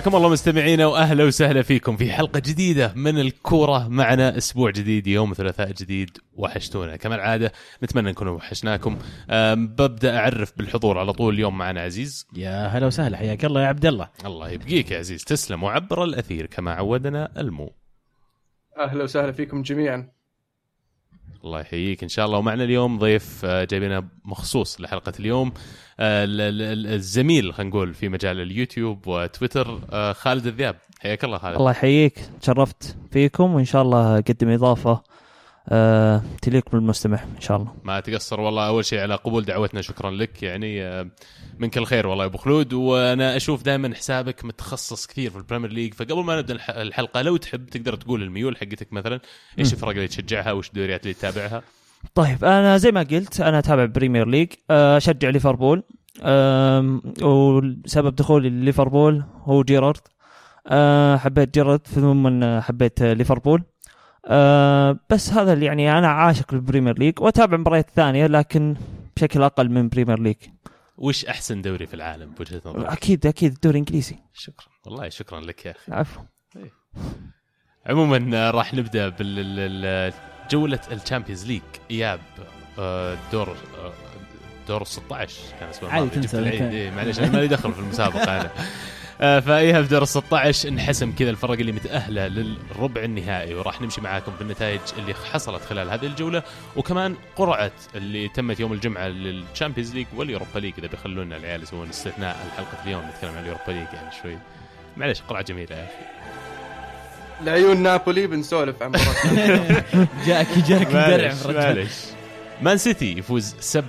حياكم الله مستمعينا وأهلا وسهلا فيكم في حلقة جديدة من الكورة. معنا أسبوع جديد يوم ثلاثاء جديد وحشتونا. كما العادة نتمنى نكون وحشناكم. ببدأ أعرف بالحضور على طول اليوم معنا عزيز. يا هلا وسهلا حياك الله يا عبد الله. الله يبقيك يا عزيز. تسلم وعبر الأثير كما عودنا المو. أهلا وسهلا فيكم جميعا. الله يحييك. إن شاء الله ومعنا اليوم ضيف آه، جايبينه مخصوص لحلقة اليوم آه، ال- ال- ال- الزميل خلينا نقول في مجال اليوتيوب وتويتر آه، خالد الذياب حياك الله خالد. الله يحييك. تشرفت فيكم وإن شاء الله اقدم إضافة آه تليق بالمستمع إن شاء الله. ما تقصر والله. أول شيء على قبول دعوتنا شكرا لك. يعني آه، منك الخير والله يا أبو خلود. وأنا أشوف دائما حسابك متخصص كثير في ال Premier League. فقبل ما نبدأ الح- الحلقة لو تحب تقدر تقول الميول حقتك مثلا إيش. الفرق اللي تشجعها؟ وش الدوريات اللي تتابعها؟ طيب أنا زي ما قلت أنا أتابع Premier League. آه، أشجع ليفربول. وسبب دخولي لليفربول هو جيرارد. حبيت جيرارد ثم حبيت ليفربول. آه، بس هذا اللي يعني أنا عاشق لل Premier League وأتابع مباريات ثانية لكن بشكل أقل من Premier League. وش أحسن دوري في العالم بوجهة نظرك؟ أكيد أكيد الدوري الإنجليزي. شكرا. والله شكرا لك يا أخي. عفوا عموما آه، راح نبدأ بالجوله ال Champions League. إياب آه، دور آه، دور 16 كان اسمه عادي تنسى. إيه معليش أنا مالي دخل في المسابقة أنا. آه، فاياب دور 16 انحسم كذا الفرق اللي متأهلة للربع النهائي وراح نمشي معاكم بالنتائج اللي حصلت خلال هذه الجولة وكمان قرعة اللي تمت يوم الجمعة لل Champions League وال Europa League إذا بيخلونا العيال يسوون استثناء الحلقة اليوم نتكلم عن ال Europa League يعني شوي. معليش قرعة جميلة يا أخي. لعيون نابولي بنسولف عن جاك جاك رجال معليش مان سيتي يفوز 7-0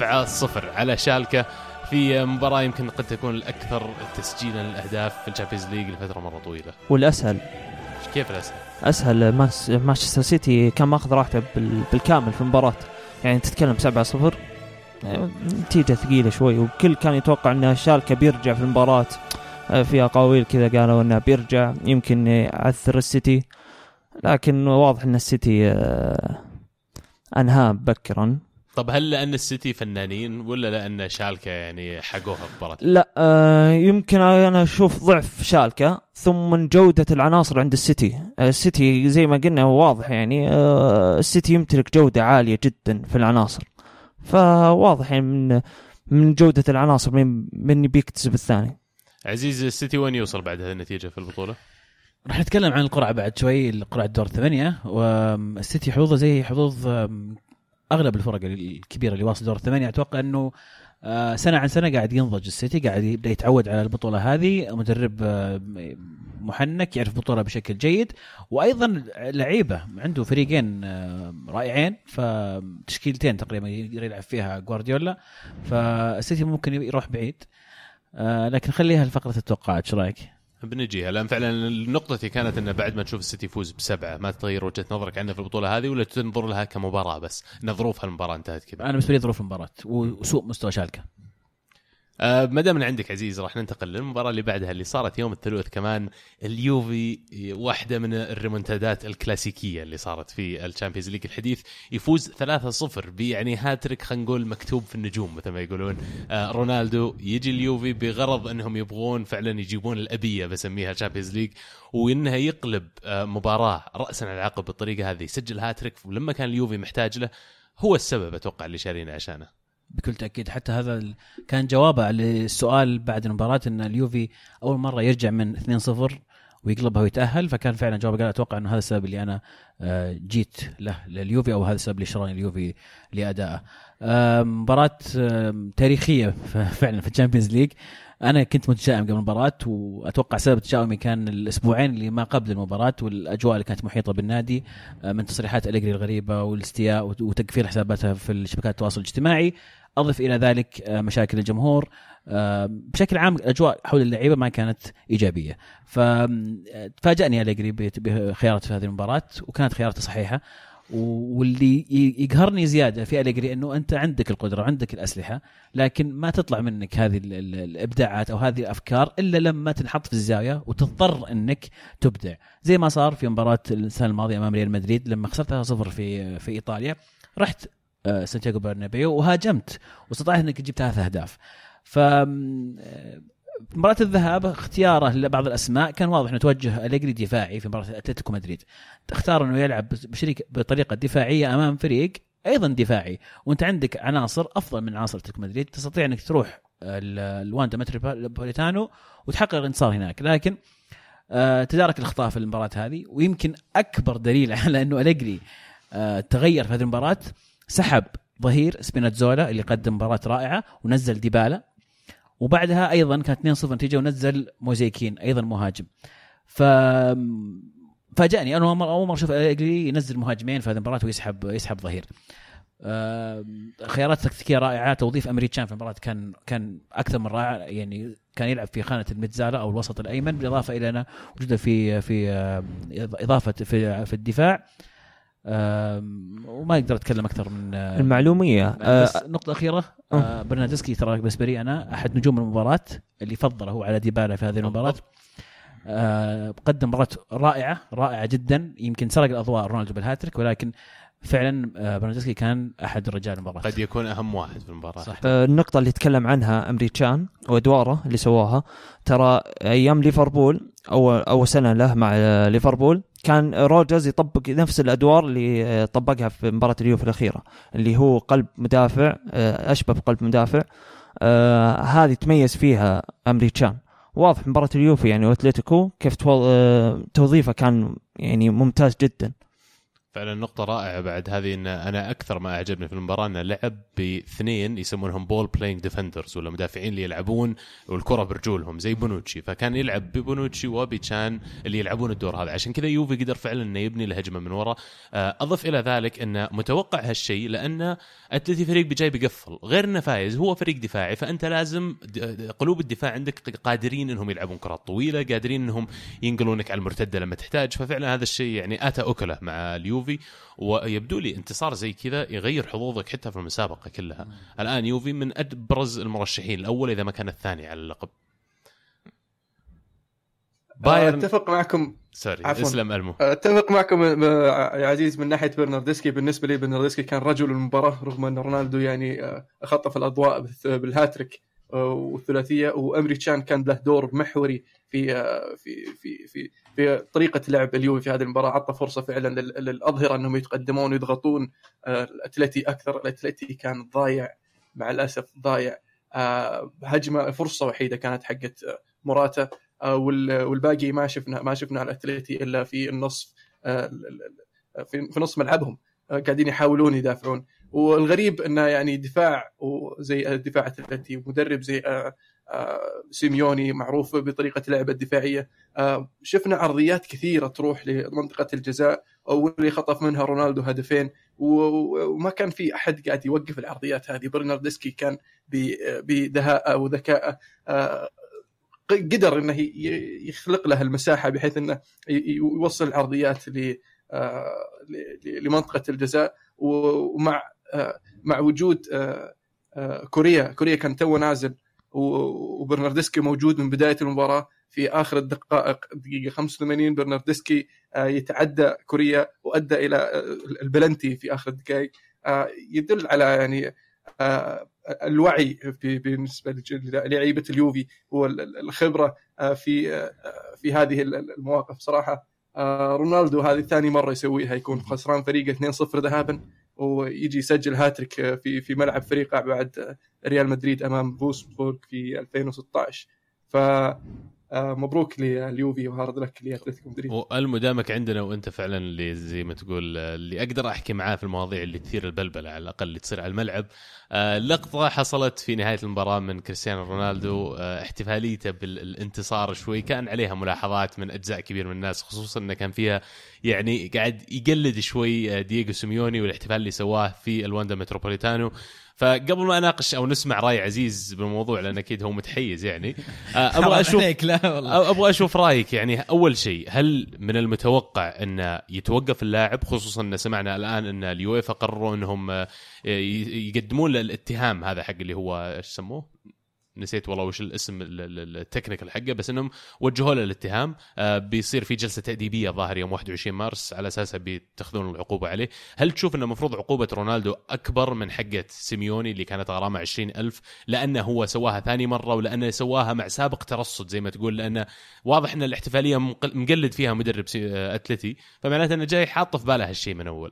على شالكة. في مباراة يمكن قد تكون الأكثر تسجيلا للأهداف في ال Champions League لفترة مرة طويلة. والأسهل. كيف الأسهل؟ أسهل مانشستر سيتي كان ماخذ راحته بال- بالكامل في المباراة. يعني تتكلم 7 0 نتيجة ثقيلة شوي والكل كان يتوقع إن شالكة بيرجع في المباراة. آه، في أقاويل كذا قالوا إنه بيرجع يمكن يعثر السيتي. لكن واضح إن السيتي آه، أنهاه مبكرا. طب هل لأن السيتي فنانين ولا لأن شالكة يعني حقوها مباراة؟ لا آه، يمكن أنا أشوف ضعف شالكة ثم من جودة العناصر عند السيتي آه، السيتي زي ما قلنا واضح يعني آه، السيتي يمتلك جودة عالية جدا في العناصر فواضح يعني من من جودة العناصر من من بيكتسب الثاني عزيز السيتي وين يوصل بعد هذه النتيجة في البطولة؟ راح نتكلم عن القرعة بعد شوي قرعه دور الثمانيه والسيتي حظوظه زي حظوظ أغلب الفرق الكبيرة اللي واصل دور الثمانية أتوقع إنه آه، سنة عن سنة قاعد ينضج. السيتي قاعد يبدأ يتعود على البطولة هذه. مدرب آه، محنك يعرف البطولة بشكل جيد. وأيضا لعيبة عنده فريقين آه، رائعين. فتشكيلتين تقريبا يقدر يلعب فيها جوارديولا فالسيتي ممكن يروح بعيد. لكن خليها لفقرة التوقعات. إيش رأيك؟ بنجيها. لأن فعلا نقطتي كانت إنه بعد ما نشوف السيتي يفوز بسبعة ما تغير وجهة نظرك عنه في البطولة هذه ولا تنظر لها كمباراة بس؟ إن ظروف المباراه انتهت كذا. أنا بالنسبة لي ظروف المباراة وسوء مستوى شالكة. ما دام عندك عزيز راح ننتقل للمباراة اللي بعدها اللي صارت يوم الثلاث كمان اليوفي واحدة من الريمونتادات الكلاسيكية اللي صارت في ال Champions League الحديث يفوز 3-0 بيعني هاتريك خلينا نقول مكتوب في النجوم مثل ما يقولون. آه رونالدو يجي اليوفي بغرض إنهم يبغون فعلا يجيبون الأبية بسميها ال Champions League وإنها يقلب آه مباراة راسا على عقب بالطريقة هذه يسجل هاتريك ولما كان اليوفي محتاج له هو السبب أتوقع اللي شارينه عشانه. بكل تأكيد. حتى هذا كان جوابه للسؤال بعد المباراة إن اليوفي أول مرة يرجع من 2-0 ويقلبها ويتأهل فكان فعلا جوابه قال أتوقع إنه هذا السبب اللي أنا آه، جيت له لليوفي أو هذا السبب اللي شراني اليوفي لادائه. آه، مباراة آه، تاريخية فعلا في ال Champions League. أنا كنت متشائم قبل المباراة وأتوقع سبب تشاؤمي كان الأسبوعين اللي ما قبل المباراة والأجواء اللي كانت محيطة بالنادي من تصريحات أليجري الغريبة والإستياء وت- وتقفيل حساباتها في شبكات التواصل الاجتماعي. أضف إلى ذلك آه، مشاكل الجمهور آه، بشكل عام الأجواء حول اللعيبة ما كانت إيجابية. ففاجأني أليجري بت- بخيارته في هذه المباراة وكانت خيارته صحيحة. واللي يقهرني زيادة في أليجري إنه أنت عندك القدرة وعندك الأسلحة لكن ما تطلع منك هذه ال- ال- الإبداعات أو هذه الأفكار إلا لما تنحط في الزاوية وتضطر إنك تبدع. زي ما صار في مباراة السنة الماضية أمام ريال مدريد لما خسرت 0 في في إيطاليا رحت آه، سانتياغو برنابيو وهاجمت. واستطعت إنك تجيب ثلاث أهداف. ف آه، مباراة الذهاب اختياره لبعض الأسماء كان واضح إنه توجه أليجري دفاعي في مباراة أتلتيكو مدريد. اختار إنه يلعب بشريك بطريقة دفاعية أمام فريق أيضا دفاعي. وأنت عندك عناصر أفضل من عناصر أتلتيكو مدريد. تستطيع إنك تروح ال- الواندا متروبوليتانو وتحقق الانتصار هناك. لكن آه، تدارك الأخطاء في المباراة هذه. ويمكن أكبر دليل على إنه أليجري آه، تغير في هذه المباراة سحب ظهير سبيناتزولا اللي قدم مباراة رائعة ونزل ديبالا. وبعدها أيضا كانت 2-0 نتيجة ونزل موزيكين أيضا مهاجم. ف فاجأني. أنا أول مره أشوف ينزل مهاجمين في هذه المباراة ويسحب يسحب ظهير. خيارات تكتيكية رائعة توظيف أمريكان في المباراة كان كان أكثر من رائع. يعني كان يلعب في خانة الميتزالا أو الوسط الأيمن بالإضافة إلى أنا وجوده في في إضافة في في الدفاع. وما أقدر أتكلم أكثر من آه، المعلومية آه، بس نقطة أخيرة آه برناردسكي ترى بالنسبة لي أنا أحد نجوم المباراة اللي فضله هو على ديبالا في هذه المباراة. آه قدم مباراة رائعة رائعة جدا يمكن سرق الأضواء رونالدو بالهاتريك ولكن فعلا آه برناردسكي كان أحد رجال المباراة. قد يكون أهم واحد في المباراة. صح. آه، النقطة اللي تكلم عنها أمريكان وأدواره اللي سواها ترى أيام ليفربول أول أول سنة له مع آه، ليفربول كان روجرز يطبق نفس الأدوار اللي آه، طبقها في مباراة اليوفي الأخيرة اللي هو قلب مدافع آه، أشبه بقلب مدافع آه، هذه تميز فيها إيمري كان. واضح مباراة اليوفي يعني وأتلتيكو كيف تو- توظيفه كان يعني ممتاز جدا. فعلا نقطة رائعة بعد. هذه إن أنا أكثر ما أعجبني في المباراة انه لعب باثنين يسمونهم ball playing defenders ولا مدافعين اللي يلعبون والكرة برجولهم زي بونوتشي. فكان يلعب ببونوتشي وبتشان اللي يلعبون الدور هذا. عشان كذا يوفي قدر فعلا إنه يبني الهجمة من وراء آه، أضف إلى ذلك انه متوقع هالشيء لأن أتلتي فريق جاي بيقفل. غير إنه فايز هو فريق دفاعي فأنت لازم قلوب الدفاع عندك قادرين إنهم يلعبون كرات طويلة قادرين إنهم ينقلونك على المرتدة لما تحتاج. ففعلا هذا الشيء يعني آتى أكله مع اليوفي. ويبدو لي انتصار زي كذا يغير حظوظك حتى في المسابقة كلها. الآن يوفي من ابرز المرشحين الأول إذا ما كان الثاني على اللقب. بايرن أتفق معكم. sorry عفواً. اسلم المو. أتفق معكم آه، يا عزيز من ناحية برناردسكي. بالنسبة لي برناردسكي كان رجل المباراة رغم أن رونالدو يعني آه، خطف الأضواء بالهاتريك آه، والثلاثية. وإيمري كان كان له دور محوري في آه، في في في في طريقة لعب اليوفي في هذه المباراة عطى فرصة فعلا لل- للأظهرة إنهم يتقدمون ويضغطون. آه، الاتلتي أكثر الاتلتي كان ضايع مع الأسف ضايع. آه، هجمة فرصة وحيدة كانت حقت موراتا. آه، وال- والباقي ما شفنا ما شفنا الاتلتي إلا في النصف ال- ال- في نص ملعبهم. قاعدين يحاولون يدافعون. والغريب إنه يعني دفاع وزي دفاع اتلتي ومدرب زي سيميوني معروف بطريقة لعبه الدفاعية. آه، شفنا عرضيات كثيرة تروح لمنطقة الجزاء واللي خطف منها رونالدو هدفين وما كان في أحد قاعد يوقف العرضيات هذه. برناردسكي كان بدهاءه وذكائه آه، قدر إنه يخلق له المساحة بحيث إنه يوصل العرضيات آه، لمنطقة الجزاء. ومع آه، مع وجود آه، آه، كوريا. كوريا كان تو نازل وبرناردسكي موجود من بداية المباراة في آخر الدقائق دقيقة 85 برناردسكي آه، يتعدى كوريا وأدى إلى آه، البلنتي في آخر الدقائق. آه، يدل على يعني الوعي بالنسبة للعيبه اليوفي والخبره في في هذه المواقف صراحة. رونالدو هذه ثاني مرة يسويها يكون خسران فريقه 2-0 ذهابا. ويجي يسجل هاتريك آه، في في ملعب فريقه بعد آه، ريال مدريد أمام فولفسبورغ في 2016 ف مبروك لليوفي و hard luck لاتلتيكو مدريد. والمو دامك عندنا وأنت فعلا اللي زي ما تقول آه، اللي أقدر أحكي معاه في المواضيع اللي تثير البلبلة على الأقل اللي تصير على الملعب. آه، لقطه حصلت في نهاية المباراة من كريستيانو رونالدو. آه، احتفاليته بالانتصار شوي كان عليها ملاحظات من أجزاء كبير من الناس خصوصا إنه كان فيها يعني قاعد يقلد شوي آه، دييغو سيميوني والاحتفال اللي سواه في الواندا متروبوليتانو. فقبل ما أناقش أو نسمع رأي عزيز بالموضوع لأن أكيد هو متحيز يعني آه، أبغى أشوف لا والله أبغى أشوف رأيك يعني أول شيء هل من المتوقع أن يتوقف اللاعب خصوصا إن سمعنا الآن أن اليويفا قرروا أنهم آه، يقدمون له الاتهام هذا حق اللي هو إيش سموه؟ نسيت والله وش الاسم ال- ال- التكنيكال حقه بس إنهم وجهوا له الاتهام. آه، بيصير في جلسة تأديبية ظاهر يوم 21 مارس على أساسها بيتخذون العقوبة عليه. هل تشوف إنه المفروض عقوبة رونالدو أكبر من حقة سيميوني اللي كانت غرامة 20 ألف لأنه هو سواها ثاني مرة ولأنه سواها مع سابق ترصد زي ما تقول لأنه واضح إن الاحتفالية مقل- مقلد فيها مدرب آه، أتلتي. فمعناته إنه جاي حاطه في باله هالشيء من أول.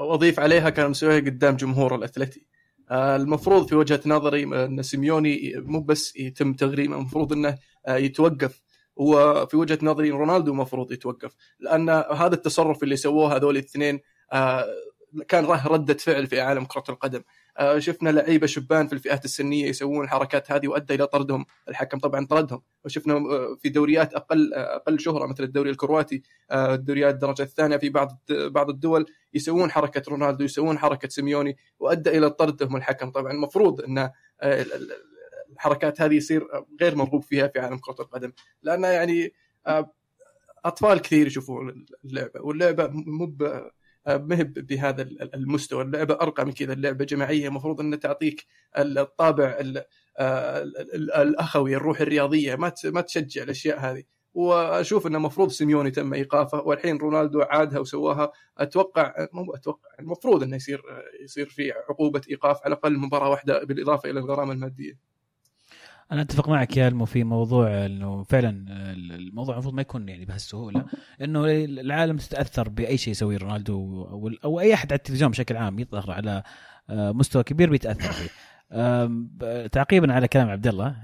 واضيف عليها كان مسويها قدام جمهور الاثلتي آه، المفروض في وجهة نظري آه، إن سيميوني مو بس يتم تغريمه المفروض إنه آه، يتوقف. وفي وجهة نظري رونالدو المفروض يتوقف لأن هذا التصرف اللي سووه هذول الاثنين آه، كان له ردة فعل في عالم كرة القدم. آه، شفنا لعيبة شبان في الفئات السنية يسوون الحركات هذه وأدى إلى طردهم. الحكم طبعا طردهم. وشفنا آه، في دوريات أقل آه، أقل شهرة مثل الدوري الكرواتي آه، الدوريات الدرجة الثانية في بعض بعض الدول يسوون حركة رونالدو يسوون حركة سيميوني وأدى إلى طردهم الحكم. طبعا المفروض إن آه، ال- ال- الحركات هذه يصير غير مرغوب فيها في عالم كرة القدم. لأن يعني آه، أطفال كثير يشوفون اللعبة واللعبة مو آه، ما هي بهذا ال- المستوى. اللعبة أرقى من كذا. اللعبة جماعية. المفروض ان تعطيك الطابع ال- آه، ال- ال- الأخوي الروح الرياضية. ما ما تشجع الأشياء هذه. وأشوف إنه المفروض سيميوني تم إيقافه. والحين رونالدو عادها وسواها. أتوقع مو أتوقع المفروض إنه يصير يصير في عقوبة إيقاف على الأقل مباراة واحدة بالإضافة إلى الغرامة المادية. أنا أتفق معك يا ألمو في موضوع إنه فعلا الموضوع المفروض ما يكون يعني بهالسهولة. إنه العالم تتأثر بأي شيء يسويه رونالدو أو, أو أي أحد على التلفزيون بشكل عام يظهر على آه، مستوى كبير بيتأثر فيه. تعقيبا على كلام عبد الله.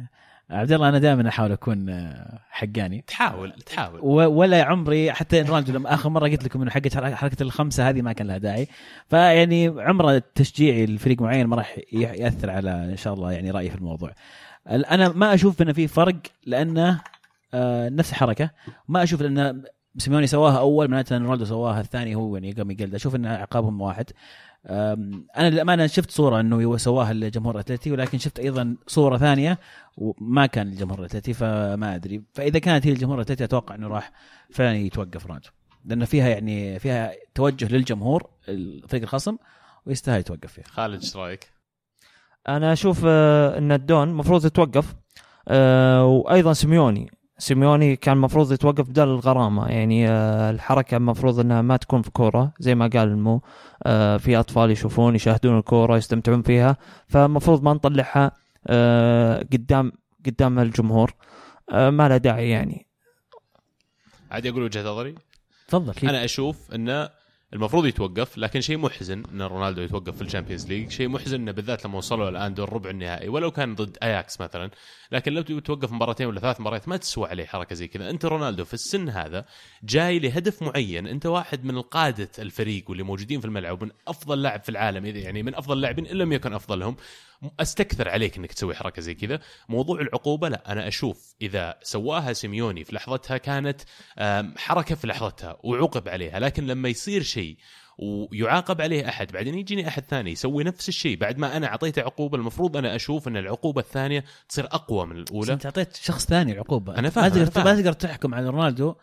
عبد الله أنا دائما أحاول أكون آه، حقاني. تحاول تحاول. ولا عمري حتى رونالدو لما آخر مرة قلت لكم إنه حقه حركة الخمسة هذه ما كان لها داعي. فيعني عمره تشجيعي لفريق معين ما راح يأثر على إن شاء الله يعني رأيي في الموضوع. ال- أنا ما أشوف انه في فرق لأنه آه، نفس الحركه ما أشوف لأن سيميوني سواها أول معناته إن رونالدو سواها الثاني هو يعني قام يقلد أشوف إن عقابهم واحد. أنا للأمانة شفت صورة إنه سواها الجمهور الاتلتي ولكن شفت أيضا صورة ثانية وما كان الجمهور الاتلتي فما أدري. فإذا كانت هي الجمهور الاتلتي أتوقع إنه راح فعلا يتوقف رونالدو. لأنه فيها يعني فيها توجه للجمهور الفريق الخصم ويستاهل يتوقف فيها. خالد إيش رأيك؟ أنا أشوف آه، إن الدون المفروض يتوقف آه، وأيضا سيميوني. سيميوني كان المفروض يتوقف بدل الغرامة. يعني آه، الحركة المفروض إنها ما تكون في كورة زي ما قال المو آه، في أطفال يشوفون يشاهدون الكورة يستمتعون فيها. فالمفروض ما نطلعها قدام قدام الجمهور. ما له داعي يعني. عادي أقول وجهة نظري. تفضل أنا أشوف انه المفروض يتوقف لكن شيء محزن إن رونالدو يتوقف في ال Champions League شيء محزن إنه بالذات لما وصلوا الآن دور ربع النهائي ولو كان ضد أياكس مثلا لكن لو توقف مباراتين ولا ثلاث مباريات ما تسوى عليه حركة زي كذا. أنت رونالدو في السن هذا جاي لهدف معين أنت واحد من القادة الفريق واللي موجودين في الملعب من أفضل لاعب في العالم يعني من أفضل اللاعبين إن لم يكن أفضلهم. أستكثر عليك إنك تسوي حركة زي كذا. موضوع العقوبة لا أنا أشوف إذا سواها سيميوني في لحظتها كانت حركة في لحظتها وعوقب عليها لكن لما يصير شيء ويعاقب عليه أحد بعدين يجيني أحد ثاني يسوي نفس الشيء بعد ما أنا أعطيته عقوبة المفروض أنا أشوف إن العقوبة الثانية تصير أقوى من الأولى. أنت أعطيت شخص ثاني العقوبه أنا فاهم، ما تقدر. ما تقدر تحكم على رونالدو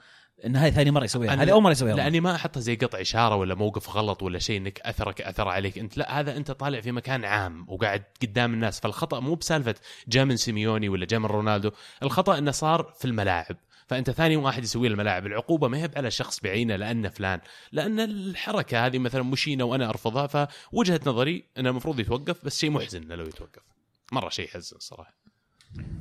إن هذه ثاني مرة يسويها. هذه أول مرة يسويها لأني ما احطها زي قطع إشارة ولا موقف غلط ولا شيء إنك أثرك أثر عليك. أنت لا هذا أنت طالع في مكان عام وقاعد قدام الناس. فالخطأ مو بسالفة جاء من سيميوني ولا جاء من رونالدو. الخطأ إنه صار في الملاعب. فأنت ثاني واحد يسوي الملاعب. العقوبة ما هي على شخص بعينه لأنه فلان. لأن الحركة هذه مثلا مشينه وأنا أرفضها. فوجهة نظري إنه المفروض يتوقف بس شيء محزن إنه لو يتوقف. مرة شيء يحزن صراحة.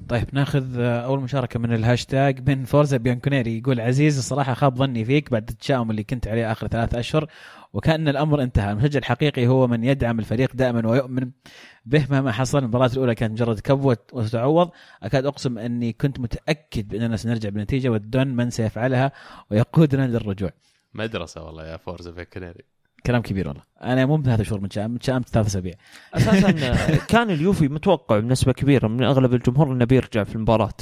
طيب ناخذ آه، أول مشاركة من الهاشتاج من فورزا بيانكونيري. يقول عزيز الصراحه خاب ظني فيك بعد التشاؤم اللي كنت عليه آخر ثلاثة أشهر وكأن الأمر انتهى. المشجع الحقيقي هو من يدعم الفريق دائما ويؤمن به مهما حصل. المباراة الأولى كانت مجرد كبوه وتتعوض. أكاد أقسم إني كنت متأكد بأننا سنرجع بنتيجه والدون من سيفعلها ويقودنا للرجوع. مدرسة والله يا Forza Bianconeri كلام كبير والله. أنا مو بثلاث شهور متشائم متشائمت ثلاث أسابيع. أساسا كان اليوفي متوقع بنسبة كبيرة من أغلب الجمهور إنه بيرجع في المباراة.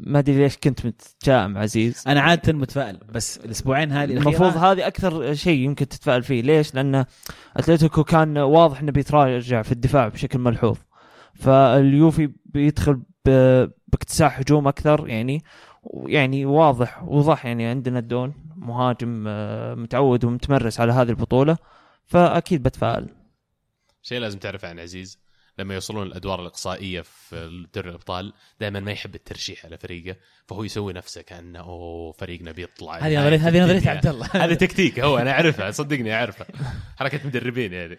ما أدري ليش كنت متشائم عزيز. أنا عادة متفائل بس الأسبوعين هذه المفروض هذه أكثر شيء يمكن تتفائل فيه. ليش؟ لأن أتلتيكو كان واضح إنه بيتراجع في الدفاع بشكل ملحوظ. فاليوفي بيدخل باكتساح هجوم أكثر يعني يعني واضح وضح يعني عندنا الدون مهاجم آه، متعود ومتمرس على هذه البطولة فأكيد بتفائل. شيء لازم تعرفه عن عزيز لما يوصلون الأدوار الإقصائية في دوري الأبطال دائما ما يحب الترشيح على فريقه فهو يسوي نفسه كانه اوه فريقنا بيطلع هذه نظريه هذه نظريه. عبد الله. هذا تكتيك هو أنا أعرفها صدقني أعرفها. حركة مدربين يعني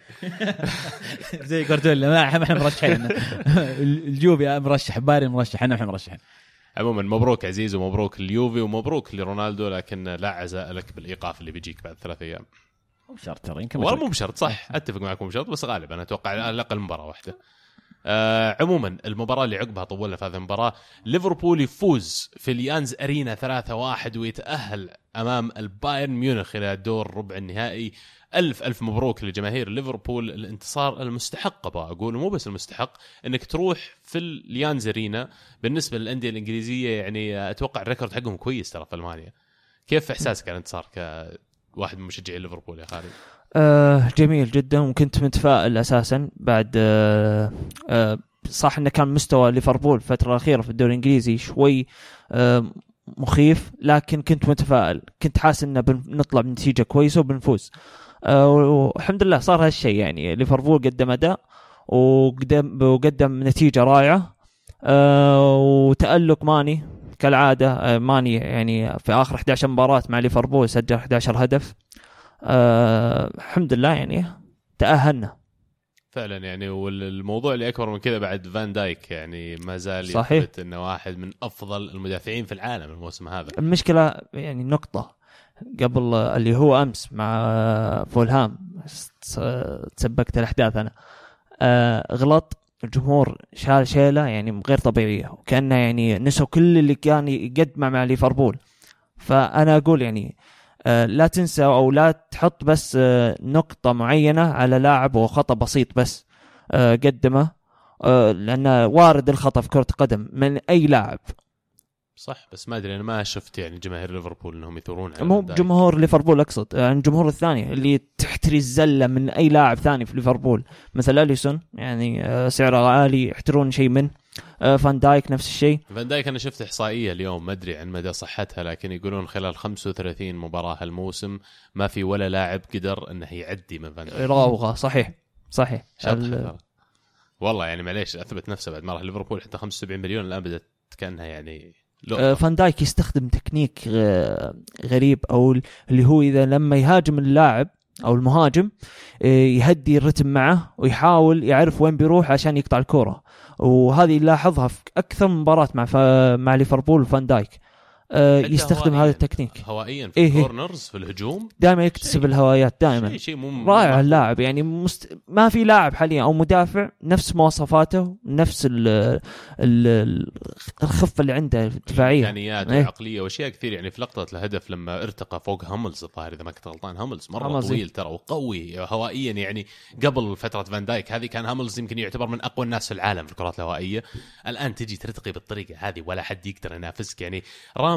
زي جوارديولا ما إحنا مرشحين. الجوبي مرشح بايرن مرشح إحنا إحنا مرشحين. عموما مبروك عزيز ومبروك اليوفي ومبروك لرونالدو لكن لا عزاء لك بالإيقاف اللي بيجيك بعد ثلاث أيام. مو شرط ترى يمكن والله مو بشرط صح. أتفق معك مو بشرط بس غالبا أتوقع على الأقل مباراة واحدة. آه عموما المباراة اللي عقبها طولنا في هذه المباراة ليفربول يفوز في اليانز أرينا 3-1 ويتأهل أمام البايرن ميونخ إلى دور ربع النهائي. ألف ألف مبروك لجماهير ليفربول. الانتصار المستحق أبغى أقول مو بس المستحق إنك تروح في أليانز أرينا. بالنسبة للأندية الإنجليزية يعني أتوقع ال record حقهم كويس ترى في ألمانيا. كيف إحساسك على الانتصار كواحد من مشجعي ليفربول يا خالد؟ آه جميل جدا وكنت متفائل أساسا بعد آه آه صح إنه كان مستوى ليفربول الفترة الأخيرة في الدوري الإنجليزي شوي آه مخيف لكن كنت متفائل. كنت حاسس إنه بنطلع بنتيجة كويسة وبنفوز. والحمد لله صار هالشيء يعني. ليفربول قدم أداء وقدم وقدم نتيجة رائعة. آه وتألق ماني كالعادة. آه ماني يعني في آخر 11 مباراة مع ليفربول سجل 11 هدف. آه الحمد لله يعني تأهلنا. فعلا يعني. والموضوع اللي أكبر من كذا بعد فان دايك يعني ما زال. يثبت إنه واحد من أفضل المدافعين في العالم الموسم هذا. المشكلة يعني نقطة. قبل اللي هو أمس مع فولهام. تسبقت الأحداث أنا. آه غلط. الجمهور شال شيلة يعني غير طبيعية وكأنه يعني نسوا كل اللي كان يقدمه مع ليفربول. فأنا أقول يعني آه لا تنسى أو لا تحط بس آه نقطة معينة على لاعب وخطأ بسيط بس قدمه. لأن وارد الخطأ في كرة قدم من أي لاعب. صح بس ما أدري أنا ما شفت يعني جماهير ليفربول إنهم يثورون على مو. جمهور ليفربول أقصد يعني الجمهور الثاني اللي تحتري الزلة من أي لاعب ثاني في ليفربول مثل أليسون يعني آه، سعره عالي يحترون شيء منه آه، فان دايك نفس الشيء فان دايك أنا شفت إحصائية اليوم ما أدري عن مدى صحتها لكن يقولون خلال 35 مباراة هالموسم ما في ولا لاعب قدر إنه يعدي من فان دايك يراوغه صحيح صحيح ال-. والله يعني معليش أثبت نفسه بعد ما راح ليفربول حتى 75 مليون الآن بدأت كأنها يعني. فان دايك يستخدم تكنيك آه، غريب أو اللي هو إذا لما يهاجم اللاعب أو المهاجم آه، يهدي الرتم معه ويحاول يعرف وين بيروح عشان يقطع الكرة وهذه نلاحظها في أكثر من مباراة مع ف... مع ليفربول وفان دايك. آه، يستخدم هوائياً. هذا التكنيك. هوائيا في إيه إيه. ال corners في الهجوم. دائما يكتسب شيء- الهوائيات دائما. شيء شيء مو رائع اللاعب يعني مست... ما في لاعب حاليا أو مدافع نفس مواصفاته نفس ال... ال... الخفة اللي عنده الدفاعية. امكانيات إيه. وعقليه وأشياء كثير يعني في لقطة الهدف لما ارتقى فوق هاملز الظاهر إذا ما كنت غلطان هاملز مرة هاملز، طويل ترى وقوي هوائيا يعني قبل فترة فان دايك هذه كان هاملز يمكن يعتبر من أقوى الناس في العالم في الكرات الهوائية. الآن تجي ترتقي بالطريقة هذه ولا حد يقدر ينافسك. يعني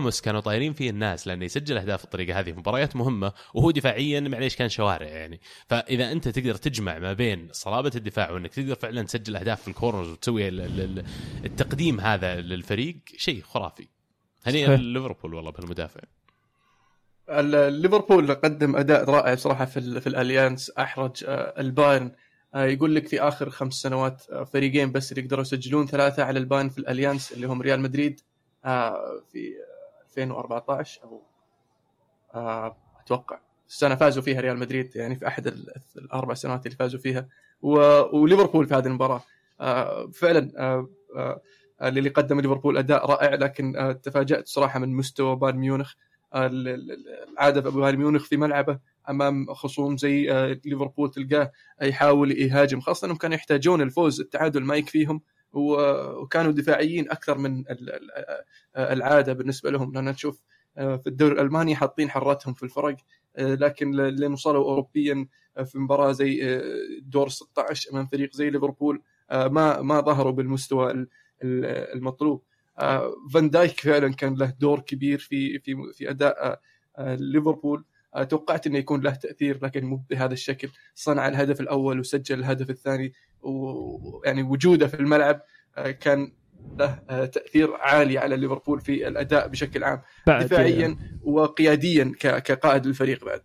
راموس كانوا طايرين فيه الناس لأنه يسجل أهداف بالطريقة هذه في مباريات مهمة وهو دفاعيا معليش كان شوارع يعني. فإذا أنت تقدر تجمع ما بين صلابة الدفاع وإنك تقدر فعلا تسجل أهداف في ال corners وتسوي ال- ال- ال- التقديم هذا للفريق شيء خرافي. هنيئا. ليفربول والله بالمدافع. ال- ليفربول قدم أداء رائع صراحة في ال- في الأليانس أحرج آه، البايرن آه، يقول لك في آخر خمس سنوات آه، فريقين بس اللي قدروا يسجلون ثلاثة على البايرن في الأليانس اللي هم ريال مدريد في 2014 أو آه، أتوقع. السنة فازوا فيها ريال مدريد يعني في أحد ال- الأربع سنوات اللي فازوا فيها. وليفربول في هذه المباراة. آه، فعلا آه، اللي قدم ليفربول أداء رائع لكن تفاجأت صراحة من مستوى بايرن ميونخ. ال- ال- العادة بايرن ميونخ في ملعبه أمام خصوم زي ليفربول تلقاه يحاول يهاجم خاصة إنهم كانوا يحتاجون الفوز التعادل ما يكفيهم. وكانوا دفاعيين أكثر من ال- ال- العادة بالنسبة لهم لأن نشوف آه، في الدوري الألماني حاطين حرتهم في الفرق آه، لكن لين وصلوا اوروبيا آه، في مباراة زي دور 16 امام فريق زي ليفربول ما ما ظهروا بالمستوى ال- ال- المطلوب. فان دايك فعلا كان له دور كبير في في في أداء ليفربول. توقعت إنه يكون له تأثير لكن مو بهذا الشكل. صنع الهدف الأول وسجل الهدف الثاني. ويعني وجوده في الملعب آه، كان له آه، تأثير عالي على ليفربول في الأداء بشكل عام دفاعيا وقياديا كقائد للفريق بعد.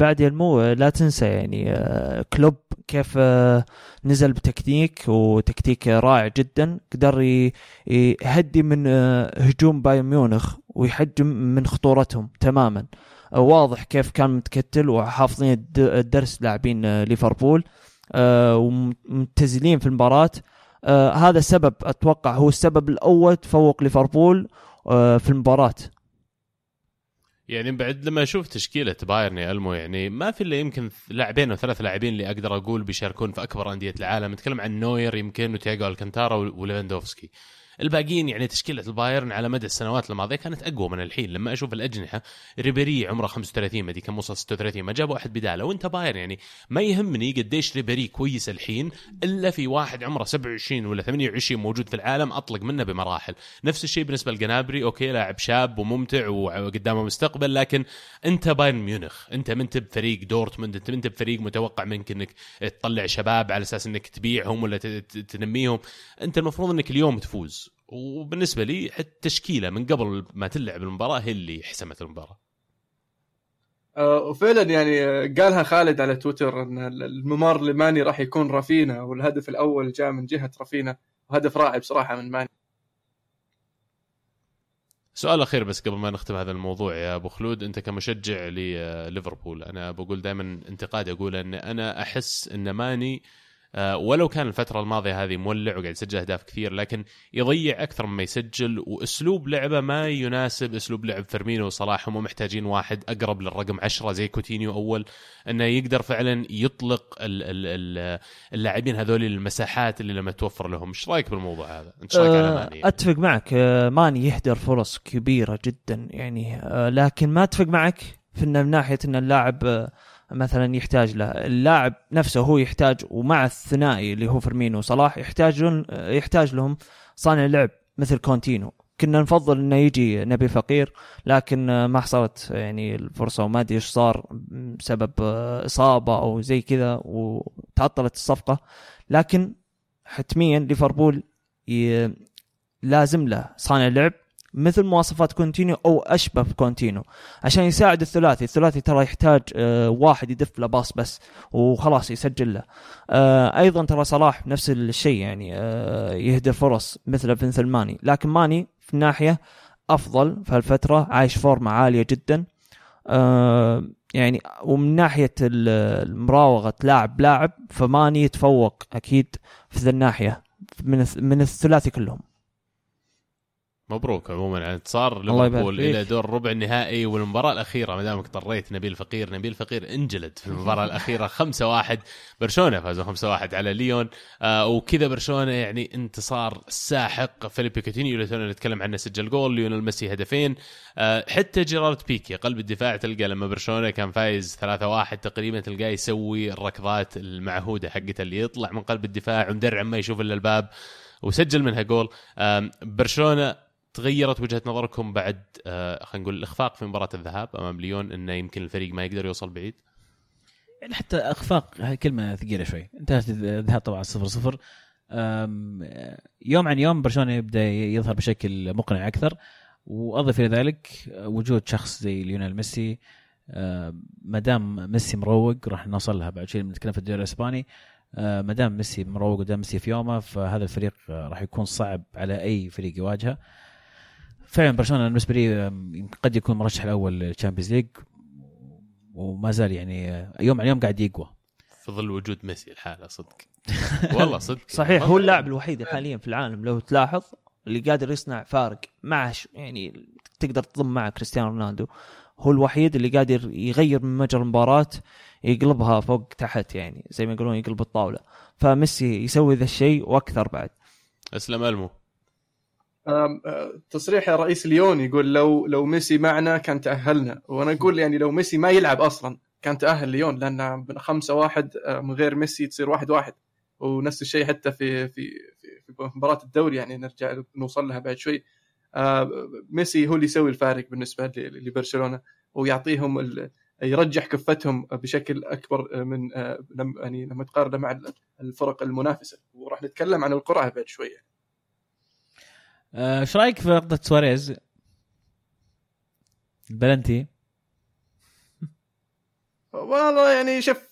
بعد المو لا تنسى يعني آه، كلوب كيف آه، نزل بتكتيك وتكتيك رائع جدا قدر يهدي من آه، هجوم بايرن ميونخ ويحجم من خطورتهم تماما. آه، واضح كيف كان متكتل وحافظين الد- الدرس لاعبين آه، ليفربول. آه، ومتزلين في المباراة. آه، هذا السبب أتوقع هو السبب الأول تفوق ليفربول آه، في المباراة. يعني بعد لما أشوف تشكيلة بايرن يا ألمو يعني ما في إلا يمكن لاعبين أو ثلاث لاعبين اللي أقدر أقول بيشاركون في أكبر أندية العالم. نتكلم عن نوير يمكن وتياجو ألكانتارا وليفاندوفسكي. الباقيين يعني تشكيلة البايرن على مدى السنوات الماضية كانت أقوى من الحين. لما أشوف الأجنحة ريبيري عمره 35 ما كان وصل 36 ما جابوا أحد بداله. وأنت بايرن يعني ما يهمني قديش ريبيري كويس الحين إلا في واحد عمره 27 ولا 28 موجود في العالم أطلق منه بمراحل. نفس الشيء بالنسبة لجنابري okay لاعب شاب وممتع وقدامه مستقبل لكن أنت بايرن ميونخ. أنت ما انت بفريق دورتموند أنت ما انت بفريق متوقع منك إنك تطلع شباب على أساس إنك تبيعهم ولا تنميهم. أنت المفروض إنك اليوم تفوز. وبالنسبة لي حتى التشكيلة من قبل ما تلعب المباراة هي اللي حسمت المباراة. آه، وفعلا يعني آه، قالها خالد على تويتر إن الممر لماني راح يكون رافينا والهدف الأول جاء من جهة رافينا وهدف رائع بصراحة من ماني. سؤال أخير بس قبل ما نختم هذا الموضوع يا أبو خلود. أنت كمشجع لليفربول أنا بقول دائما انتقادي أقول إن أنا أحس إن ماني آه، ولو كان الفترة الماضية هذه مولع وقاعد يسجل أهداف كثير لكن يضيع أكثر مما يسجل وأسلوب لعبه ما يناسب أسلوب لعب فيرمينو وصلاح هم محتاجين واحد أقرب للرقم عشرة زي كوتينيو أول أنه يقدر فعلا يطلق ال- ال- ال- اللاعبين هذول المساحات اللي لما توفر لهم إيش رأيك بالموضوع هذا؟ إنت رأيك على آه، ماني؟ أتفق معك آه، ماني يهدر فرص كبيرة جدا يعني آه، لكن ما أتفق معك في من ناحية إن اللاعب آه، مثلا يحتاج له اللاعب نفسه هو يحتاج ومع الثنائي اللي هو فيرمينو وصلاح يحتاج لهم يحتاج لهم صانع لعب مثل كوتينيو كنا نفضل إنه يجي نبيل فقير لكن ما حصلت يعني الفرصة وما أدري إيش صار بسبب إصابة أو زي كذا وتعطلت الصفقة لكن حتميا ليفربول. لازم له صانع لعب مثل مواصفات كوتينيو أو أشبه بكوتينيو عشان يساعد الثلاثي، الثلاثي ترى يحتاج آه، واحد يدف له pass بس وخلاص يسجل له. آه، أيضا ترى صلاح نفس الشيء يعني آه، يهدر فرص مثل مثل ماني، لكن ماني في ناحية أفضل في هالفترة عايش فورمة عالية جدا. يعني ومن ناحية ال- المراوغة لاعب لاعب فماني يتفوق أكيد في ذا الناحية من من الثلاثي كلهم. مبروك عموما على انتصار ليفربول. إلى دور ربع النهائي والمباراة الأخيرة. ما دامك طريت نبيل فقير نبيل فقير انجلد في المباراة الأخيرة 5-1 برشلونة فازوا 5-1 على ليون. آه وكذا برشلونة يعني انتصار ساحق. فيليبي كوتينيو اللي تونا نتكلم عنه سجل جول. ليونيل ميسي هدفين. آه حتى جيرارد بيكي قلب الدفاع تلقى لما برشلونة كان فايز 3-1 تقريبا تلقاه يسوي الركضات المعهودة حقته اللي يطلع من قلب الدفاع ومدرع ما يشوف إلا الباب وسجل منها جول. برشلونة تغيرت وجهة نظركم بعد آه، خلينا نقول الإخفاق في مباراة الذهاب أمام ليون إنه يمكن الفريق ما يقدر يوصل بعيد؟ يعني حتى إخفاق هاي كلمة ثقيلة شوي. انتهت الذهاب طبعا 0 0 يوم عن يوم برشلونة يبدأ يظهر بشكل مقنع أكثر. وأضف إلى ذلك وجود شخص زي ليونيل ميسي. ما دام ميسي مروق راح نوصل لها بعد شوي بنتكلم في الدوري الإسباني. ما دام ميسي مروق ودام ميسي في يومه فهذا الفريق راح يكون صعب على أي فريق يواجهه. فعلا برشلونة بالنسبة لي قد يكون مرشح الأول لل Champions League وما زال يعني آه، يوم عن يوم قاعد يقوى. في ظل وجود ميسي الحالة صدق. والله صدق. صحيح هو اللاعب الوحيد حاليا في العالم لو تلاحظ اللي قادر يصنع فارق مع يعني تقدر تضم مع كريستيانو رونالدو هو الوحيد اللي قادر يغير من مجرى المباراة يقلبها فوق تحت يعني زي ما يقولون يقلب الطاولة. فميسي يسوي ذا الشيء وأكثر بعد. أسلم ألمو. تصريح رئيس ليون يقول لو لو ميسي معنا كان تأهلنا. وأنا أقول يعني لو ميسي ما يلعب أصلا كان تأهل ليون لأن خمسة واحد آه، من غير ميسي تصير واحد واحد. ونفس الشيء حتى في في في, في مباراة الدوري يعني نرجع نوصل لها بعد شوي. آه، ميسي هو اللي يسوي الفارق بالنسبة لبرشلونة ويعطيهم يرجح كفتهم بشكل أكبر من يعني لما تقارنه مع الفرق المنافسة. وراح نتكلم عن القرعة بعد شوية آه، إيش رأيك في لقطة سواريز؟ البلنتي. والله يعني شوف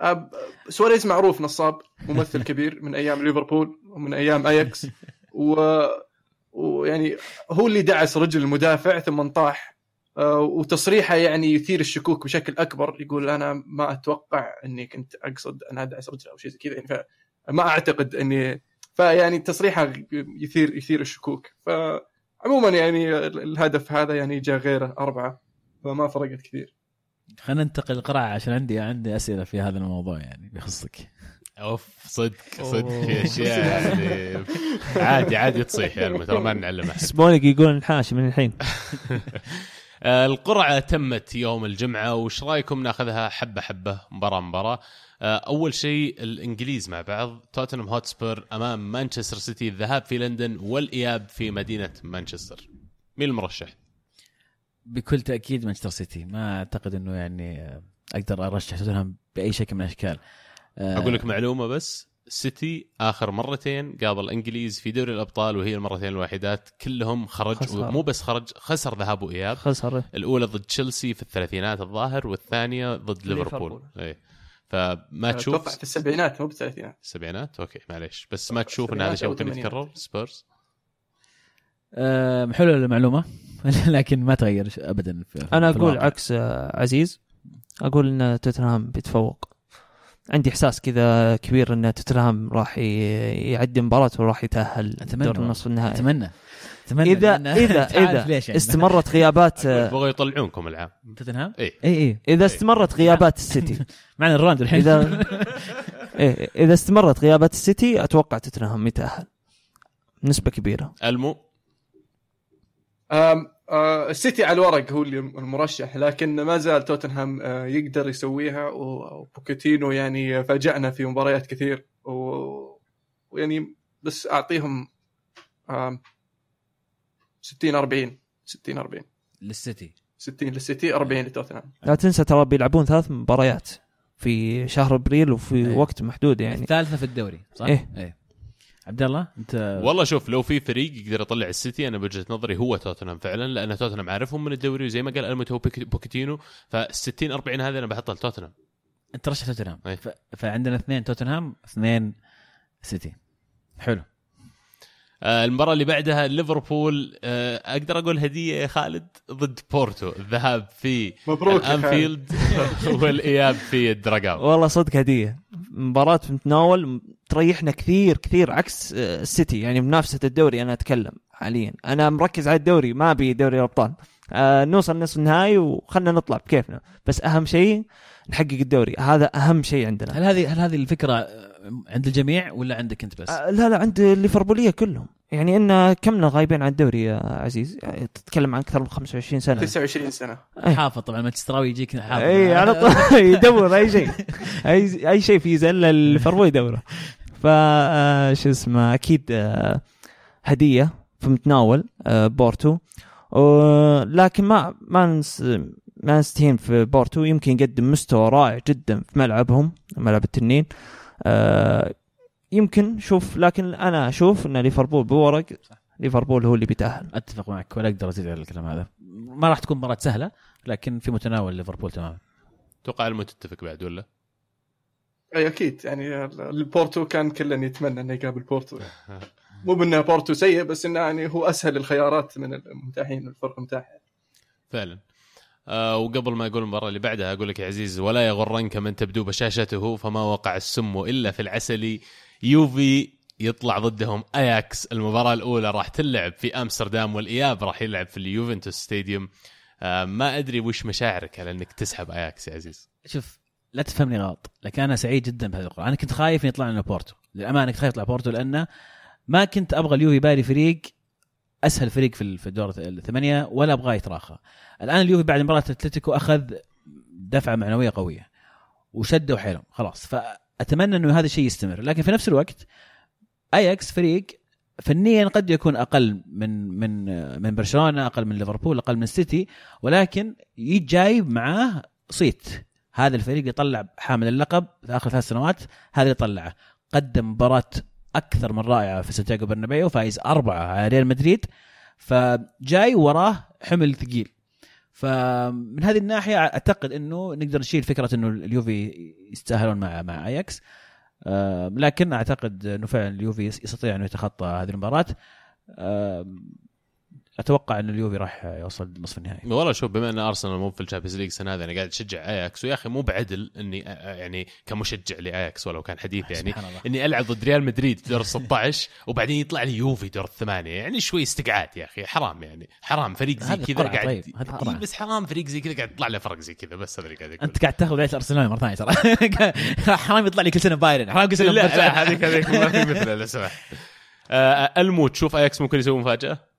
آه، سواريز معروف نصاب ممثل كبير من أيام ليفربول ومن أيام أياكس. و ويعني هو اللي دعس رجل المدافع ثم طاح آه، وتصريحه يعني يثير الشكوك بشكل أكبر يقول أنا ما أتوقع إني كنت أقصد أن أدعس رجله أو شيء زي كذا. يعني فما أعتقد إني فيعني تصريحه يثير يثير الشكوك. فعموما يعني الهدف هذا يعني جاء غيره أربعة. فما فرقت كثير. خلينا ننتقل للقرعة عشان عندي عندي أسئلة في هذا الموضوع يعني بيخصك. أوف صدق صدق في اشياء يعني عادي عادي تصيح يا ترى ما نعلم احد سبونك يقول انحاش من الحين. القرعة تمت يوم الجمعة وش رأيكم ناخذها حبة حبة مباراة مباراة؟ آه، أول شيء الإنجليز مع بعض توتنهام هوتسبير أمام مانشستر سيتي الذهاب في لندن والإياب في مدينة مانشستر. مين المرشح؟ بكل تأكيد مانشستر سيتي. ما أعتقد إنه يعني أقدر أرشح توتنهام بأي شكل من الأشكال. آه، أقول لك معلومة بس سيتي آخر مرتين قابل إنجليز في دوري الأبطال وهي المرتين الوحيدات كلهم خرج خسر. مو بس خرج خسر ذهاب وإياب. خسر. الأولى ضد تشيلسي في الثلاثينات الظاهر والثانية ضد ليفربول. اي فما تشوف أتوقع في السبعينات مو بالثلاثينات. السبعينات؟ okay معليش. بس ما تشوف ان هذا شيء ممكن يتكرر سبيرز؟ أه حلوة المعلومة. لكن ما تغير ابدا في أنا أقول في عكس آه، عزيز. أقول إن توتنهام بيتفوق. عندي إحساس كذا كبير إن توتنهام راح يعدي مباراة وراح يتأهل دور النصف النهائي. أتمنى. أتمنى اذا اذا إذا يعني. استمرت غيابات يبغوا يطلعونكم العام توتنهام؟ اي اي اي إذا استمرت غيابات السيتي. معنا الراند الحين. اذا إيه إذا استمرت غيابات السيتي أتوقع توتنهام يتأهل. نسبة كبيرة. ألمو؟ السيتي على الورق هو اللي المرشح لكن ما زال توتنهام آه يقدر يسويها وبوكيتينو يعني فاجأنا في مباريات كثير ويعني بس أعطيهم آه 60 40 60 40 للسيتي 60 للسيتي 40 لتوتنهام لا تنسى ترى بيلعبون ثلاث مباريات في شهر أبريل وفي إيه. وقت محدود يعني الثالثة في الدوري صح؟ إيه, إيه. عبد الله انت والله شوف لو في فريق يقدر يطلع السيتي أنا بوجهة نظري هو توتنهام فعلا لأن توتنهام عارفهم من الدوري وزي ما قال ألمتو بوكيتينو فال 60 40 هذه أنا بحطها لتوتنهام. انت رشح توتنهام. ف... فعندنا اثنين توتنهام اثنين سيتي. حلو. آه المباراة اللي بعدها ليفربول آه أقدر أقول هدية يا خالد ضد بورتو. الذهاب في مبروك انفيلد والإياب في الدراجاو والله صدق هدية. مباراة متناول تريحنا كثير كثير عكس آه، السيتي. يعني منافسه الدوري أنا أتكلم حاليا. أنا مركز على الدوري ما أبي دوري الأبطال. آه نوصل نصف النهائي وخلنا نطلع بكيفنا. بس أهم شيء نحقق الدوري. هذا أهم شيء عندنا. هل هذه هل هذه الفكرة عند الجميع ولا عندك أنت بس؟ آه لا لا عند الليفربوليه كلهم. يعني إن كمنا غايبين عن الدوري يا عزيز؟ يعني تتكلم عن أكثر من 25 سنة. 29 سنة. حافظ طبعا مانشستراوي يجيك حافظ. اي على طول. يدور أي شيء. اي أي شيء في زل الليفربول يدوره. ف آه، شو اسمه أكيد آه، هدية في متناول آه، بورتو. لكن ما ما ما نستهين في بورتو. يمكن يقدم مستوى رائع جدا في ملعبهم ملعب التنين. يمكن شوف لكن أنا أشوف إن ليفربول بورق ليفربول هو اللي بيتأهل. أتفق معك ولا أقدر أزيد على الكلام هذا. ما راح تكون مباراة سهلة لكن في متناول ليفربول تماما. أتوقع المو تتفق بعد ولا؟ أي أكيد يعني البورتو كان كلنا يتمنى إنه يقابل بورتو. مو بإنه بورتو سيء بس إنه يعني هو أسهل الخيارات من المتاحين الفرق المتاحه فعلا. آه وقبل ما أقول المباراة اللي بعدها أقول لك يا عزيز ولا يغرنك من تبدو بشاشته فما وقع السم إلا في العسل. يوفي يطلع ضدهم أياكس. المباراة الأولى راح تلعب في أمستردام والإياب راح يلعب في اليوفنتوس ستاديوم. آه ما أدري وش مشاعرك على إنك تسحب أياكس يا عزيز. شوف لا تفهمني غلط لكن أنا سعيد جدا بهذا القرار. أنا كنت خايف ان يطلع لنا بورتو. للأمانة كنت خايف يطلع بورتو لأنه ما كنت أبغى اليوفي يباري فريق أسهل فريق في الدور الثمانية ولا أبغاه يتراخى. الآن اليوفي بعد مباراة أتلتيكو أخذ دفعة معنوية قوية وشدوا حيلهم. خلاص فأتمنى إنه هذا الشيء يستمر. لكن في نفس الوقت أياكس فريق فنيا قد يكون أقل من من من برشلونة أقل من ليفربول أقل من السيتي ولكن جايب معاه صيت. هذا الفريق يطلع حامل اللقب في آخر ثلاث سنوات هذا اللي طلعه. قدم مباراة أكثر من رائعة في سانتياغو برنابيو فايز أربعة على ريال مدريد فجاي وراه حمل ثقيل. فمن هذه الناحية أعتقد إنه نقدر نشيل فكرة إنه اليوفي يتساهلون مع مع أياكس. لكن أعتقد إنه فعلا اليوفي يستطيع إنه يتخطى هذه المباراة. أتوقع إن اليوفي راح يوصل نصف النهائي والله شوف بما إن أرسنال مو في ال Champions League السنة هذه أنا قاعد أشجع أياكس ويا أخي مو بعدل إني يعني كمشجع لأياكس ولو كان حديث يعني. إني ألعب ضد ريال مدريد في دور 16 وبعدين يطلع لي يوفي دور الثمانية يعني شوي استقعاد يا أخي حرام يعني حرام فريق زي كذا قاعد طيب، هذه. بس حرام فريق زي كذا قاعد يطلع له فرق زي كذا بس هذا اللي قاعد أقول أنت قاعد تاخذ لعبه أرسنال مرة ثانية ترى حرام يطلع لي كل سنة بايرن حرام كل سنة لا. لا هذيك هذيك ما في مثله لو سمحت آه، المو تشوف أياكس ممكن يسوي مفاجأة؟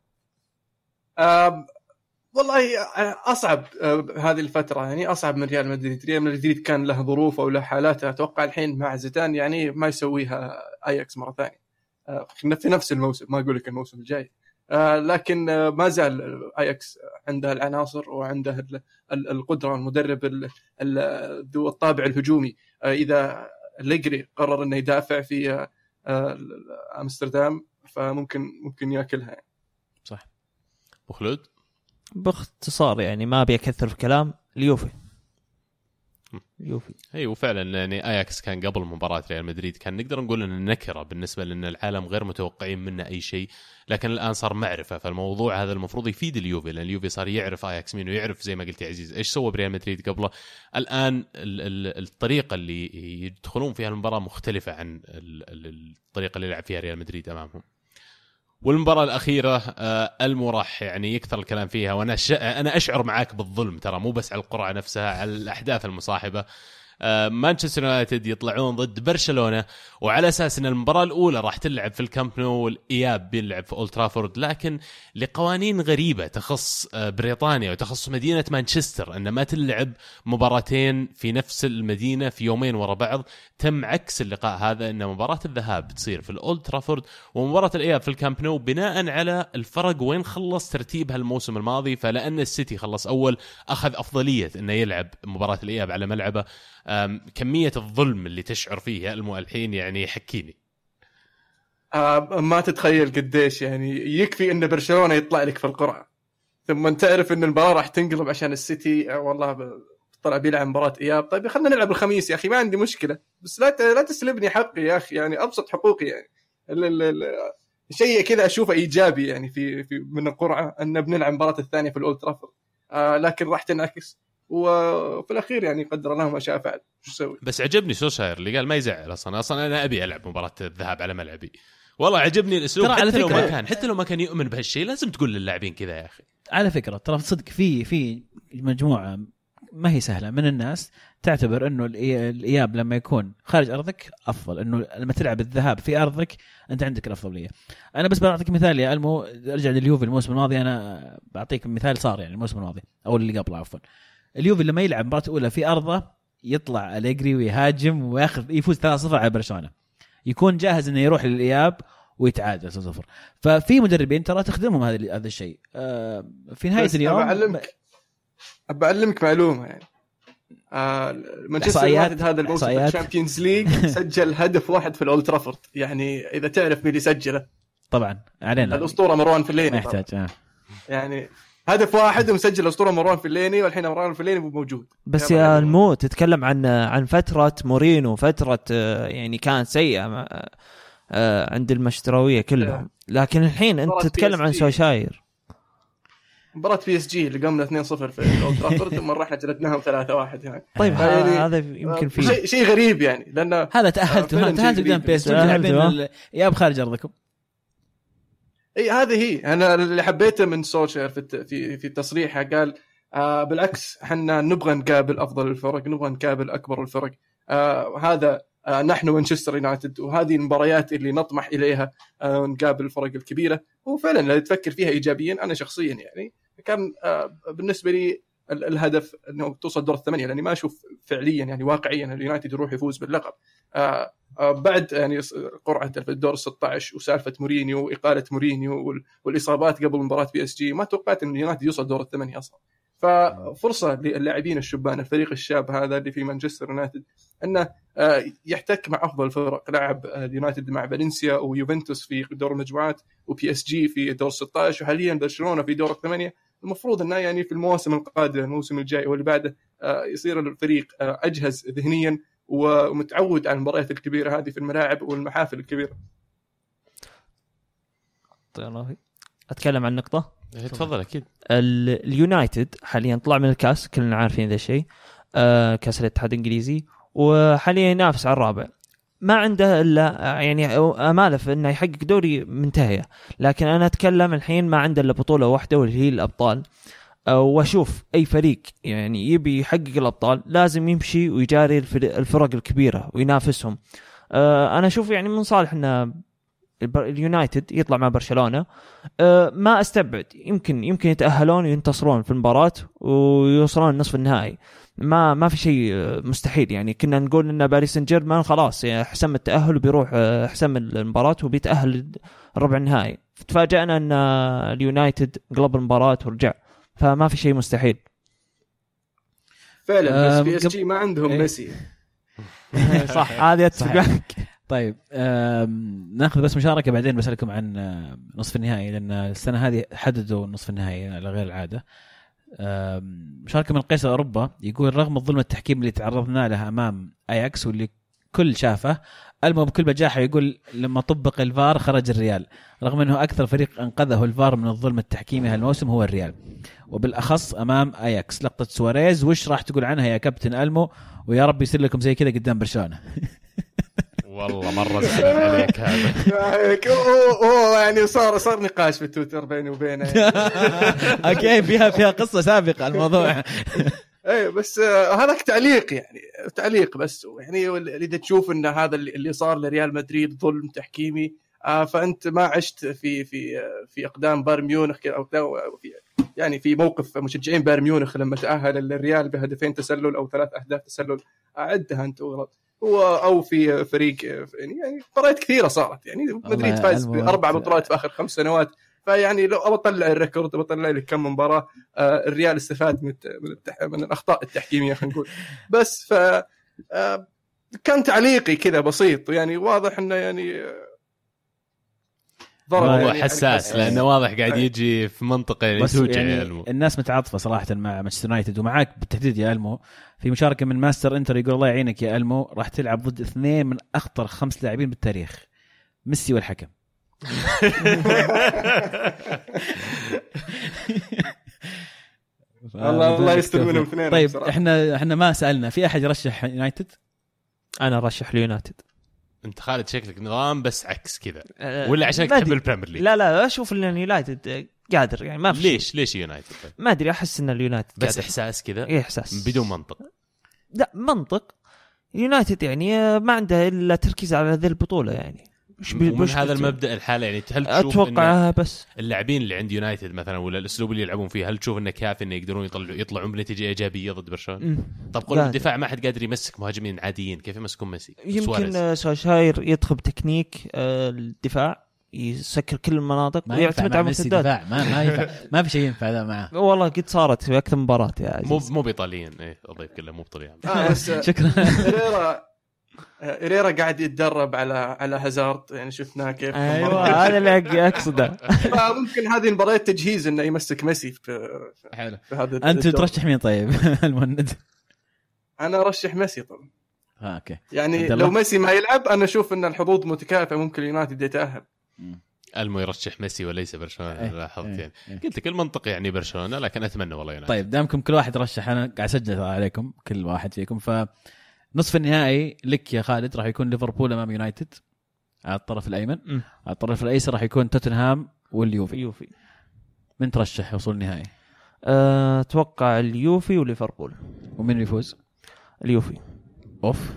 والله آه، أصعب آه، هذه الفترة يعني أصعب من ريال مدريد. ريال مدريد كان له ظروفه وله حالاته أتوقع الحين مع زيدان يعني ما يسويها أياكس مرة ثانية. آه، في نفس الموسم ما أقول لك الموسم الجاي. لكن ما زال أياكس عنده العناصر وعنده ال- ال- القدرة المدرب ال- ال- ذو الطابع الهجومي. إذا أليجري قرر إنه يدافع في أمستردام فممكن ممكن يأكلها يعني. صح ابو خلود باختصار يعني ما أبي أكثر في كلام اليوفي اليوفي أي وفعلا يعني اياكس كان قبل مباراة ريال مدريد كان نقدر نقول إنه نكرة بالنسبة لأن العالم غير متوقعين منه أي شيء لكن الآن صار معرفة فالموضوع هذا المفروض يفيد اليوفي لأن اليوفي صار يعرف اياكس مين ويعرف زي ما قلت يا عزيز إيش سوى بريال مدريد قبله. الآن ال- ال- الطريقة اللي يدخلون فيها المباراة مختلفة عن ال- ال- الطريقة اللي لعب فيها ريال مدريد أمامهم. والمباراة الأخيرة آه، المو راح يعني يكثر الكلام فيها وأنا. أنا أشعر معاك بالظلم ترى مو بس على القرعة نفسها على الأحداث المصاحبة مانشستر يونايتد يطلعون ضد برشلونة وعلى أساس إن المباراة الأولى راح تلعب في الكامب نو والإياب بيلعب في أولد ترافورد لكن لقوانين غريبة تخص آه، بريطانيا وتخص مدينة مانشستر إن ما تلعب مباراتين في نفس المدينة في يومين ورا بعض تم عكس اللقاء هذا إن مباراة الذهاب تصير في الأولد ترافورد ومباراة الإياب في الكامب نو بناء على الفرق وين خلص ترتيبها الموسم الماضي فلأن السيتي خلص أول أخذ أفضلية إنه يلعب مباراة الإياب على ملعبه. كمية الظلم اللي تشعر فيه الحين يعني حكيني آه ما تتخيل قديش يعني يكفي إن برشلونة يطلع لك في القرعة. ثم تعرف إن المباراة راح تنقلب عشان السيتي آه والله طلع بيلعب مباراة إياب. طيب خلينا نلعب الخميس يا أخي ما عندي مشكلة. بس لا لا تسلبني حقي يا أخي يعني أبسط حقوقي يعني. شيء كذا أشوفه إيجابي يعني في في من القرعة أن بنلعب المباراه الثانية في الأولد آه لكن راح تنعكس. وفي الأخير يعني قدر الله ما شاء فعل. شو أسوي؟ بس عجبني سوشاير اللي قال ما يزعل أصلا. أصلا أنا أبي ألعب مباراة الذهاب على ملعبي. والله عجبني الأسلوب. ترى على حتى لو ما فكرة- كان حتى لو ما كان يؤمن بهالشيء لازم تقول للاعبين كذا يا أخي. على فكرة ترى صدق في في مجموعة ما هي سهلة. من الناس تعتبر إنه الإياب لما يكون خارج أرضك أفضل. إنه لما تلعب الذهاب في أرضك أنت عندك الأفضلية. أنا بس بعطيك مثال يا ألمو. أرجع لليوفي الموسم الماضي. أنا بعطيك مثال صار يعني الموسم الماضي أو اللي قبله عفوا. اليوفي لما يلعب المباراه الاولى في أرضه يطلع أليجري ويهاجم وياخذ يفوز 3-0 على برشلونة. يكون جاهز إنه يروح للإياب ويتعادل 0 ففي مدربين ترى تخدمهم هذا هذا الشيء. آه، في نهاية اليوم بعلمك بعلمك معلومة يعني. آه مانشستر إحصائيات- يونايتد هذا الموسم في. ال Champions League سجل هدف واحد في الأولد ترافورد. يعني إذا تعرف مين اللي سجله. طبعا علينا. الاسطوره مروان ما فليني يحتاج آه. يعني هدف واحد ومسجل الأسطورة مروان فليني والحين مروان فليني مو موجود بس يا. المو تتكلم عن عن فترة مورينو فترة آه، يعني كانت سيئة مع- آه، عند المشتروية كلهم لكن الحين أنت تتكلم عن PSG. سوشاير مباراة بي اس جي اللي قمنا 2-0 في الاولد ترافورد ثم رحنا جلدناهم 3-1 يعني طيب آه. يعني- هذا يمكن فيه شيء شيء غريب يعني لأن هذا تاهلتوا تاهلتوا قدام. بي اس جي لاعبين ها؟ الاياب خارج ارضكم إي هذه هي. أنا اللي حبيته من سولشاير في في في تصريحه قال آه بالعكس إحنا نبغى نقابل أفضل الفرق نبغى نقابل أكبر الفرق. آه هذا آه نحن مانشستر يونايتد وهذه المباريات اللي نطمح إليها آه نقابل الفرق الكبيرة. وفعلا لو تفكر فيها ايجابيا أنا شخصيا يعني. كان آه بالنسبة لي الهدف أنه توصل دور الثمانية لأني ما أشوف فعليا يعني واقعيا اليونايتد يروح يفوز باللقب. آه آه بعد يعني قرعة الدور ال 16 وسالفة مورينيو وإقالة مورينيو وال- والإصابات قبل مباراة PSG ما توقعت أن اليونايتد يوصل دور الثمانية أصلا. ففرصة للاعبين الشبان الفريق الشاب هذا اللي في مانشستر يونايتد أنه آه، يحتك مع أفضل الفرق لعب اليونايتد مع فالنسيا ويوفنتوس في دور المجموعات و PSG في دور 16 وحاليا برشلونة في دور الثمانية. المفروض إنه يعني في المواسم القادمه الموسم الجاي واللي بعده آه، يصير الفريق آه، أجهز ذهنيا ومتعود على المباريات الكبيرة هذه في الملاعب والمحافل الكبيرة. طيب أتكلم عن نقطة؟ إيه، تفضل أكيد. ال- اليونايتد حاليا طلع من الكاس كلنا عارفين ذا الشيء آه كاس الاتحاد الإنجليزي وحاليا ينافس على الرابع. ما عنده إلا يعني اماله في إنه يحقق دوري منتهية. لكن أنا أتكلم الحين ما عنده إلا بطولة واحدة واللي هي الأبطال. آه، وأشوف أي فريق يعني يبي يحقق الأبطال لازم يمشي ويجاري الفرق الكبيرة وينافسهم. آه، أنا أشوف يعني من صالح إنه اليونايتد يطلع مع برشلونة. أه، ما أستبعد. يمكن يمكن يتأهلون وينتصرون في المباراة ويوصلون نصف النهائي. ما ما في شيء أه، مستحيل. يعني كنا نقول إن باريس سان جيرمان خلاص يعني حسم التأهل وبيروح أه، حسم المباراة وبيتأهل ربع النهائي. تفاجأنا إن اليونايتد قلب المباراة ورجع. فما في شيء مستحيل. فعلا بس آم، PSG ما عندهم إيه. ميسي. صح. هذه اتفق. معك طيب ناخذ بس مشاركة بعدين بسألكم عن آه، نصف النهائي لأن السنة هذه حددوا نصف النهائي على غير العادة. مشاركه من قيصر أوروبا يقول رغم الظلم التحكيم اللي تعرضنا له أمام اياكس واللي كل شافه المو بكل بجاحه يقول لما طبق الفار خرج الريال. رغم أنه أكثر فريق أنقذه الفار من الظلم التحكيمي هالموسم هو الريال. وبالأخص أمام اياكس لقطة سواريز وش راح تقول عنها يا كابتن ألمو؟ ويا رب يصير لكم زي كذا قدام برشلونة. والله مرة زعلان عليك هذا. هيك هو هو يعني صار صار نقاش في تويتر بيني وبينه. يعني. Okay فيها فيها قصة سابقة الموضوع. إيه بس آه، هذاك تعليق يعني تعليق بس. يعني اللي إذا تشوف إن هذا اللي اللي صار لريال مدريد ظلم تحكيمي آه، فأنت ما عشت في في آه، في أقدام بايرن ميونخ أو أو في يعني في موقف مشجعين بايرن ميونخ لما تأهل الريال بهدفين تسلل أو ثلاث أهداف تسلل. عدها أنت وغلط أو في فريق يعني يعني مباريات كثيرة صارت يعني مدريد فاز. بأربع بطولات في آخر خمس سنوات فيعني لو ابى أطلع ال record بطلع لك كم مباراة آه، الريال استفاد من من, التح... من الأخطاء التحكيمية خلينا نقول بس ف آه، كان تعليقي كذا بسيط يعني واضح إنه يعني موضوع يعني- يعني حساس. لأنه واضح قاعد يجي في منطقة يعني بس توجع يعني يا ألمو. الناس متعاطفة صراحة مع مانشستر يونايتد ومعاك بالتحديد يا ألمو في مشاركة من ماستر انتر يقول الله يعينك يا ألمو راح تلعب ضد اثنين من أخطر خمس لاعبين بالتاريخ ميسي والحكم. الله الله يستر منهم اثنين طيب بصراحة. إحنا إحنا ما سألنا في أحد يرشح يونايتد؟ أنا رشح اليونايتد انت خالد شكلك نظام بس عكس كذا. أه، ولا عشانك ما تحب. ال Premier League. لا لا أشوف إن اليونايتد قادر يعني ما في. ليش؟ ليش يونايتد طيب؟ ما أدري أحس إن اليونايتد بس قادر. إحساس كذا؟ إيه إحساس. بدون منطق. لا منطق. يونايتد يعني آه، ما عنده إلا تركيز على هذه البطولة يعني. ومن وش هذا المبدأ الحالة يعني هل تشوف إن أتوقع بس. اللاعبين اللي عند يونايتد مثلا ولا الأسلوب اللي يلعبون فيه هل تشوف انه كافي انه يقدرون يطلعوا يطلعوا بنتيجة إيجابية ضد برشلونة؟ طب قول. الدفاع ما حد قادر يمسك مهاجمين عاديين كيف يمسكون ميسي؟ يمكن. آه، سوشاير يدخل بتكنيك آه، الدفاع يسكر كل المناطق ما ينفع ويعتمد على دفاع. ما ما ينفع. ما في شيء ينفع ذا معاه والله قد صارت في أكثر من مباراة يا مو عزيز مو بإيطاليين. إيه اضيف كله مو بطليان آه، بس آه، شكرا آه، إيريرا قاعد يتدرب على على هازارد يعني شفناه كيف أيوه هذا اللي أقصده. فممكن هذه المباريات تجهيز إنه يمسك ميسي في حلو. في هذا أنت الدور. ترشح مين طيب؟ المهند. أنا أرشح ميسي طبعا. آه okay. يعني؟ لو ميسي ما يلعب أنا أشوف إن الحظوظ متكافئة ممكن اليونايتد يتأهل. ألمو يرشح ميسي وليس برشلونة إيه، لاحظت إيه، يعني. إيه. قلت لك المنطق يعني برشلونة لكن أتمنى والله يونايتد. طيب دامكم كل واحد رشح أنا قاعد أسجل عليكم كل واحد فيكم. ف نصف النهائي لك يا خالد راح يكون ليفربول أمام يونايتد على الطرف الأيمن. مم. على الطرف الأيسر راح يكون توتنهام واليوفي. يوفي من ترشح وصول النهائي؟ آه، أتوقع اليوفي وليفربول. ومن اللي يفوز؟ اليوفي. أوف.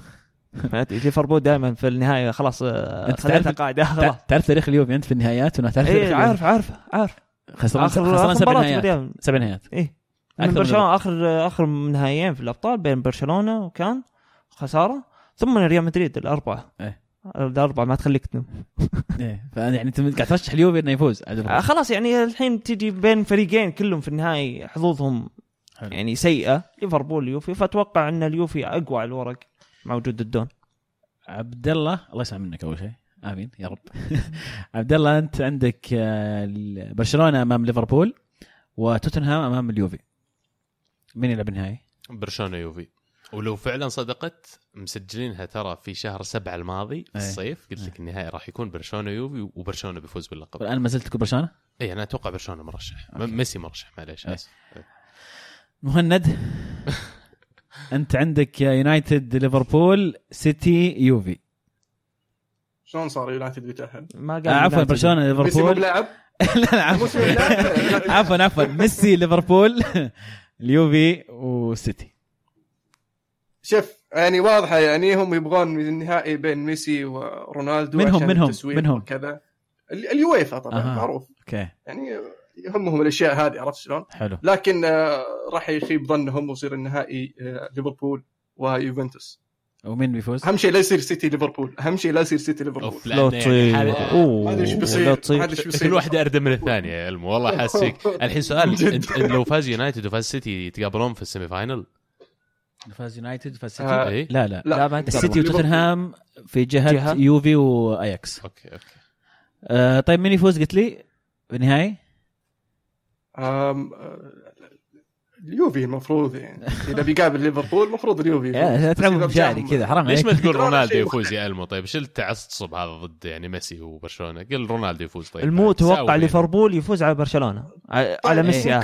ليفربول دائما في النهاية خلاص أنت خليتها تعرف- قاعدة خلاص. تع- تعرف تاريخ اليوفي أنت في النهائيات ولا تعرف إيه اليوفي؟ عارف عارف عارف. خسران خسران سبع نهائيات. سبع نهائيات إيه. من برشلونة آخر آخر نهائيين في الأبطال بين برشلونة وكان خسارة ثم ريال مدريد الأربعة. إيه. الأربعة ما تخليك تنوم إيه فأنا يعني أنت قاعد ترشح اليوفي إنه يفوز آه، خلاص يعني الحين تجي بين فريقين كلهم في النهائي حظوظهم حلو. يعني سيئة ليفربول اليوفي فأتوقع إن اليوفي أقوى على الورق مع وجود الدون. عبد الله الله يسمع منك أول شيء. آمين يا رب. عبد الله أنت عندك آه، برشلونة أمام ليفربول وتوتنهام أمام اليوفي. مين يلعب النهائي؟ برشلونة يوفي. ولو فعلا صدقت مسجلينها ترى في شهر سبعة الماضي في أي. الصيف قلت لك النهائي راح يكون برشلونة يوفي وبرشلونة بيفوز باللقب الآن ما زلت تقول برشلونة؟ اي أنا أتوقع برشلونة مرشح okay. ميسي مرشح معليش. اسف مهند أنت عندك يونايتد ليفربول سيتي يوفي شلون صار يونايتد بيتأهل؟ ما قال عفوا. برشلونة ميسي مو ليفربول لا لا عفوا. عفوا عفوا ميسي ليفربول اليوفي وسيتي شوف يعني واضحة يعني هم يبغون النهائي بين ميسي ورونالدو منهم- عشان منهم- التسويق منهم. وكذا. ال- اليويفا طبعا أها. معروف. أوكي. يعني يهمهم الأشياء هذه عرفت شلون؟ حلو. لكن آه، راح يخيب ظنهم ويصير النهائي آه، ليفربول ويوفنتوس. ومين بيفوز؟ أهم شيء لا يصير سيتي ليفربول. أهم شيء لا يصير سيتي ليفربول. يعني تصير أوه ما أدري إيش لو بيصير ما أدري إيش بيصير. كل واحدة اردم من الثانية يا علم والله حاس فيك الحين سؤال لو فاز يونايتد وفاز سيتي يتقابلون في ال semi-final؟ فاز يونايتد فاز سيتي. آه، اي لا لا. لا لا ما انت السيتي. وتوتنهام في جهة, جهة. يوفي وأياكس. أوكي أوكي. آه طيب مين يفوز؟ قلت لي بالنهائي؟ آم، آه، اليوفي المفروض يعني. إذا بيقابل ليفربول المفروض اليوفي تلعب بجاهم- كذا حرام ليش ما تقول رونالدو يفوز يا ألمو؟ طيب إيش التعصب هذا ضد يعني ميسي وبرشلونة. قل رونالدو يفوز. طيب المو توقع يعني. ليفربول يفوز على برشلونة على ميسي.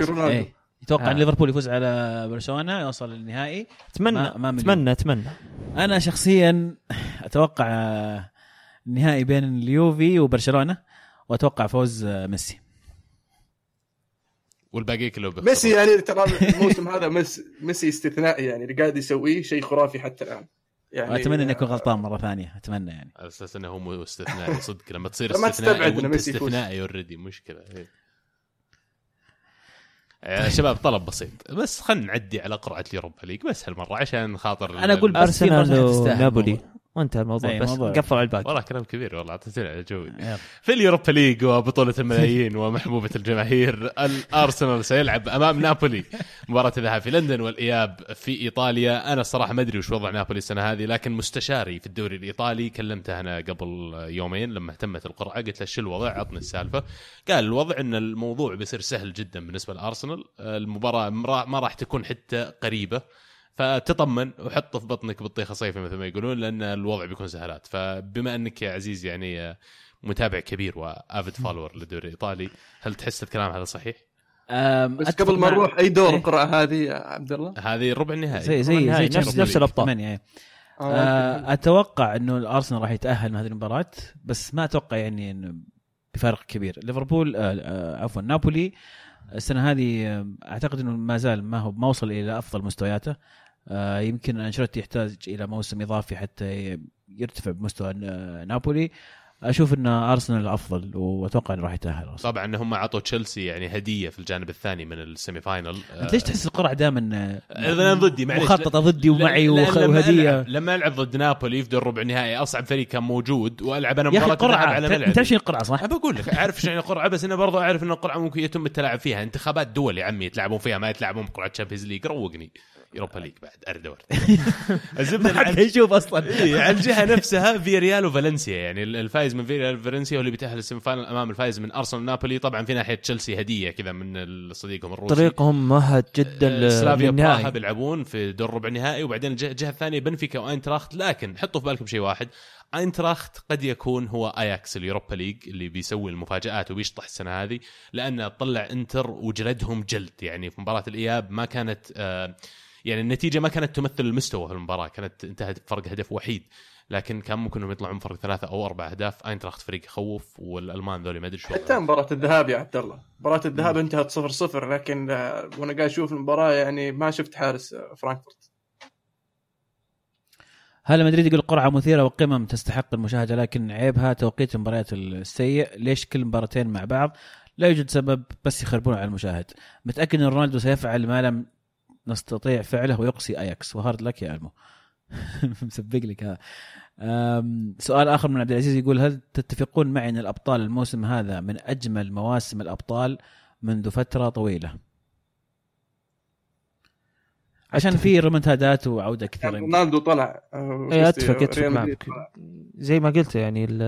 يتوقع آه. ان ليفربول يفوز على برشلونة يوصل للنهائي أتمنى ما- ما. أتمنى أتمنى أنا شخصيا أتوقع آه، النهائي بين اليوفي وبرشلونة وأتوقع فوز آه، ميسي والباقي كله. ميسي يعني ترى الموسم هذا ميسي, ميسي استثنائي يعني اللي قاعد يسويه شيء خرافي حتى الآن يعني اتمنى اني اكون غلطان مرة ثانية أتمنى يعني على أساس إنه هو مو استثنائي صدق لما تصير لا، ما استثنائي تستبعد وانت ميسي. استثنائي already مشكلة. يا شباب طلب بسيط بس خلينا نعدي على قرعة اليوروبا ليج بس هالمرة عشان خاطر بس في ارسنال ونابولي. وانتهى الموضوع أي بس موضوع. قفل على الباقي. والله كلام كبير والله اعطيتنا على جوي. في اليوروبا ليج وبطولة الملايين ومحبوبة الجماهير الأرسنال سيلعب أمام نابولي. مباراة الذهاب في لندن والإياب في إيطاليا. أنا الصراحة ما أدري وش وضع نابولي السنة هذه لكن مستشاري في الدوري الإيطالي كلمته أنا قبل يومين لما اهتمت القرعة قلت له شو الوضع؟ عطني السالفة. قال الوضع أن الموضوع بيصير سهل جدا بالنسبة للأرسنال المباراة مرا- ما راح تكون حتى قريبة. فتطمن وحط في بطنك بطيخة صيفي مثل ما يقولون لأن الوضع بيكون سهلات فبما أنك يا عزيز يعني متابع كبير وافيد فولور للدوري الإيطالي هل تحس الكلام هذا صحيح؟ بس قبل ما نروح أي دور إيه. القرعه هذه يا عبد الله هذه الربع النهائي زي زي النهائي، زي نفس- نفس. الأبطال. ثمانية، آه، آه، أتوقع إنه الأرسنال راح يتأهل من هذه المباراة بس ما أتوقع يعني انه بفارق كبير ليفربول آه، آه، عفوا نابولي السنة هذه أعتقد إنه ما زال ما هو ما وصل إلى أفضل مستوياته يمكن أنشيلوتي يحتاج إلى موسم إضافي حتى يرتفع بمستوى آه، نابولي. أشوف إن أرسنال الافضل وأتوقع إنه راح يتأهل أرسنال. طبعا هم أعطوا تشيلسي يعني هدية في الجانب الثاني من ال semi-final. أنت ليش تحس القرعة دائما اذا ضدي معليش. مخططة ضدي ومعي وهدية. لما ألعب ضد نابولي في دور ربع النهائي أصعب فريق كان موجود وألعب أنا مباراة الذهاب قرعه على انت ملعبي. تعرف شنو القرعة صح؟ أبى أقول لك أعرف شنو يعني قرعه بس أنا برضو أعرف إن القرعة ممكن يتم التلاعب فيها. انتخابات دول يا عمي يتلاعبون فيها ما يتلاعبون بقرعة تشامبيونز ليج روقني. يوروبا ليج. بعد أرد ورد الزبدة ما حد يشوف أصلا. إيه، على الجهة نفسها في ريال وفالنسيا يعني الفايز من في ريال وفالنسيا هو اللي بيتأهل ال semi-final أمام الفايز من أرسنال ونابولي. طبعا في ناحيه تشيلسي هدية كذا من صديقهم الروسي. طريقهم مهد جدا ل- سلافيا براها بيلعبون في دور ربع نهائي. وبعدين الجهة الثانية بنفيكا وأينتراخت. لكن حطوا في بالكم شيء واحد. أينتراخت قد يكون هو أياكس اليوروبا ليج اللي بيسوي المفاجآت وبيشطح السنة هذه لأنه طلع إنتر وجلدهم جلد. يعني في مباراة الإياب ما كانت آه يعني النتيجة ما كانت تمثل المستوى في المباراة كانت انتهت بفرق هدف وحيد. لكن كان ممكن إنهم يطلعون فرق ثلاثة أو أربع أهداف. أينتراخت فريق يخوف والألمان ذولي ما أدري شو حتى مباراة الذهاب يا عبد الله، مباراة الذهاب انتهت 0 0 لكن آه، وأنا قاعد أشوف المباراة يعني ما شفت حارس آه، فرانكفورت. هلا مدريد يقول قرعة مثيرة وقمم تستحق المشاهدة لكن عيبها توقيت المباريات السيء. ليش كل مباراتين مع بعض؟ لا يوجد سبب بس يخربون على المشاهد. متأكد إن رونالدو سيفعل ما لم نستطيع فعله ويقصي أياكس. وهارد لك يا ألمو. مسبق لك أم، سؤال آخر من عبد العزيز يقول هل تتفقون معي إن الأبطال الموسم هذا من أجمل مواسم الأبطال منذ فترة طويلة؟ عشان في ريمونتادات وعودة كثيرة. يعني رونالدو طلع آه، اي أتفق أتفق معك. زي ما قلت يعني ال-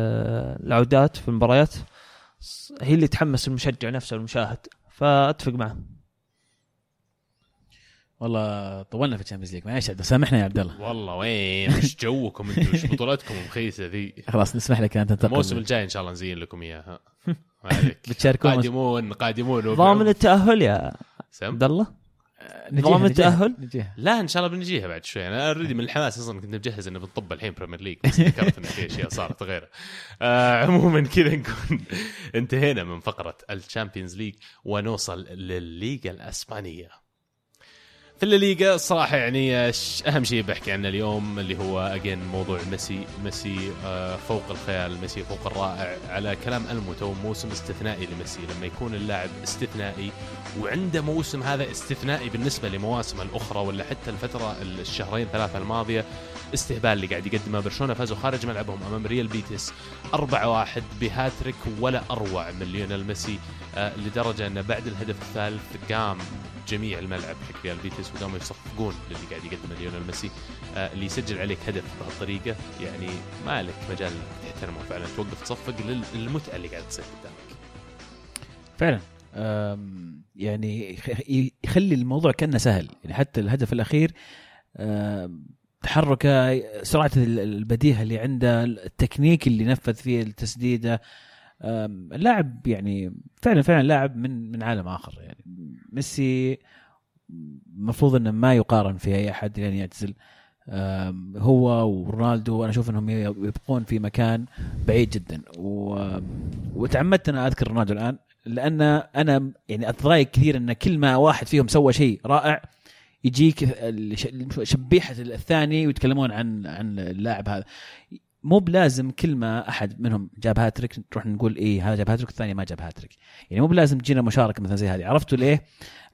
العودات في المباريات هي اللي تحمس المشجع نفسه المشاهد. فأتفق معه. والله طولنا في الشامبيونز ليج معليش عبد سامحنا يا عبد الله. والله وين؟ وش جوكم أنتم وش بطولتكم؟ المخيسه ذي. خلاص نسمح لك أنت تنتقل. الموسم الجاي إن شاء الله نزين لكم إياها. ما عليك. بتشاركون قادمون قادمون. ضامن التأهل يا عبد الله؟ نجيها- التأهل؟ نجيها لا إن شاء الله بنجيها بعد شوي. أنا already من الحماس أصلا كنت مجهز انه بنطب الحين بريمير ليج بس ذكرت ان في أشياء صارت غيره. آه عموما كذا نكون انتهينا من فقرة الشامبيونز ليج ونوصل للليغا الأسبانية. في الليغا صراحة يعني آه، أهم شيء بحكي عنه اليوم اللي هو again موضوع ميسي ميسي آه، فوق الخيال ميسي فوق الرائع على كلام ألموتو موسم استثنائي لميسي. لما يكون اللاعب استثنائي وعنده موسم هذا استثنائي بالنسبة لمواسمه الأخرى ولا حتى الفترة الشهرين ثلاثة الماضية استهبال اللي قاعد يقدمه. برشلونة فازوا خارج ملعبهم أمام ريال بيتس 4-1 بهاتريك ولا أروع من ليونيل ميسي. لدرجة انه بعد الهدف الثالث قام جميع الملعب حق ريال بيتس وقاموا يصفقون للي قاعد يقدمه ليونيل ميسي. آه اللي يسجل عليك هدف بهالطريقة يعني ما لك مجال تحترمه فعلا. توقف تصفق لل- للمتعة اللي قاعد تصير قدامك. فعلا. يعني يخ- يخلي الموضوع كأنه سهل. يعني حتى الهدف الأخير تحركه سرعة ال- البديهة اللي عنده التكنيك اللي نفذ فيه التسديدة اللاعب يعني فعلا فعلا لاعب من من عالم آخر يعني. ميسي المفروض إنه ما يقارن في أي أحد لين يعتزل. هو ورونالدو أنا أشوف إنهم يبقون في مكان بعيد جدا. و... وتعمدت أنا أذكر رونالدو الآن لأن أنا يعني أتضايق كثير إن كل ما واحد فيهم سوى شيء رائع يجيك شبيحه الثاني ويتكلمون عن عن اللاعب هذا. مو بلازم كل ما أحد منهم جاب هاتريك نروح نقول إيه هذا جاب هاتريك الثاني ما جاب هاتريك. يعني مو بلازم تجينا مشاركة مثلا زي هذه. عرفتوا ليه؟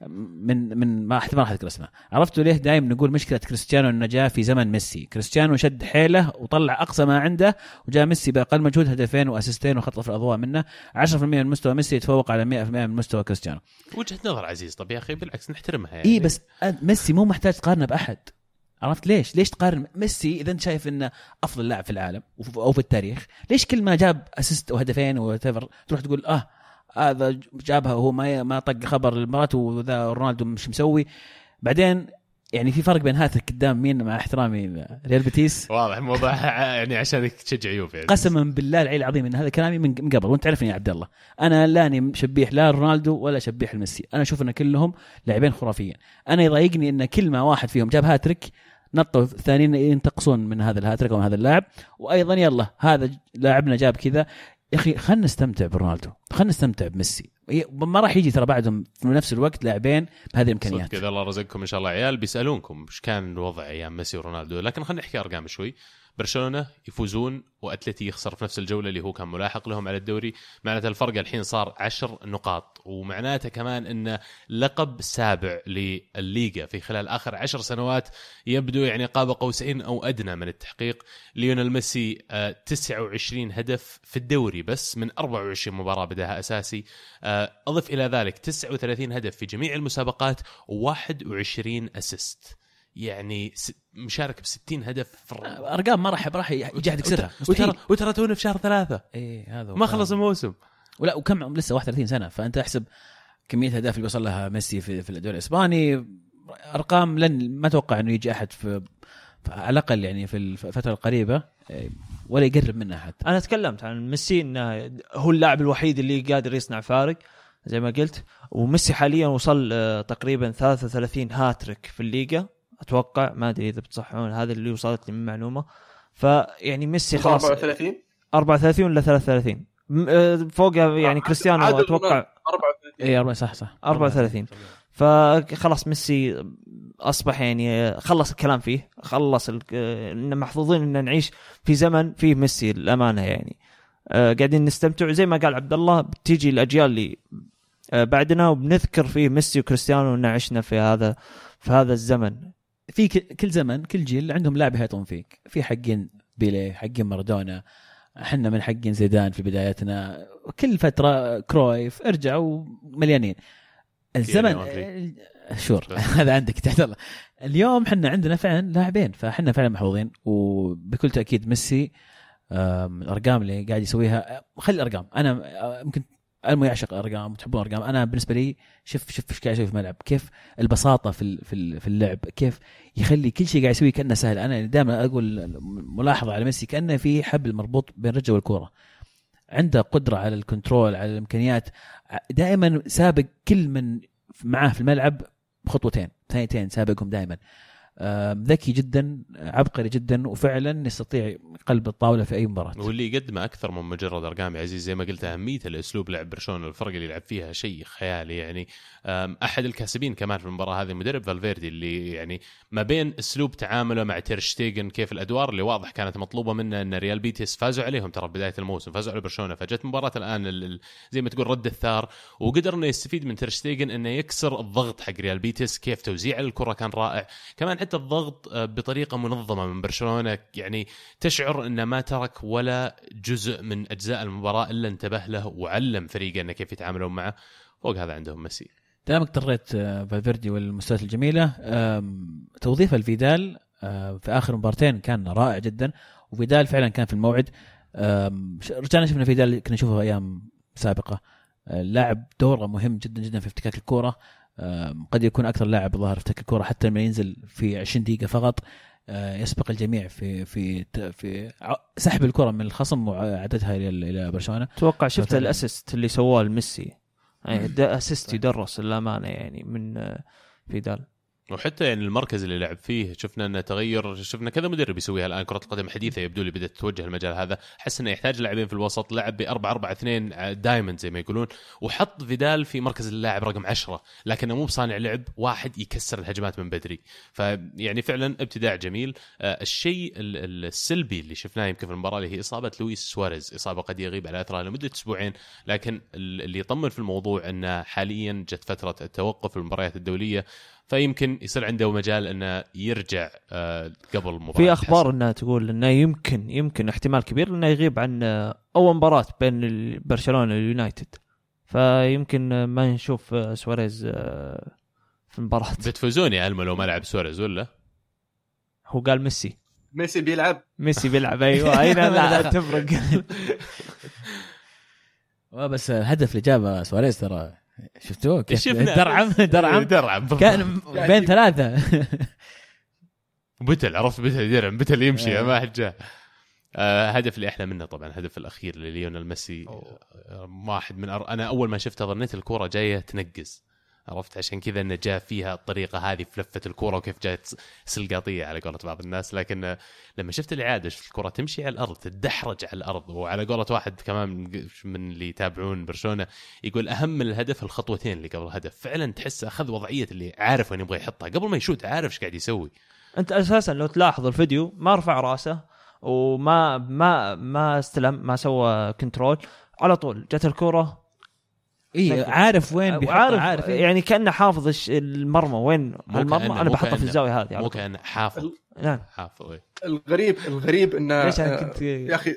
من من ما احتمال راح أذكر اسمه. عرفتوا ليه دائما نقول مشكلة كريستيانو إنه جاء في زمن ميسي. كريستيانو شد حيله وطلع أقصى ما عنده وجاء ميسي بأقل مجهود هدفين وأسيستين وخطف الأضواء منه. 10% من مستوى ميسي يتفوق على 100% من مستوى كريستيانو. وجهة نظر عزيز طب يا أخي بالعكس نحترمها يعني. اي بس ميسي مو محتاج تقارنه بأحد. عرفت ليش؟ ليش تقارن ميسي إذا أنت شايف إنه أفضل لاعب في العالم أو في التاريخ، ليش كل ما جاب assist وهدفين وتفر تروح تقول آه هذا جابها وهو ما ما طق خبر المباراة وذا رونالدو مش مسوي. بعدين يعني في فرق بين هاتريك قدام مين مع احترامي ريال بيتيس؟ واضح الموضوع يعني عشانك تشجع يوفي يعني. قسما بالله العلي العظيم إن هذا كلامي من من قبل وأنت تعرفني يا عبد الله. أنا لاني شبيح لا رونالدو ولا شبيح لميسي أنا أشوف إن كلهم لاعبين خرافيين. أنا يضايقني إن كل ما واحد فيهم جاب هاتريك نطوا الثانيين ينتقصون من هذا الهاتريك أو من هذا اللاعب. وأيضا يلا هذا لاعبنا جاب كذا. يا أخي خلينا نستمتع برونالدو. خلينا نستمتع بميسي. ما راح يجي ترى بعدهم في نفس الوقت لاعبين بهذه الإمكانيات. صدق اذا الله رزقكم إن شاء الله. عيال بيسألونكم إيش كان الوضع أيام ميسي ورونالدو. لكن خلينا نحكي أرقام شوي. برشلونة يفوزون وأتلتي يخسر في نفس الجولة اللي هو كان ملاحق لهم على الدوري. معناته الفرق الحين صار عشر نقاط ومعناته كمان ان لقب سابع للليغا في خلال آخر عشر سنوات يبدو يعني قاب قوسين أو أدنى من التحقيق. ليونيل ميسي آه، 29 هدف في الدوري بس من 24 مباراة بداها أساسي. آه، أضف إلى ذلك 39 هدف في جميع المسابقات و21 assist. يعني مشارك ب 60 هدف في الر- أرقام ما راح راح يجي أحد يكسرها وترى وترى تونا في شهر ثلاثة. إيه هذا ما. خلص الموسم. ولا وكم عم- لسه 31 سنة فأنت احسب كمية الاهداف اللي وصل لها ميسي في, في الدوري الإسباني. أرقام لن ما أتوقع إنه يجي أحد في في- على الأقل يعني في الفترة القريبة إيه، ولا يقرب منها حتى. أنا تكلمت عن ميسي إنه هو اللاعب الوحيد اللي قادر يصنع فارق زي ما قلت. وميسي حاليا وصل آه، تقريبا 33 هاتريك في الليجا أتوقع ما أدري إذا بتصححون هذا اللي وصلت لي من معلومة. فيعني ميسي خلاص 34 34 ولا 33 م- آه، فوق يعني كريستيانو أتوقع. 34 اي أربعة صح صح. 34 فخلاص ميسي أصبح يعني خلص الكلام فيه خلص ال- ان محظوظين ان نعيش في زمن فيه ميسي الامانه يعني. آه، قاعدين نستمتع. زي ما قال عبد الله بتيجي الأجيال اللي آه، بعدنا وبنذكر فيه ميسي وكريستيانو ان عشنا في هذا في هذا الزمن. في كل زمن كل جيل عندهم لاعب يحيطون فيك. في حقين بيلي حقين مارادونا إحنا من حقين زيدان في بدايتنا. كل فترة كرويف ارجعوا مليانين. الزمن كيليان شور. هذا عندك تحت الله اليوم إحنا عندنا فعلا لاعبين فاحنا فعلا محظوظين. وبكل تأكيد ميسي الأرقام اللي قاعد يسويها خلي الأرقام. أنا آه، ممكن المو يعشق أرقام وتحبون أرقام. أنا بالنسبة لي شوف شوف إيش قاعد يسوي في الملعب. كيف البساطة في في ال- في اللعب. كيف يخلي كل شيء قاعد يسويه كأنه سهل. أنا دائما أقول ملاحظة على ميسي كأنه في حبل مربوط بين رجله والكورة. عنده قدرة على الكنترول على الإمكانيات. دائما سابق كل من معاه في الملعب بخطوتين ثانيتين سابقهم دائما. ذكي جدا عبقري جدا وفعلا يستطيع قلب الطاولة في أي مباراة. واللي يقدمه أكثر من مجرد أرقام يا عزيز زي ما قلت أهمية الأسلوب لعب برشلونة الفرق اللي يلعب فيها شيء خيالي يعني. أحد الكاسبين كمان في المباراة هذه مدرب فالفيردي اللي يعني ما بين أسلوب تعامله مع تيرشتيجن كيف الأدوار اللي واضح كانت مطلوبة منه إن ريال بيتيس فازوا عليهم ترى بداية الموسم فازوا على برشلونة فجت مباراة الآن ال- ال- زي ما تقول رد الثار وقدر إنه يستفيد من تيرشتيجن إنه يكسر الضغط حق ريال بيتيس كيف توزيع الكرة كان رائع. كمان حتى الضغط آه، بطريقة منظمة من برشلونة. يعني تشعر انه ما ترك ولا جزء من أجزاء المباراة إلا انتبه له وعلم فريقه إنه كيف يتعاملون معه. فوق هذا عندهم ميسي. دامك اضطريت آه، فالفيردي والمستويات الجميلة. توظيف الفيدال آه، في آخر مبارتين كان رائع جدا وفيدال فعلا كان في الموعد. رجعنا شفنا فيدال كنا نشوفه أيام سابقة. لاعب دوره مهم جدا جدا في افتكاك الكورة. قد يكون أكثر لاعب ظهر في افتكاك الكوره حتى لما ينزل في 20 دقيقة فقط آه، يسبق الجميع في في في سحب الكرة من الخصم وعدتها إلى إلى برشلونة. أتوقع شفت. الأسيست اللي سواه لميسي. يعني ده assist يدرس للامانه يعني من آه، فيدال. وحتى يعني المركز اللي لعب فيه شفنا أنه تغير شفنا كذا مدرب يسويها الآن كرة القدم الحديثه يبدو لي بدأت تتوجه المجال هذا. حس إنه يحتاج لاعبين في الوسط لعب ب 4 4 2 diamond زي ما يقولون. وحط فيدال في مركز اللاعب رقم 10 لكنه مو بصانع لعب واحد يكسر الهجمات من بدري. فيعني فعلا ابتداع جميل. آه، الشيء ال- ال- السلبي اللي شفناه يمكن في المباراة اللي هي إصابة لويس سواريز. إصابة قد يغيب على اثرها لمدة أسبوعين لكن ال- اللي يطمن في الموضوع إنه حاليا جت فترة التوقف في المباريات الدولية. فيمكن يصير عنده مجال إنه يرجع آه، قبل مباراة في أخبار إنها تقول إنه يمكن يمكن احتمال كبير إنه يغيب عن آه، أول مباراة بين برشلونة واليونايتد. فيمكن آه، ما نشوف سواريز في المباراة. بتفوزون يا إلمو لو ما لعب سواريز ولا؟ هو قال ميسي. ميسي بيلعب. ميسي بيلعب أيوه إيه لا تفرق. بس هدف اللي جابه سواريز ترى. شفتوه كيف شفنا. درعم درعم. درعم. كان بين ثلاثة. بتل عرفت؟ بتل درعم بتل يمشي آه. ما حد جاء. آه هدف اللي أحلى منه طبعا الهدف الأخير لليونيل ميسي. آه، واحد من أر... أنا أول ما شفته ظنيت الكورة جاية تنقز. عرفت؟ عشان كذا انه جاء فيها الطريقة هذه في لفة الكورة وكيف جات سلقاطية على قولة بعض الناس. لكن لما شفت الاعاده شفت الكرة تمشي على الأرض تدحرج على الأرض. وعلى قولة واحد كمان من- من اللي يتابعون برشلونة يقول أهم من الهدف الخطوتين اللي قبل الهدف. فعلا تحس أخذ وضعية اللي عارف وين يبغى يحطها. قبل ما يشوت عارف إيش قاعد يسوي. أنت أساسا لو تلاحظ الفيديو ما رفع رأسه وما ما ما استلم ما سوى control على طول جت الكرة إيه عارف وين بيحطها وعارف عارف إيه. يعني كأنه حافظ الش- المرمى. وين؟ المرمى أنا بحطه في الزاوية هذه مو طول. كان حافظ. نعم. حافظ إيه. الغريب الغريب انه ليش أنا آه، كنت يا أخي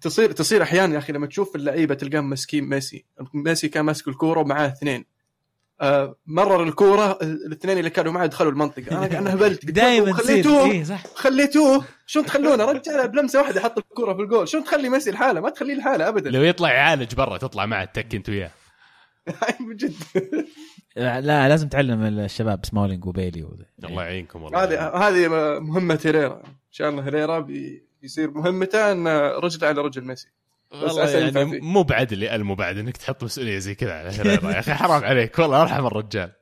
تصير تصير أحيانا يا أخي لما تشوف اللعيبة تلقاهم ماسكين ميسي. ميسي كان ماسك الكورة ومعاه اثنين. آه مرر الكورة الاثنين اللي كانوا معاه دخلوا المنطقة. أنا أنا هبلت. دائما خليتوه إيه صح. خليتوه. شلون تخلونه؟ رجال بلمسة واحدة حط الكورة في الجول. شلون تخلي ميسي لحاله؟ ما تخليه لحاله ابدا. لو يطلع يعالج برا تطلع معه تك أنت وياه. من جد. لا لازم تعلم الشباب سمولينج وبيلي و... الله يعينكم والله. هذه هذه مهمة هيريرا إن شاء الله هيريرا بي- بيصير مهمته ان رجل على رجل ميسي. والله يعني. مو بعدل يا المو بعد إنك تحط مسؤولية زي كذا على يا أخي حرام عليك والله أرحم الرجال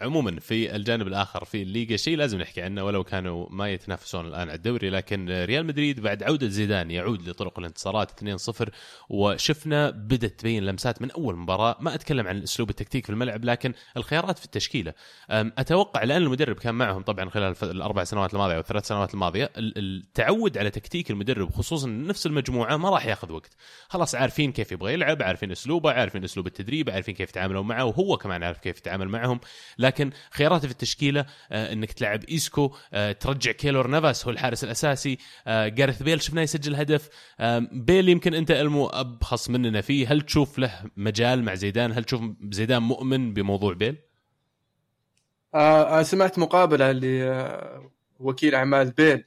عموما في الجانب الآخر في الليغا شيء لازم نحكي عنه ولو كانوا ما يتنافسون الآن على الدوري لكن ريال مدريد بعد عودة زيدان يعود لطرق الانتصارات 2-0 وشفنا بدأت تبين لمسات من أول مباراة. ما أتكلم عن الاسلوب التكتيك في الملعب لكن الخيارات في التشكيلة. أتوقع لأن المدرب كان معهم طبعا خلال الأربع سنوات الماضية أو الثلاث سنوات الماضية ال- التعود على تكتيك المدرب خصوصا نفس المجموعة ما راح ياخذ وقت. خلاص عارفين كيف يبغى يلعب عارفين أسلوبه عارفين أسلوب التدريب عارفين كيف يتعاملوا معه وهو كمان عارف كيف يتعامل معهم. لكن خياراته في التشكيلة آه إنك تلعب إيسكو آه ترجع كيلور نافاس هو الحارس الأساسي آه جاريث بيل شفناه يسجل هدف بيل يمكن أنت إلمو أبخص مننا فيه هل تشوف له مجال مع زيدان؟ هل تشوف زيدان مؤمن بموضوع بيل؟ سمعت مقابلة لوكيل أعمال بيل.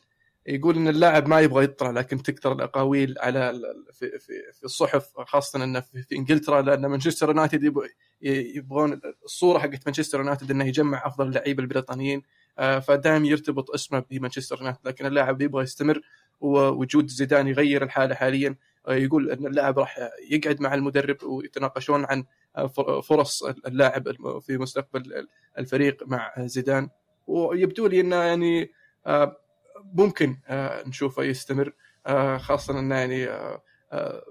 يقول إن اللاعب ما يبغى يطلع لكن تكثر الأقاويل على في في في الصحف خاصة إنه في, في إنجلترا لأن مانشستر يونايتد يبغون الصورة حقت مانشستر يونايتد إنه يجمع أفضل اللعيبة البريطانيين آه، فدائما يرتبط اسمه بمانشستر يونايتد لكن اللاعب يبغى يستمر ووجود زيدان يغير الحالة حاليا آه، يقول إن اللاعب راح يقعد مع المدرب ويتناقشون عن آه، فر- فرص اللاعب في مستقبل الفريق مع زيدان. ويبدو لي إنه يعني ممكن آه، نشوفه يستمر آه، خاصة أنه يعني آه،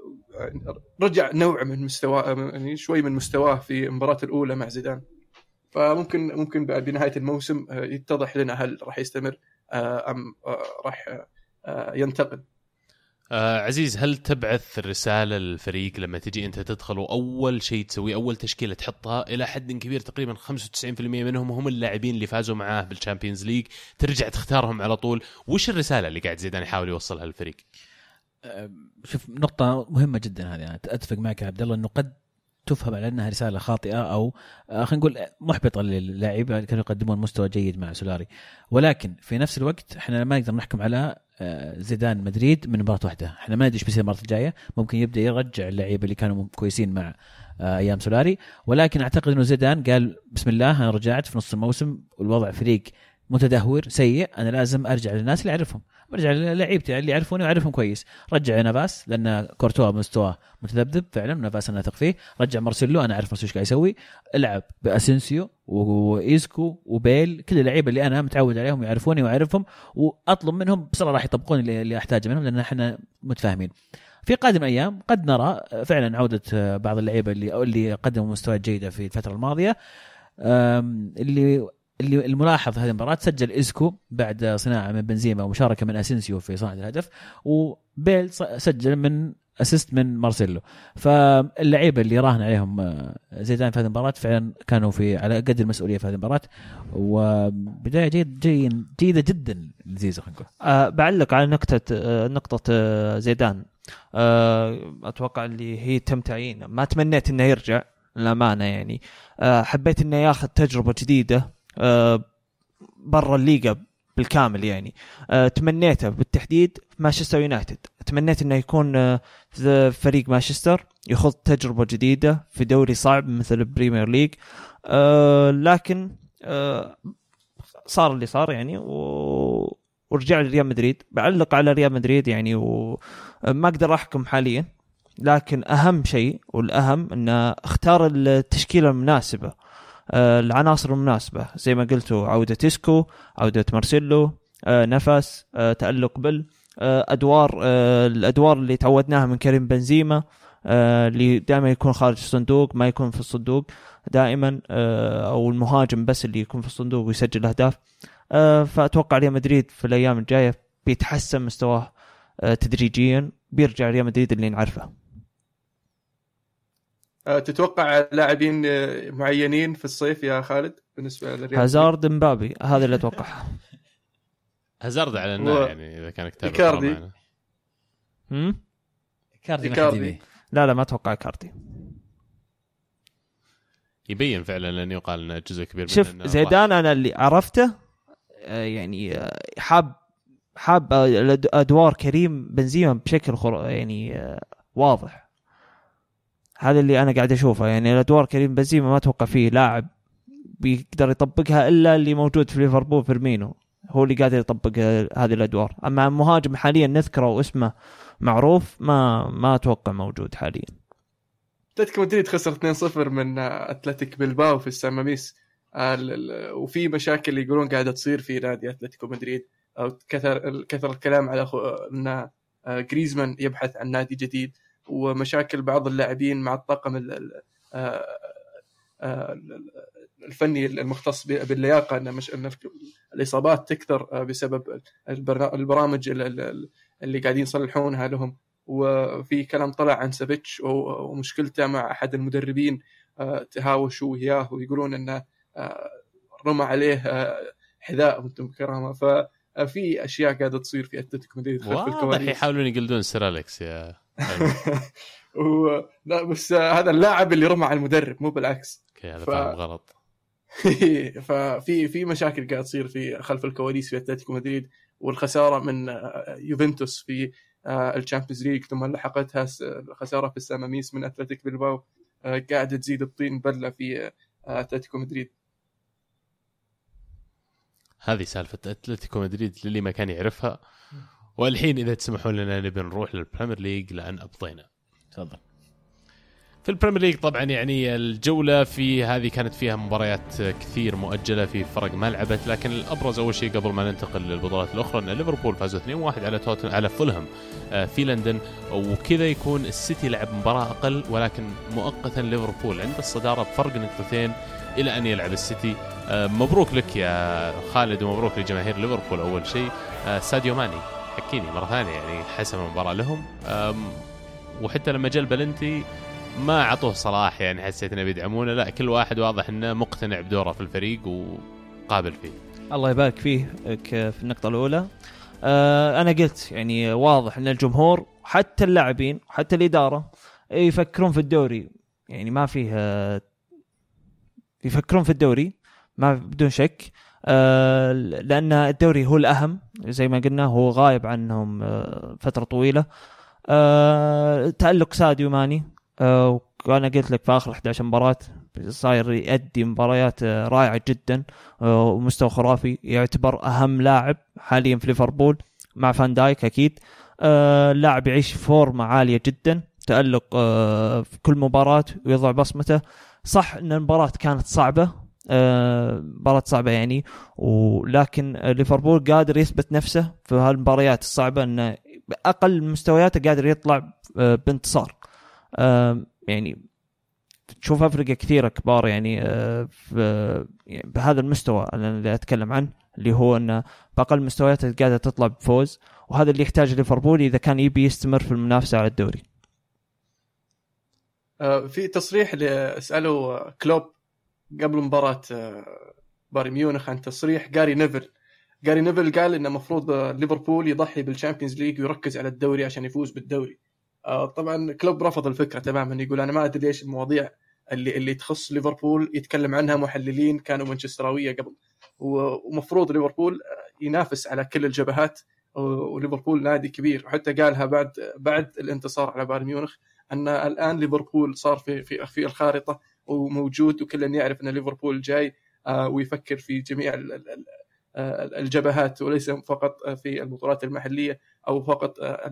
رجع نوع من مستواه يعني شوي من مستواه في المباراة الأولى مع زيدان. فممكن ممكن بنهاية الموسم يتضح لنا هل راح يستمر أم راح ينتقل. آه عزيز هل تبعث رساله للفريق لما تجي أنت تدخل وأول شيء تسويه أول تشكيلة تحطها إلى حد كبير تقريبا 95% منهم هم اللاعبين اللي فازوا معاه بالشامبيونز ليج ترجع تختارهم على طول. وش الرسالة اللي قاعد زيدان يحاول يوصلها للفريق؟ شوف نقطة مهمة جدا هذه أنا أتفق معك يا عبد الله أنه قد تفهم على أنها رسالة خاطئة أو آه، خلينا نقول محبطة للاعبين اللي كانوا يقدمون مستوى جيد مع سولاري. ولكن في نفس الوقت إحنا ما نقدر نحكم على آه، زيدان مدريد من مباراة واحدة. إحنا ما ندري إيش بيصير المباراة الجاية. ممكن يبدأ يرجع اللعيبة اللي كانوا كويسين مع آه، أيام سولاري. ولكن أعتقد أنه زيدان قال بسم الله أنا رجعت في نص الموسم والوضع فريق متدهور سيء أنا لازم أرجع للناس اللي أعرفهم. برجع للعيبتي اللي يعرفوني واعرفهم كويس. رجع نافاس لأن كورتوا مستواه متذبذب فعلا نافاس أنا أثق فيه. رجع مارسيلو أنا أعرف مارسيلو إيش قاعد يسوي. العب بأسينسيو وإيسكو وبيل كل اللعيبة اللي أنا متعود عليهم يعرفوني وأعرفهم وأطلب منهم بسرعة راح يطبقون اللي أحتاجه منهم لأن إحنا متفاهمين. في قادم الأيام قد نرى فعلا عودة بعض اللعيبة اللي اللي قدموا مستويات جيدة في الفترة الماضية اللي اللي الملاحظ هذه المباراة سجل إيسكو بعد صناعة من بنزيما ومشاركة من أسينسيو في صناعة الهدف وبيل سجل من اسيست من مارسيلو. فاللعيبة اللي راهن عليهم آه، زيدان في هذه المباراة فعلا كانوا في على قد المسؤولية في هذه المباراة وبداية جيد جيد جيدة جدا لزيزو خلينا نقول. أه بعلق على نقطة أه نقطة أه زيدان. أه أتوقع اللي هي تم تعيينه. ما تمنيت إنه يرجع للأمانة يعني. أه حبيت إنه ياخذ تجربة جديدة. أه برا الليغا بالكامل يعني. أه تمنيته بالتحديد مانشستر يونايتد. تمنيت إنه يكون في فريق مانشستر يخوض تجربة جديدة في دوري صعب مثل البريمير ليج لكن صار اللي صار يعني و... ورجع لريال مدريد. بعلق على ريال مدريد يعني وما أقدر أحكم حاليا. لكن أهم شيء والأهم إنه اختار التشكيلة المناسبة. آه، العناصر المناسبة. زي ما قلتوا عودة إيسكو عودة مارسيلو آه، نفس آه، تألق بل آه، أدوار آه، الأدوار اللي تعودناها من كريم بنزيما آه، اللي دائما يكون خارج الصندوق ما يكون في الصندوق دائما آه، أو المهاجم بس اللي يكون في الصندوق ويسجل أهداف. آه، فأتوقع ريال مدريد في الأيام الجاية بيتحسن مستواه آه، تدريجيا بيرجع ريال مدريد اللي نعرفه. آه، تتوقع لاعبين آه، معينين في الصيف يا خالد بالنسبة للريال هازارد مبابي هذا اللي أتوقعه. هازارد على النار و- يعني إذا كان كتاب؟ كاردي إيكاردي. حد يبيه. لا لا ما أتوقع كاردي يبين فعلا لأنه يقال إنه جزء كبير شوف منه زيدان أنا اللي عرفته آه، يعني آه، حاب حاب آه، أدوار كريم بنزيما بشكل خر... يعني آه، واضح. هذا اللي أنا قاعد أشوفه. يعني الأدوار كريم بنزيما ما أتوقع فيه لاعب بيقدر يطبقها إلا اللي موجود في ليفربول فيرمينو. هو اللي قادر يطبق هذه الأدوار. أما مهاجم حاليا نذكره واسمه معروف ما ما أتوقع موجود حاليا. اتلتيكو مدريد خسر 2-0 من اتلتيك بلباو في السان ماميس. آه، وفي مشاكل يقولون قاعدة تصير في نادي أتلتيكو مدريد. كثر كثر الكلام على إن آه، جريزمان يبحث عن نادي جديد. ومشاكل بعض اللاعبين مع الطاقم ال- ال- آه، آه، ال- الفني المختص باللياقة إن مش إن الإصابات تكثر آه، بسبب البرامج ال- ال- اللي قاعدين يصلحونها لهم. وفي كلام طلع عن سافيتش ومشكلته مع أحد المدربين تهاوشوا وياه ويقولون إنه رمى عليه حذاء وأنتم كرامه ففي أشياء قاعدة تصير في أتلتيكو مدريد خلف واضح يحاولون يقلدون سير اليكس يا و... لا بس هذا اللاعب اللي رمى على المدرب مو بالعكس. okay هذا ف- فاهم غلط. ففي في مشاكل قاعد تصير في خلف الكواليس في أتلتيكو مدريد والخسارة من آه، يوفنتوس في آه، ال Champions League ثم لحقتها الخسارة في السان ماميس من اتلتيك بلباو آه، قاعدة تزيد الطين بلة في أتلتيكو مدريد. هذه سالفة أتلتيكو مدريد للي ما كان يعرفها. والحين إذا تسمحون لنا نبي نروح لل Premier League لأن أبطينا. تفضل. في ال Premier League طبعا يعني الجولة في هذه كانت فيها مباريات كثير مؤجلة في فرق ما لعبت لكن الأبرز أول شيء قبل ما ننتقل للبطولات الأخرى إن ليفربول فازوا 2-1 على توتن على فولهام آه، في لندن وكذا يكون السيتي لعب مباراة أقل ولكن مؤقتا ليفربول عند الصدارة بفرق نقطتين إلى أن يلعب السيتي. آه، مبروك لك يا خالد ومبروك لجماهير ليفربول أول شيء. آه، ساديو ماني. حكيني مرة ثانية يعني حسم المباراة لهم. وحتى لما جاء البلنتي ما عطوه صلاح يعني حسيت إنه بيدعمونه. لا كل واحد واضح إنه مقتنع بدوره في الفريق وقابل فيه. الله يبارك فيه في النقطة الأولى. آه أنا قلت يعني واضح أن الجمهور حتى اللاعبين حتى الإدارة يفكرون في الدوري. يعني ما فيه آه، يفكرون في الدوري ما بدون شك. آه لأن الدوري هو الأهم زي ما قلنا هو غايب عنهم آه فترة طويلة. آه تألق ساديو ماني وأنا قلت لك في آخر 11 مباراة صاير يؤدي مباريات رائعة جدا ومستوى خرافي يعتبر أهم لاعب حاليا في ليفربول مع فان دايك أكيد. آه، لاعب يعيش فورمة عالية جدا تألق في كل مباراة ويضع بصمته. صح إن المباراة كانت صعبة مباراة صعبة يعني. ولكن ليفربول قادر يثبت نفسه في هالمباريات الصعبة إنه أقل مستوياته قادر يطلع آه، بانتصار. آه، يعني تشوف افرقه كثيره كبار يعني آه، يعني بهذا المستوى اللي أتكلم عنه اللي هو إنه بأقل مستوياته قاعدة تطلع بفوز. وهذا اللي يحتاجه ليفربول إذا كان يبي يستمر في المنافسة على الدوري. في تصريح ل- سالوا كلوب قبل مباراة آه، بايرن ميونخ عن تصريح جاري نيفل. جاري نيفل قال انه المفروض آه، ليفربول يضحي بال Champions League ويركز على الدوري عشان يفوز بالدوري. آه، طبعا كلوب رفض الفكرة تماما. يقول أنا ما أدري ليش المواضيع اللي اللي تخص ليفربول. يتكلم عنها محللين كانوا مانشستراوية قبل. ومفروض ليفربول ينافس على كل الجبهات. وليفربول نادي كبير. وحتى قالها بعد بعد الانتصار على بايرن ميونخ أن الآن ليفربول صار في في في الخارطة. وموجود وكل يعرف إن ليفربول جاي آه، ويفكر في جميع آه، الجبهات وليس فقط في البطولات المحلية أو فقط آه،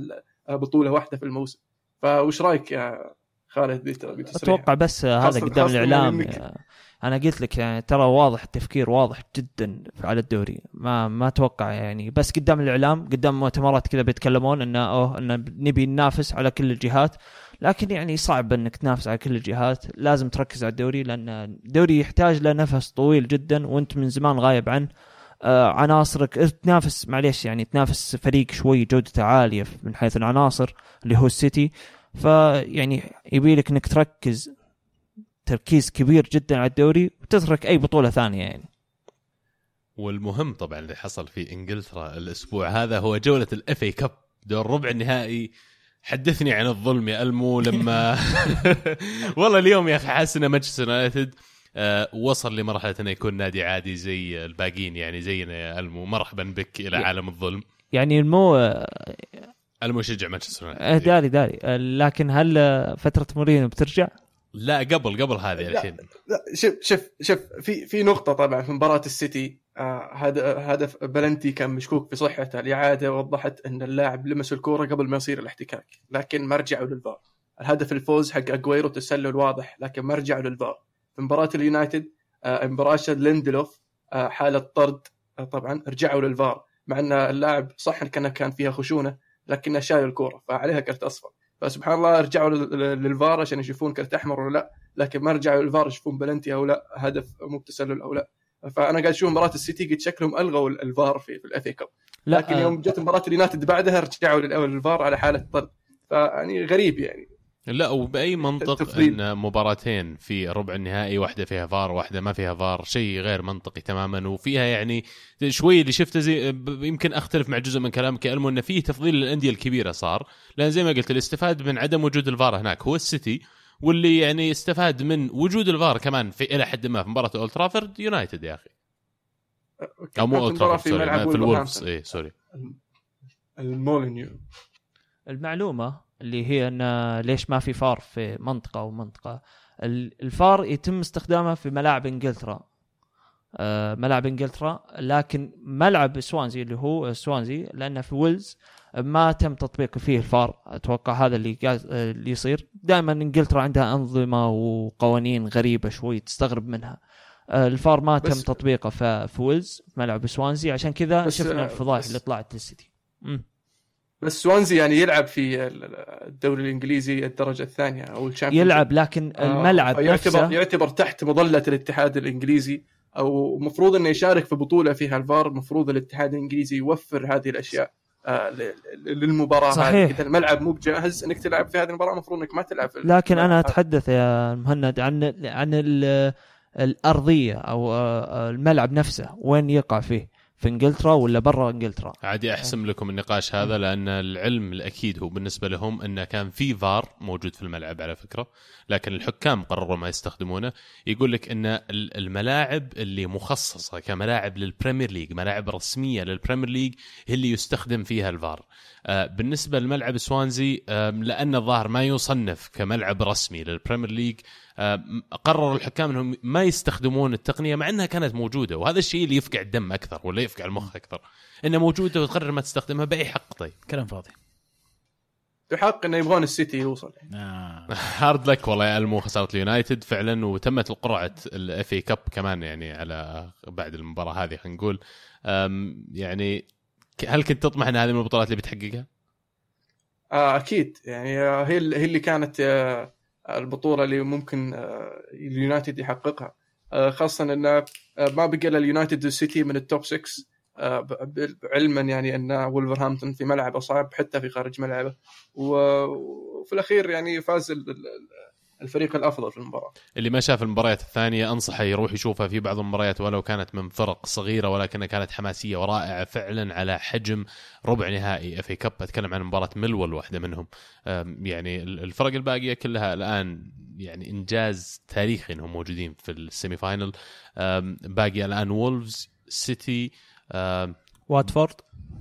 آه، بطولة واحدة في الموسم. فوش رأيك يا خالد بتصريح أتوقع بس هذا قدام الإعلام. آه، أنا قلت لك يعني ترى واضح التفكير واضح جدا على الدوري. ما ما أتوقع يعني. بس قدام الإعلام قدام مؤتمرات كذا بيتكلمون إنه أوه إنه نبي ننافس على كل الجهات. لكن يعني صعب انك تنافس على كل الجهات. لازم تركز على الدوري لأن الدوري يحتاج له نفس طويل جدا وأنت من زمان غايب عنه. آه عناصرك تنافس معليش يعني تنافس فريق شوي جودته عالية من حيث العناصر اللي هو السيتي. فيعني يبي لك إنك تركز تركيز كبير جدا على الدوري وتترك أي بطولة ثانية يعني. والمهم طبعا اللي حصل في إنجلترا الأسبوع هذا هو جولة ال FA Cup دور ربع النهائي حدثني عن الظلم يا ألمو لما والله اليوم يا أخي حاسس إن مانشستر يونايتد آه، وصل لمرحلة إنه يكون نادي عادي زي الباقيين يعني زينا يا ألمو مرحبا بك إلى عالم الظلم يعني المو آه، ألمو يشجع مانشستر يونايتد داري داري آه، لكن هل فترة مورينيو بترجع؟ لا قبل قبل هذه لا. الحين لا شوف شوف شوف في في نقطة طبعا في مباراة السيتي هذا هدف بلنتي كان مشكوك في صحته. الإعادة وضحت أن اللاعب لمس الكورة قبل ما يصير الاحتكاك. لكن ما رجعوا للفار. الهدف الفوز حق أجويرو تسلل واضح. لكن ما رجعوا للفار. في مباراة اليونايتد آه مباراة ليندلوف آه حالة طرد. آه طبعا رجعوا للفار. مع أن اللاعب صح كان كان فيها خشونة لكنه شايل الكورة فعليها كرت أصفر. فسبحان الله رجعوا لل- للفار عشان يشوفون كرت أحمر ولا لا. لكن ما رجعوا للفار يشوفون بلنتي أو لا. هدف مو بتسلل أو لا. فأنا قاعد أشوف مباراة السيتي قد شكلهم ألغوا الفار في, في ال FA Cup. لكن آه، يوم جت مباراة اليونايتد بعدها رجعوا لل- للفار على حالة طرد. فيعني غريب يعني. لا وبأي منطق التفضيل. إن مباراتين في ربع النهائي واحدة فيها فار واحدة ما فيها فار شيء غير منطقي تماما. وفيها يعني شوي اللي شفته زي يمكن أختلف مع جزء من كلامك يا ألمو انه فيه تفضيل للأندية الكبيرة صار. لأن زي ما قلت اللي استفاد من عدم وجود الفار هناك. هو السيتي واللي يعني استفاد من وجود الفار كمان في إلى حد ما في مباراة اولد ترافورد يونايتد يا أخي. أو مو اولد ترافورد في sorry في الولفز. اي sorry المولينيو. المعلومة اللي هي إن ليش ما في فار في منطقة ومنطقه ال- الفار يتم استخدامه في ملاعب إنجلترا. آه، ملاعب إنجلترا. لكن ملعب سوانزي اللي هو سوانزي لأنه في ويلز ما تم تطبيق فيه الفار. أتوقع هذا اللي آه، اللي يصير. دائما إنجلترا عندها أنظمة وقوانين غريبة شوي تستغرب منها. آه، الفار ما تم تطبيقه في ويلز في ملعب سوانزي. عشان كذا شفنا آه، الفضائح اللي طلعت للسيتي. بس سوانزي يعني يلعب في الدوري الإنجليزي الدرجة الثانية أو ال Championship يلعب لكن الملعب يعتبر نفسه يعتبر تحت مظلة الاتحاد الإنجليزي. أو مفروض إنه يشارك في بطولة فيها الفار مفروض الاتحاد الإنجليزي يوفر هذه الأشياء آه، للمباراة صحيح. هذه إذا الملعب مو بجاهز إنك تلعب في هذه المباراة المفروض إنك ما تلعب في لكن أنا. أتحدث يا مهند عن عن ال- الأرضية أو آه، الملعب نفسه وين يقع فيه في إنجلترا ولا برا إنجلترا؟ عادي أحسم لكم النقاش هذا لأن العلم الأكيد هو بالنسبة لهم إنه كان في فار موجود في الملعب على فكرة لكن الحكام قرروا ما يستخدمونه. يقول لك إن ال- الملاعب اللي مخصصة كملاعب لل Premier League ملاعب رسمية لل Premier League هي اللي يستخدم فيها الفار. آه، بالنسبة لملعب سوانزي لأن الظاهر ما يصنف كملعب رسمي لل Premier League قرر الحكام إنهم ما يستخدمون التقنية مع إنها كانت موجودة وهذا الشيء اللي يفقع الدم أكثر ولا يفقع المخ أكثر. إنها موجودة وتقرر ما تستخدمها بأي حق. طيب. كلام فاضي. بحق إنه يبغون السيتي يوصل. آه. hard luck والله يا المو خسارة اليونايتد فعلا وتمت القرعة ال FA Cup كمان يعني على بعد المباراة هذه خلينا نقول. يعني هل كنت تطمح إن هذه من البطولات اللي بتحققها؟ آه أكيد. يعني آه، هي هي اللي كانت آه، البطولة اللي ممكن آه، اليونايتد يحققها. آه، خاصة إن آه، ما بقى إلا اليونايتد والسيتي من ال top 6 آه، ب- ب- علما يعني إن وولفرهامبتون في ملعبه صعب حتى في خارج ملعبه. وفي الأخير يعني فاز الفريق الأفضل في المباراة. اللي ما شاف المباريات الثانية أنصحه يروح يشوفها في بعض المباريات ولو كانت من فرق صغيرة ولكنها كانت حماسية ورائعة فعلا على حجم ربع نهائي FA Cup. أتكلم عن مباراة ميلوول واحدة منهم. يعني ال- الفرق الباقية كلها الآن يعني إنجاز تاريخي إنهم موجودين في ال semi-final باقي الآن وولفز سيتي واتفورد.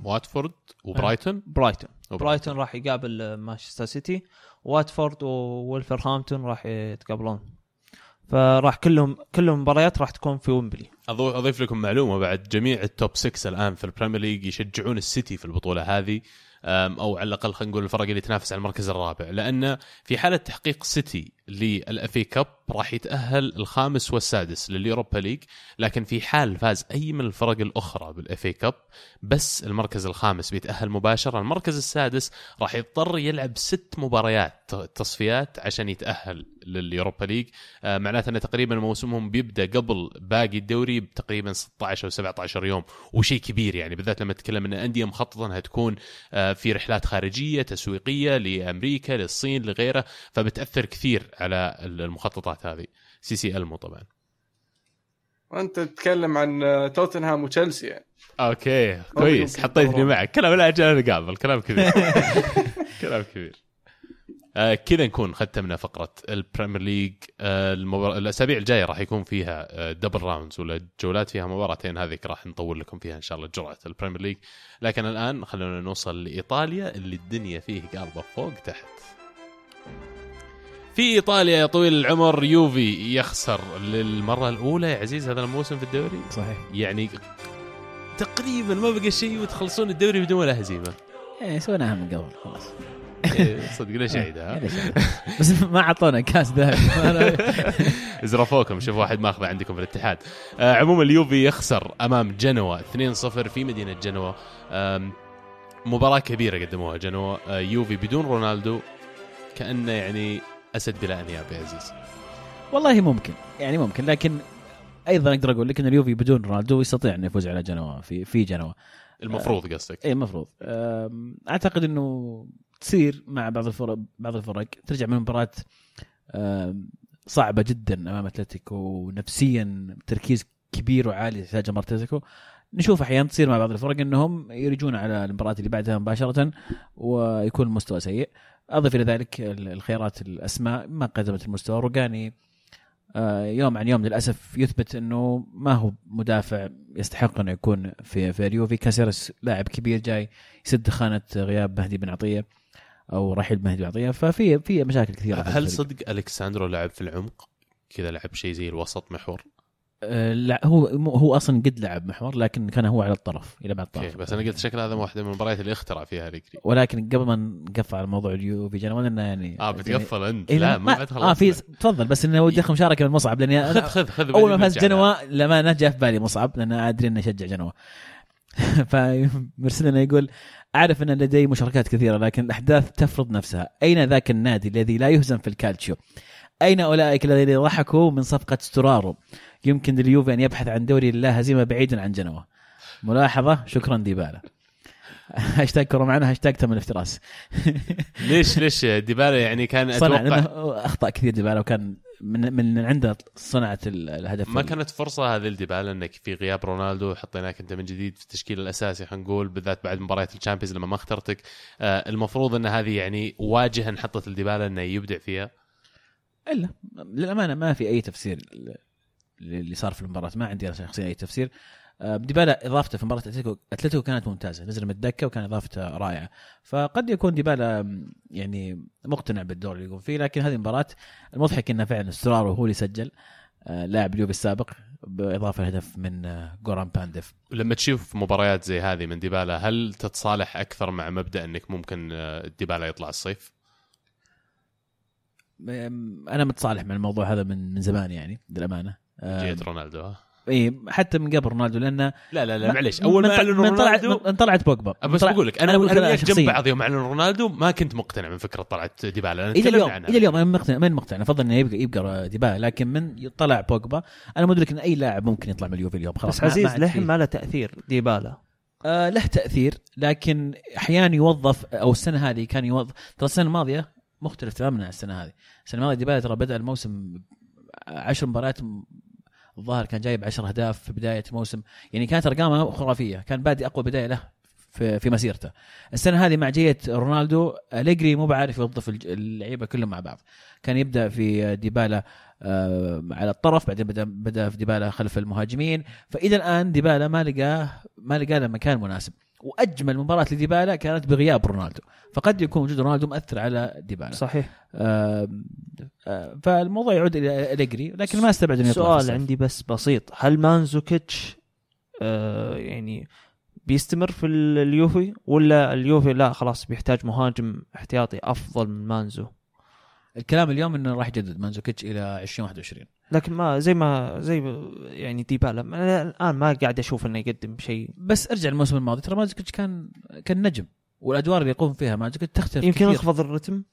واتفورد وبرايتون. برايتون. برايتون راح يقابل مانشستر سيتي. واتفورد وولفرهامبتون راح يتقابلون. فراح كلهم كل المباريات راح تكون في ويمبلي. أضيف لكم معلومة بعد جميع ال top 6 الآن في ال Premier League يشجعون السيتي في البطولة هذه أو على الأقل خلينا نقول الفرق اللي تنافس على المركز الرابع لأن في حالة تحقيق سيتي لل FA Cup راح يتأهل الخامس والسادس لل Europa League لكن في حال فاز أي من الفرق الأخرى بال FA Cup بس المركز الخامس بيتأهل مباشرة. المركز السادس راح يضطر يلعب ست مباريات تصفيات عشان يتأهل لل Europa League آه، معناته ان تقريبا موسمهم بيبدأ قبل باقي الدوري بتقريبا 16 أو 17 يوم وشيء كبير يعني بالذات لما تتكلم إن أندية مخططة إنها تكون آه، في رحلات خارجية تسويقية لأمريكا للصين لغيره فبتأثر كثير. على المخططات هذه. سي سي المو طبعا. وأنت تتكلم عن آه، توتنهام وتشيلسي يعني. أوكي كويس. حطيتني. معك. كلام لا أجل نقابل كلام كبير. كلام كبير. آه كذا نكون ختمنا فقرة ال Premier League. آه المبار... الأسابيع الجاية راح يكون فيها آه double rounds ولا جولات فيها مباراتين. هذيك راح نطول لكم فيها إن شاء الله جرعة ال Premier League. لكن الآن خلونا نوصل لإيطاليا اللي الدنيا فيه قالبة فوق تحت. في إيطاليا يا طويل العمر يوفي يخسر للمرة الأولى يا عزيز هذا الموسم في الدوري؟ صحيح. يعني تقريبا ما بقى شيء وتخلصون الدوري بدون ولا هزيمة. يعني سويناها من قبل خلاص. إيه، صدق ليش عيدها؟ بس ما أعطونا كاس ذهب زرفوكم شوف واحد ماخذه عندكم في الاتحاد. آه عموما اليوفي يخسر أمام جنوا 2-0 في مدينة جنوا. مباراة كبيرة قدموها جنوا. آه يوفي بدون رونالدو كأنه يعني أسد بلا أنياب يا عزيز والله ممكن يعني ممكن لكن أيضا أقدر أقول لك إن اليوفي بدون رونالدو يستطيع انه يفوز على جنوا في في جنوا. المفروض قصدك. اي المفروض. أعتقد إنه تصير مع بعض الفرق بعض الفرق ترجع من مباراة صعبة جدا أمام أتلتيكو ونفسيا تركيز كبير وعالي تحتاج مباراه أتلتيكو. نشوف أحيانا تصير مع بعض الفرق إنهم يرجون على المباراة اللي بعدها مباشرة ويكون المستوى سيء. أضف إلى ذلك ال- الخيارات الأسماء ما قدمت المستوى. روجاني آه، يوم عن يوم للأسف يثبت إنه ما هو مدافع يستحق انه يكون في في اليوفي كاسيرس لاعب كبير جاي يسد خانة غياب مهدي بن عطية أو رحيل مهدي بن عطية. ففي في مشاكل كثيرة هل. صدق الكساندرو لعب في العمق؟ كذا لعب شيء زي الوسط محور. لا هو هو أصلا قد لعب محور لكن كان هو على الطرف إلى بعد الطرف بس أنا قلت شكل هذا واحدة من المباريات اللي اخترع فيها اليجري ولكن قبل ما نقفل على موضوع اليوفي جنوان إنه يعني؟ آه بتقفل أنت. إيه لا ما بعد آه في تفضل بس إنه ودي أخذ مشاركة من مصعب لاني خذ خذ خذ أول ما فاز. جنوة لما جاء في بالي مصعب لأن أدري إنه يشجع جنوة فمرسل لنا يقول أعرف إن لدي مشاركات كثيرة لكن الأحداث تفرض نفسها. أين ذاك النادي الذي لا يهزم في الكالتشيو؟ أين أولئك الذين ضحكوا من صفقة ستورارو؟ يمكن لليوفي أن يبحث عن دوري لا هزيمة بعيدا عن جنوة. ملاحظة؟ شكرا ديبالا. هاشتاج كرة معنا هاشتاج تم الافتراس. ليش ليش ديبالا يعني كان صنع أتوقع لأنه أخطأ كثير ديبالا وكان من من عنده صنعت ال- الهدف ما كانت فرصة هذه لديبالا إنك في غياب رونالدو حطيناك أنت من جديد في التشكيل الأساسي خلينا نقول بالذات بعد مباريات ال Champions لما ما اخترتك. آه المفروض إن هذه يعني واجهه انحطت لديبالا إنه يبدع فيها. إلا للأمانة ما في أي تفسير اللي صار في المباراة. ما عندي أنا شخصيا أي تفسير. آه، ديبالا إضافته في مباراة أتلتيكو كانت ممتازة نزل من الدكه وكان إضافته رائعة. فقد يكون ديبالا يعني مقتنع بالدور اللي يقوم فيه لكن هذه المباراة المضحك إنه فعلا ستورارو هو اللي سجل آه، لاعب اليوفي السابق بإضافة لهدف من آه، جوران بانديف. لما تشوف مباريات زي هذه من ديبالا هل تتصالح أكثر مع مبدأ إنك ممكن ديبالا يطلع الصيف؟ أنا متصالح مع الموضوع هذا من من زمان يعني للأمانة جيت رونالدو ها؟ إي حتى من قبل رونالدو لأنه لا لا لا معليش أول ما أعلنوا رونالدو من طلعت بوجبا بس بقول لك أنا أنا جنب. بعض يوم أعلنوا رونالدو ما كنت مقتنع من فكرة طلعت ديبالا أنا إلى اليوم عنها إلى اليوم أنا مقتنع من مقتنع أفضل إنه يبقى يبقى ديبالا لكن من طلع بوجبا أنا مدرك ان أي لاعب ممكن يطلع من اليوفي اليوم خلاص بس عزيز للحين. ما له تأثير ديبالا آه له تأثير لكن أحيانا يوظف أو السنة هذه كان يوظف ترى السنة الماضية مختلف تماما عن السنة هذه. السنة الماضية ديبالا ترى بدأ الموسم عشر مباريات الظاهر كان جايب 10 أهداف في بداية الموسم. يعني كانت أرقامه خرافية كان بادي أقوى بداية له في في مسيرته. السنة هذه مع جية رونالدو أليجري مو بعارف يوظف اللعيبة كلهم مع بعض. كان يبدأ في ديبالا آه، على الطرف بعدين بدأ بدأ في ديبالا خلف المهاجمين. فإلى الآن ديبالا ما لقاه ما لقى له مكان مناسب. وأجمل مباراة لديبالا كانت بغياب رونالدو. فقد يكون وجود رونالدو مؤثر على ديبالا. صحيح. آه، آه، فالموضوع يعود إلى أليجري لكن ما استبعد انه سؤال. عندي بس بسيط. هل مانزوكيتش آه يعني بيستمر في ال- اليوفي؟ ولا اليوفي لا خلاص بيحتاج مهاجم احتياطي أفضل من مانزو؟ الكلام اليوم إنه راح يجدد مانزوكيتش إلى 2021 لكن ما زي ما زي يعني ديبالا. الآن ما قاعد أشوف إنه يقدم شيء. بس ارجع الموسم الماضي. ترى مانزوكيتش كان كان نجم والأدوار اللي يقوم فيها مانزوكيتش تختلف يمكن. انخفض الرتم.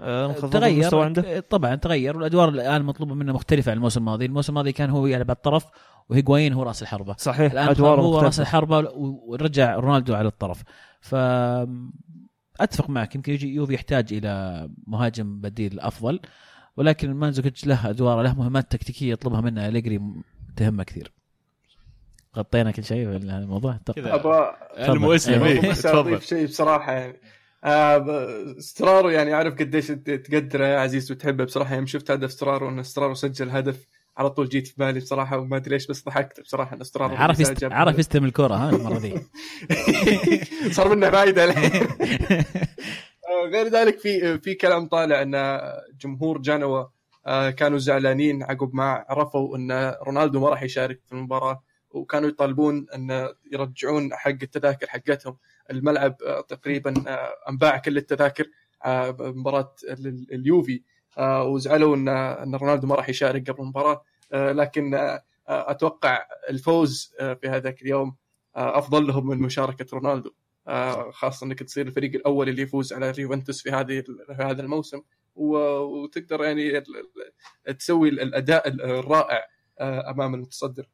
آه، تغير عنده. طبعا تغير. والأدوار الآن مطلوبة منه مختلفة عن الموسم الماضي، الموسم الماضي كان هو يلعب على الطرف وهيغوايين هو راس الحربة، صحيح الآن هو راس مختلفة. الحربه ورجع رونالدو على الطرف. ف أتفق معك. يمكن يجي يوفي يحتاج إلى مهاجم بديل أفضل. ولكن مانزوكيتش له أدوار له مهمات تكتيكية يطلبها منه اليجري تهمه كثير. غطينا كل شيء في هذا الموضوع كذا. أبغى المسلم بس أضيف شيء بصراحة. يعني آه ب- ستورارو يعني أعرف قديش تقدره يا عزيز وتحبه بصراحة. يوم شفت هدف ستورارو إن ستورارو سجل هدف على طول جيت في بالي بصراحة وما أدري ليش بس ضحكت بصراحة إن ستورارو عرف يست... عرف يستلم الكرة ها المرة ذي. صار منه فايدة. الحين غير ذلك في في كلام طالع إن جمهور جنوا آه، كانوا زعلانين عقب ما عرفوا إن رونالدو ما راح يشارك في المباراة وكانوا يطالبون إن يرجعون حق التذاكر حقتهم. الملعب آه، تقريبا آه، أنباع كل التذاكر بمباراه ال- اليوفي. وزعلوا إن إن رونالدو ما راح يشارك قبل المباراة. لكن أتوقع الفوز في هذاك اليوم أفضل لهم من مشاركة رونالدو. خاصة إنك تصير الفريق الأول اللي يفوز على يوفنتوس في هذه في هذا الموسم. و- وتقدر يعني ال- ال- تسوي الأداء الرائع آه، أمام المتصدر.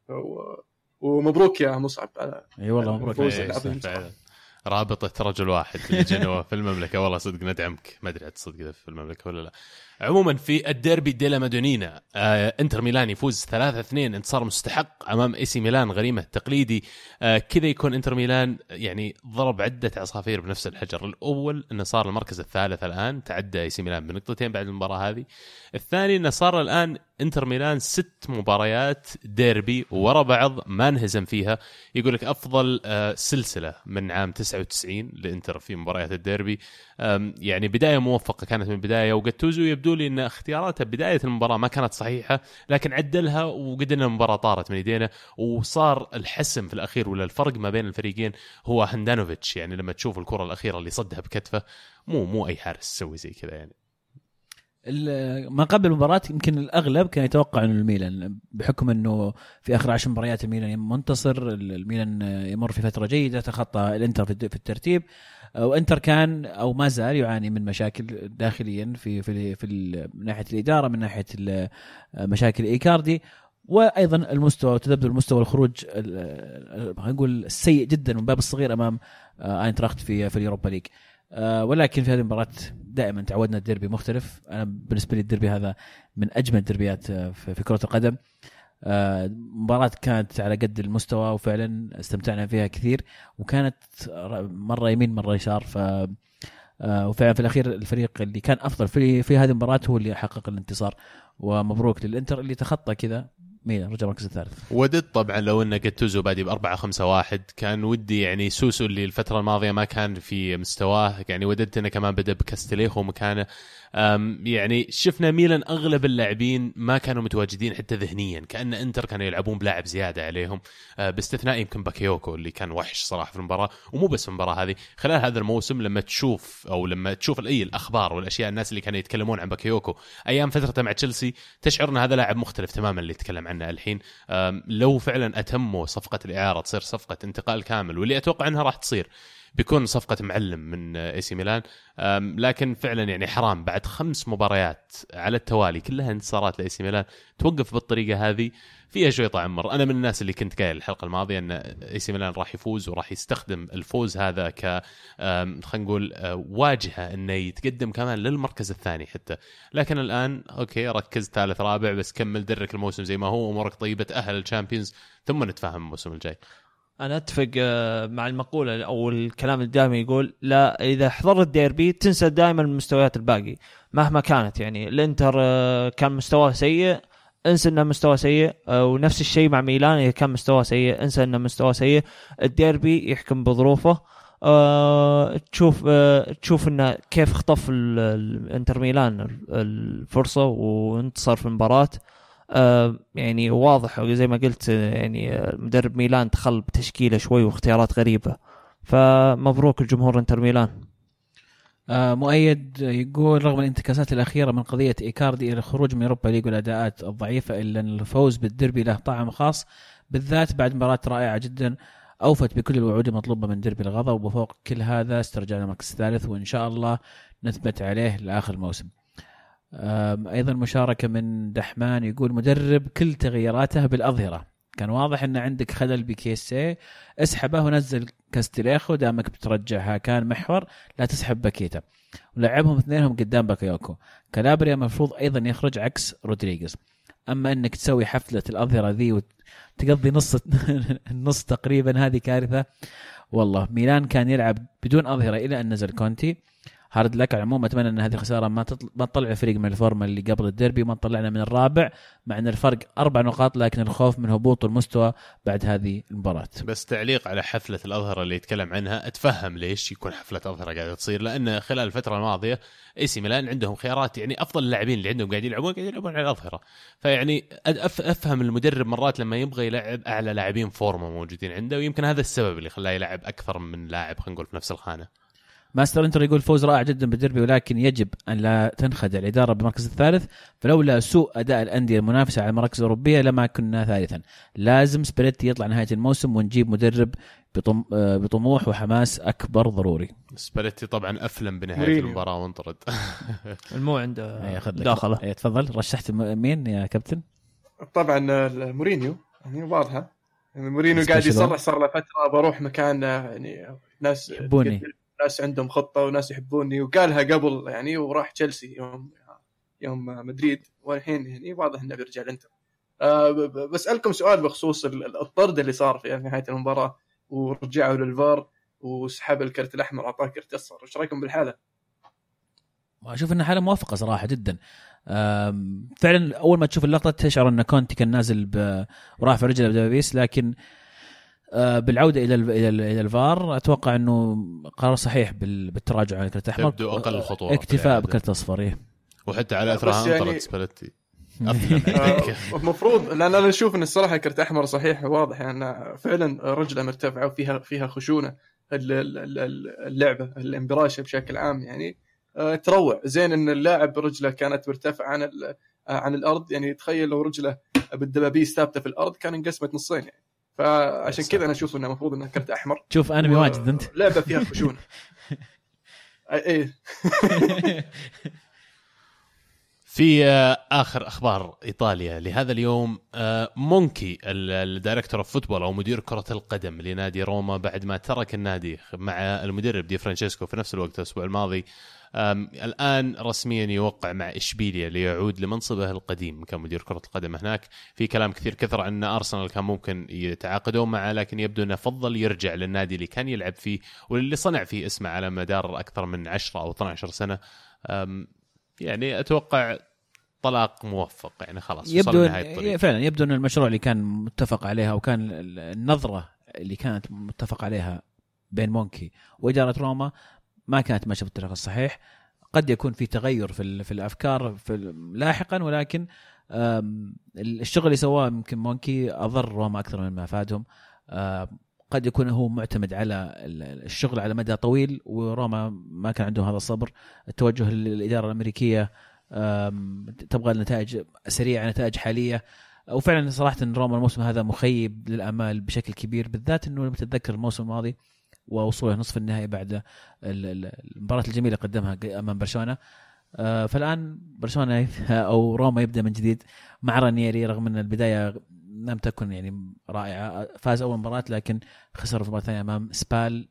ومبروك يا مصعب على إي والله مبروك. الفوز العظيم. رابطة رجل واحد لجنوة في المملكة. والله صدق ندعمك. ما أدري إذا في المملكة ولا لا. عموما في الديربي ديلا مادونينا آه إنتر ميلان يفوز 3-2 انتصار مستحق أمام إي سي ميلان غريمة التقليدي آه كذا يكون إنتر ميلان يعني ضرب عدة عصافير بنفس الحجر. الأول إنه صار المركز الثالث الآن تعدى إي سي ميلان بنقطتين بعد المباراة هذه. الثاني إنه صار الآن انتر ميلان ست مباريات ديربي ورا بعض ما انهزم فيها. يقول لك أفضل آه سلسلة من عام 99 لإنتر في مباريات الديربي. يعني بداية موفقة كانت من البدايه وجاتوزو يبدو لي إن اختياراته بداية المباراة ما كانت صحيحة لكن عدلها وقدرنا المباراة طارت من إيدينا وصار الحسم في الأخير ولا الفرق ما بين الفريقين هو هندانوفيتش. يعني لما تشوف الكرة الأخيرة اللي صدها بكتفه مو مو أي حارس يسوي زي كذا يعني. ما قبل المباراة يمكن الأغلب كان يتوقع إنه الميلان بحكم إنه في آخر عشر مباريات الميلان منتصر الميلان يمر في فترة جيدة تخطى الإنتر في الترتيب. وانتر كان أو ما زال يعاني من مشاكل داخليا في في في من ناحية الإدارة من ناحية مشاكل إيكاردي. وأيضا المستوى تذبذب المستوى الخروج نقول السيء جدا من باب الصغير أمام آه، آينتراخت في في ال Europa League. ولكن في هذه المباراة دائما تعودنا الديربي مختلف. أنا بالنسبة لي الديربي هذا من أجمل الديربيات آه، في كرة القدم. آه، مباراة كانت على قد المستوى وفعلا استمتعنا فيها كثير وكانت مرة يمين مرة يسار. ف آه، وفعلا في الأخير الفريق اللي كان أفضل في في هذه المباراة هو اللي حقق الانتصار. ومبروك للإنتر اللي تخطى كذا. ميلان رجع المركز الثالث. وددت طبعا لو ان جاتوزو بادي ب 4 5 1 كان ودي يعني سوسو اللي الفترة الماضية ما كان في مستواه. يعني وددت إنه كمان بدأ بكاستليخو مكانه. يعني شفنا ميلان أغلب اللاعبين ما كانوا متواجدين حتى ذهنيا كأن إنتر كانوا يلعبون بلاعب زيادة عليهم أه، باستثناء يمكن باكيوكو اللي كان وحش صراحة في المباراة ومو بس في المباراة هذه خلال هذا الموسم لما تشوف أو لما تشوف أي الأخبار والأشياء الناس اللي كانوا يتكلمون عن باكيوكو أيام فترته مع تشيلسي تشعر ان هذا لاعب مختلف تماما اللي يتكلم عنه الحين لو فعلا أتموا صفقة الإعارة تصير صفقة انتقال كامل واللي أتوقع إنها راح تصير بيكون صفقة معلم من إي سي ميلان. لكن فعلا يعني حرام. بعد خمس مباريات على التوالي كلها انتصارات لإي سي ميلان. توقف بالطريقة هذه فيها شوي طعم مر أنا من الناس اللي كنت قايل الحلقة الماضية أن إي سي ميلان راح يفوز وراح يستخدم الفوز هذا ك خلينا نقول أه، واجهة أنه يتقدم كمان للمركز الثاني حتى. لكن الآن okay ركز ثالث رابع بس كمل درك الموسم زي ما هو أمورك طيبة تأهل ال Champions ثم نتفاهم الموسم الجاي. أنا أتفق آه، مع المقولة أو الكلام اللي دائما يقول لا إذا حضرت ديربي تنسى دائما المستويات الباقي مهما كانت يعني. الإنتر آه، كان مستواه سيء انسى إنه مستوى سيء آه، ونفس الشيء مع ميلان إذا كان مستواه سيء انسى إنه مستوى سيء. الديربي يحكم بظروفه آه، تشوف آه، تشوف إنه كيف خطف ال- ال- إنتر ميلان ال- الفرصة وانتصر في المباراة. يعني واضح زي ما قلت آه، يعني آه، مدرب ميلان دخل بتشكيلة شوي واختيارات غريبة فمبروك الجمهور انتر ميلان آه مؤيد يقول رغم الانتكاسات الأخيرة من قضية إيكاردي إلى الخروج من Europa League والأداءات الضعيفة إلا أن الفوز بالديربي له طعم خاص بالذات بعد مباراة رائعة جدا أوفت بكل الوعود المطلوبة من ديربي الغضب وفوق كل هذا استرجعنا المركز الثالث وإن شاء الله نثبت عليه لآخر الموسم. أيضا مشاركة من دحمان يقول مدرب كل تغييراته بالأظهرة. كان واضح إن عندك خلل بكيسي. اسحبه ونزل كاستليخو دامك بترجع هاكان محور. لا تسحب باكيتا. ولعبهم اثنينهم قدام باكايوكو كالابريا المفروض أيضا يخرج عكس رودريغيز. أما إنك تسوي حفلة الأظهرة ذي وتقضي نص النص تقريبا هذه كارثة والله ميلان كان يلعب بدون أظهرة إلى أن نزل كونتي. hard luck على العموم أتمنى إن هذه الخسارة ما تطل... ما تطلع الفريق من الفورمة اللي قبل الديربي ما طلعنا من الرابع مع إن الفرق أربع نقاط لكن الخوف من هبوط المستوى بعد هذه المباراة. بس تعليق على حفلة الأظهرة اللي يتكلم عنها أتفهم ليش يكون حفلة أظهرة قاعدة تصير لأن خلال الفترة الماضية إي سي ميلان عندهم خيارات يعني أفضل اللاعبين اللي عندهم قاعدين يلعبون قاعدين يلعبون على الأظهرة. فيعني أفهم المدرب مرات لما يبغى يلعب أعلى لاعبين فورمة موجودين عنده ويمكن هذا السبب اللي خلاه يلعب أكثر من لاعب خلينا نقول في نفس الخانة. ماستر انتر يقول فوز رائع جدا بالديربي ولكن يجب أن لا تنخدع. الإدارة بالمركز الثالث فلولا سوء أداء الأندية المنافسة على المراكز الأوروبية لما كنا ثالثا. لازم سبريتي يطلع نهاية الموسم ونجيب مدرب بطم... آه، بطموح وحماس أكبر ضروري. سباليتي طبعا أفلم بنهاية مورينيو. المباراة وانطرد. المو عنده إيه،. داخله. إيه، تفضل. رشحت مين يا كابتن؟ طبعا آه، مورينيو. يعني واضحة. يعني مورينو قاعد يصرح صار له فترة بروح مكان يعني ناس يحبوني. ناس عندهم خطة وناس يحبوني وقالها قبل يعني وراح تشيلسي يوم يوم مدريد والحين يعني واضح انه بيرجع الإنتر. آه، بسألكم سؤال بخصوص ال- ال- الطرد اللي صار في نهاية المباراة ورجعوا للفار وسحب الكرت الأحمر أعطاه كرت أصفر. إيش رأيكم بالحالة؟ أشوف إنها حالة موافقة صراحة جدا. فعلا أول ما تشوف اللقطة تشعر إن كونتي كان نازل ورافع رجله بدبابيس لكن بالعودة إلى ال- إلى ال- إلى الفار أتوقع إنه قرار صحيح بال- بالتراجع عن الكرت الاحمر تبدو أقل خطورة في اكتفاء. بكرت اصفر إيه. وحتى على أثرها يعني- انطلت سباليتي آه،. المفروض لأن أنا أشوف إن الصراحة كرت أحمر صحيح واضح يعني فعلا رجلة مرتفعة وفيها فيها خشونة ال- ال- ال- اللعبة الانبراشة بشكل عام يعني آه، تروع زين إن اللاعب رجلة كانت مرتفعة عن ال- آه، عن الأرض يعني تخيل لو رجلة بالدبابيس ثابتة في الأرض كان انقسمت نصين يعني فعشان كذا أنا أشوف إنه المفروض إنه كرت أحمر. شوف أنمي و- واجد انت لعبة فيها خشونة. إيه في آه، آخر أخبار إيطاليا لهذا اليوم مونشي ال- ال director of football أو مدير كرة القدم لنادي روما بعد ما ترك النادي مع المدرب دي فرانشيسكو في نفس الوقت الأسبوع الماضي. الآن رسميا يوقع مع إشبيليا ليعود لمنصبه القديم كمدير كرة القدم هناك. في كلام كثير كثر أن أرسنال كان ممكن يتعاقدون معه لكن يبدو أنه فضل يرجع للنادي اللي كان يلعب فيه واللي صنع فيه اسمه على مدار أكثر من 10 أو 12 سنة. يعني أتوقع طلاق موفق يعني خلاص يبدو وصلنا لنهايه الطريق. فعلا يبدو أن المشروع اللي كان متفق عليها وكان ال- النظرة اللي كانت متفق عليها بين مونكي وإدارة روما ما كانت ماشيه بالطريق الصحيح. قد يكون في تغير في في الأفكار في لاحقا ولكن الشغل اللي سواه يمكن مونكي اضر روما أكثر مما افادهم آم، قد يكون هو معتمد على ال- الشغل على مدى طويل وروما ما كان عندهم هذا الصبر. التوجه للإدارة الأمريكية تبغى النتائج سريعة نتائج حالية. وفعلا صراحة روما الموسم هذا مخيب للأمال بشكل كبير بالذات إنه لما تتذكر الموسم الماضي. ووصوله نصف النهائي بعد ال- ال- المباراة الجميلة قدمها أمام برشلونة. آه، فالآن برشلونة أو روما يبدأ من جديد مع رانييري رغم أن البداية لم تكن يعني رائعة. فاز أول مباراة لكن خسر في المباراه الثانية أمام سبال.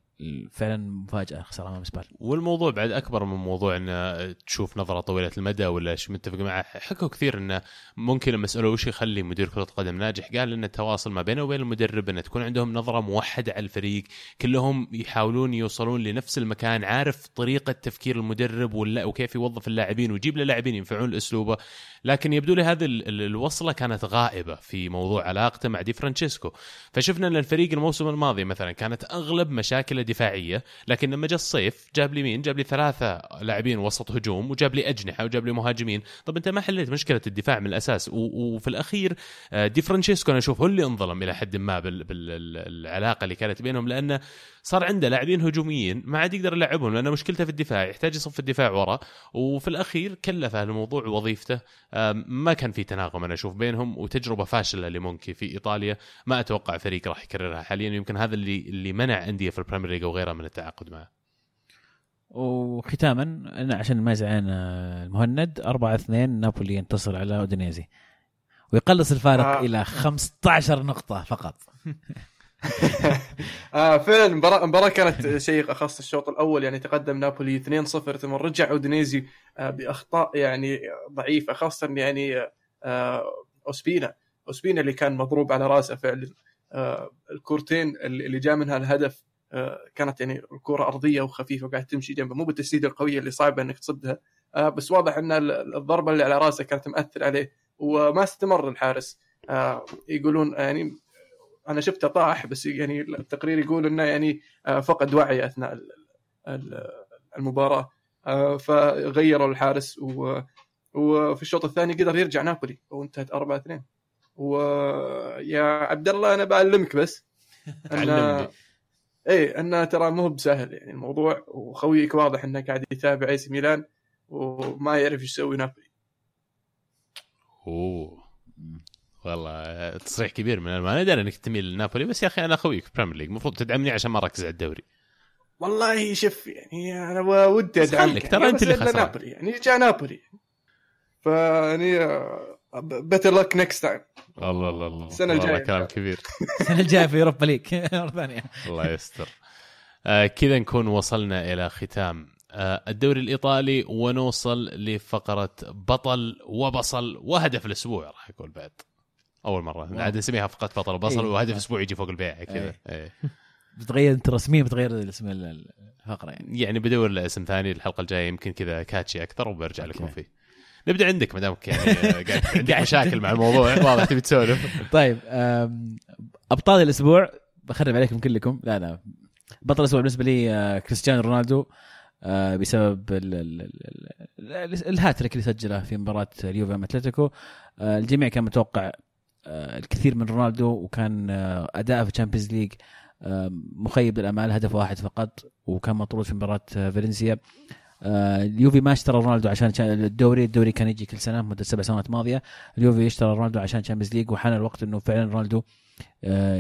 فعلا مفاجأة خسر أمام سبال. والموضوع بعد أكبر من موضوع إن تشوف نظرة طويلة المدى ولا إيش متفق معه. حكوا كثير انه ممكن لما سالوه وش يخلي مدير كرة قدم ناجح قال إن التواصل ما بينه وبين المدرب انه تكون عندهم نظرة موحدة على الفريق. كلهم يحاولون يوصلون لنفس المكان عارف طريقة تفكير المدرب وكيف يوظف اللاعبين ويجيب له لاعبين ينفعون لأسلوبه. لكن يبدو لي هذه ال- ال- الوصلة كانت غائبة في موضوع علاقته مع دي فرانشيسكو. فشفنا إن الفريق الموسم الماضي مثلا كانت أغلب مشاكله دفاعية لكن لما جاء الصيف جاب لي مين؟ جاب لي ثلاثة لاعبين وسط هجوم وجاب لي أجنحة وجاب لي مهاجمين. طب أنت ما حليت مشكلة الدفاع من الأساس؟ وفي الأخير آه، دي فرانشيسكو أنا أشوف هو اللي انظلم إلى حد ما بالعلاقه اللي كانت بينهم لأنه صار عنده لاعبين هجوميين ما عاد يقدر يلعبهم لأنه مشكلته في الدفاع يحتاج يصف الدفاع ورا. وفي الأخير كلفه الموضوع وظيفته ما كان في تناغم أنا أشوف بينهم وتجربة فاشلة لمونشي في إيطاليا. ما أتوقع فريق راح يكررها حاليا يمكن هذا اللي اللي منع أندية في ال Premier League وغيرها من التعاقد معه. وختاما أنا عشان ما يزعلنا المهند 4 2 نابولي ينتصر على أودينيزي. ويقلص الفارق آه. إلى 15 نقطة فقط. آه فعلا المباراة المباراة كانت شيقة خاصة الشوط الأول يعني تقدم نابولي 2-0 ثم رجع أودينيزي آه بأخطاء يعني ضعيفة خاصة يعني آه أوسبينا. أوسبينا اللي كان مضروب على راسه فعلا. آه الكورتين اللي اللي جاء منها الهدف كانت يعني الكرة أرضية وخفيفة وقاعد تمشي جنبه. مو بالتسديدة القوية اللي صعبة إنك تصدها آه بس واضح أن ال- الضربة اللي على رأسه كانت مأثر عليه وما استمر الحارس. آه يقولون يعني أنا شفته طاح بس يعني التقرير يقول إنه يعني آه، فقد وعي أثناء ال- ال- المباراة. آه، فغيروا الحارس وفي الشوط الثاني قدر يرجع نابولي وانتهت 4 2 ويا عبد الله أنا بعلمك بس. أن إيه انه ترى مو بسهل. يعني الموضوع وخويك واضح انه قاعد يتابع أي سي ميلان وما يعرف إيش يسوي نابولي. أوه. والله تصريح كبير من أنا أدري إنك تميل لنابولي بس يا أخي أنا اخويك Premier League المفروض تدعمني عشان ما أركز على الدوري. والله شوف يعني أنا ودي أدعمك. ترى يعني أنت اللي خسران. نابولي. يعني جاء نابولي. فيعني better luck next time الله الله الله السنة والله الجاية. كلام كبير السنة الجاية في Europa League مرة ثانية الله يستر آه كذا نكون وصلنا إلى ختام آه الدوري الإيطالي ونوصل لفقرة بطل وبصل وهدف الأسبوع راح أقول بعد أول مرة. عاد نسميها فقره بطل وبصل إيه. وهدف أسبوع يجي فوق البيع كذا إيه. إيه. بتغير أنت رسميا بتغير اسم ال- الفقرة يعني يعني بدور له اسم ثاني الحلقة الجاية يمكن كذا كاتشي أكثر وبرجع أوكي. لكم فيه نبدأ عندك ما دامك يعني قاعد عندك مشاكل مع الموضوع. واضح تبي تسولف. طيب أبطال الأسبوع بخرب عليكم كلكم. لا لا. بطل الأسبوع بالنسبة لي آه، كريستيانو رونالدو آه، بسبب ال- ال- ال- ال- الهاتريك اللي سجله في مباراة اليوفي أمام أتلتيكو. آه، الجميع كان متوقع الكثير من رونالدو وكان اداءه في ال Champions League مخيب للأمال هدف واحد فقط وكان مطرود في مباراة فالنسيا. اليوفي ما اشترى رونالدو عشان شا- الدوري الدوري كان يجي كل سنة مدة سبع سنوات ماضية. اليوفي اشترى رونالدو عشان Champions League وحان الوقت إنه فعلا رونالدو آه،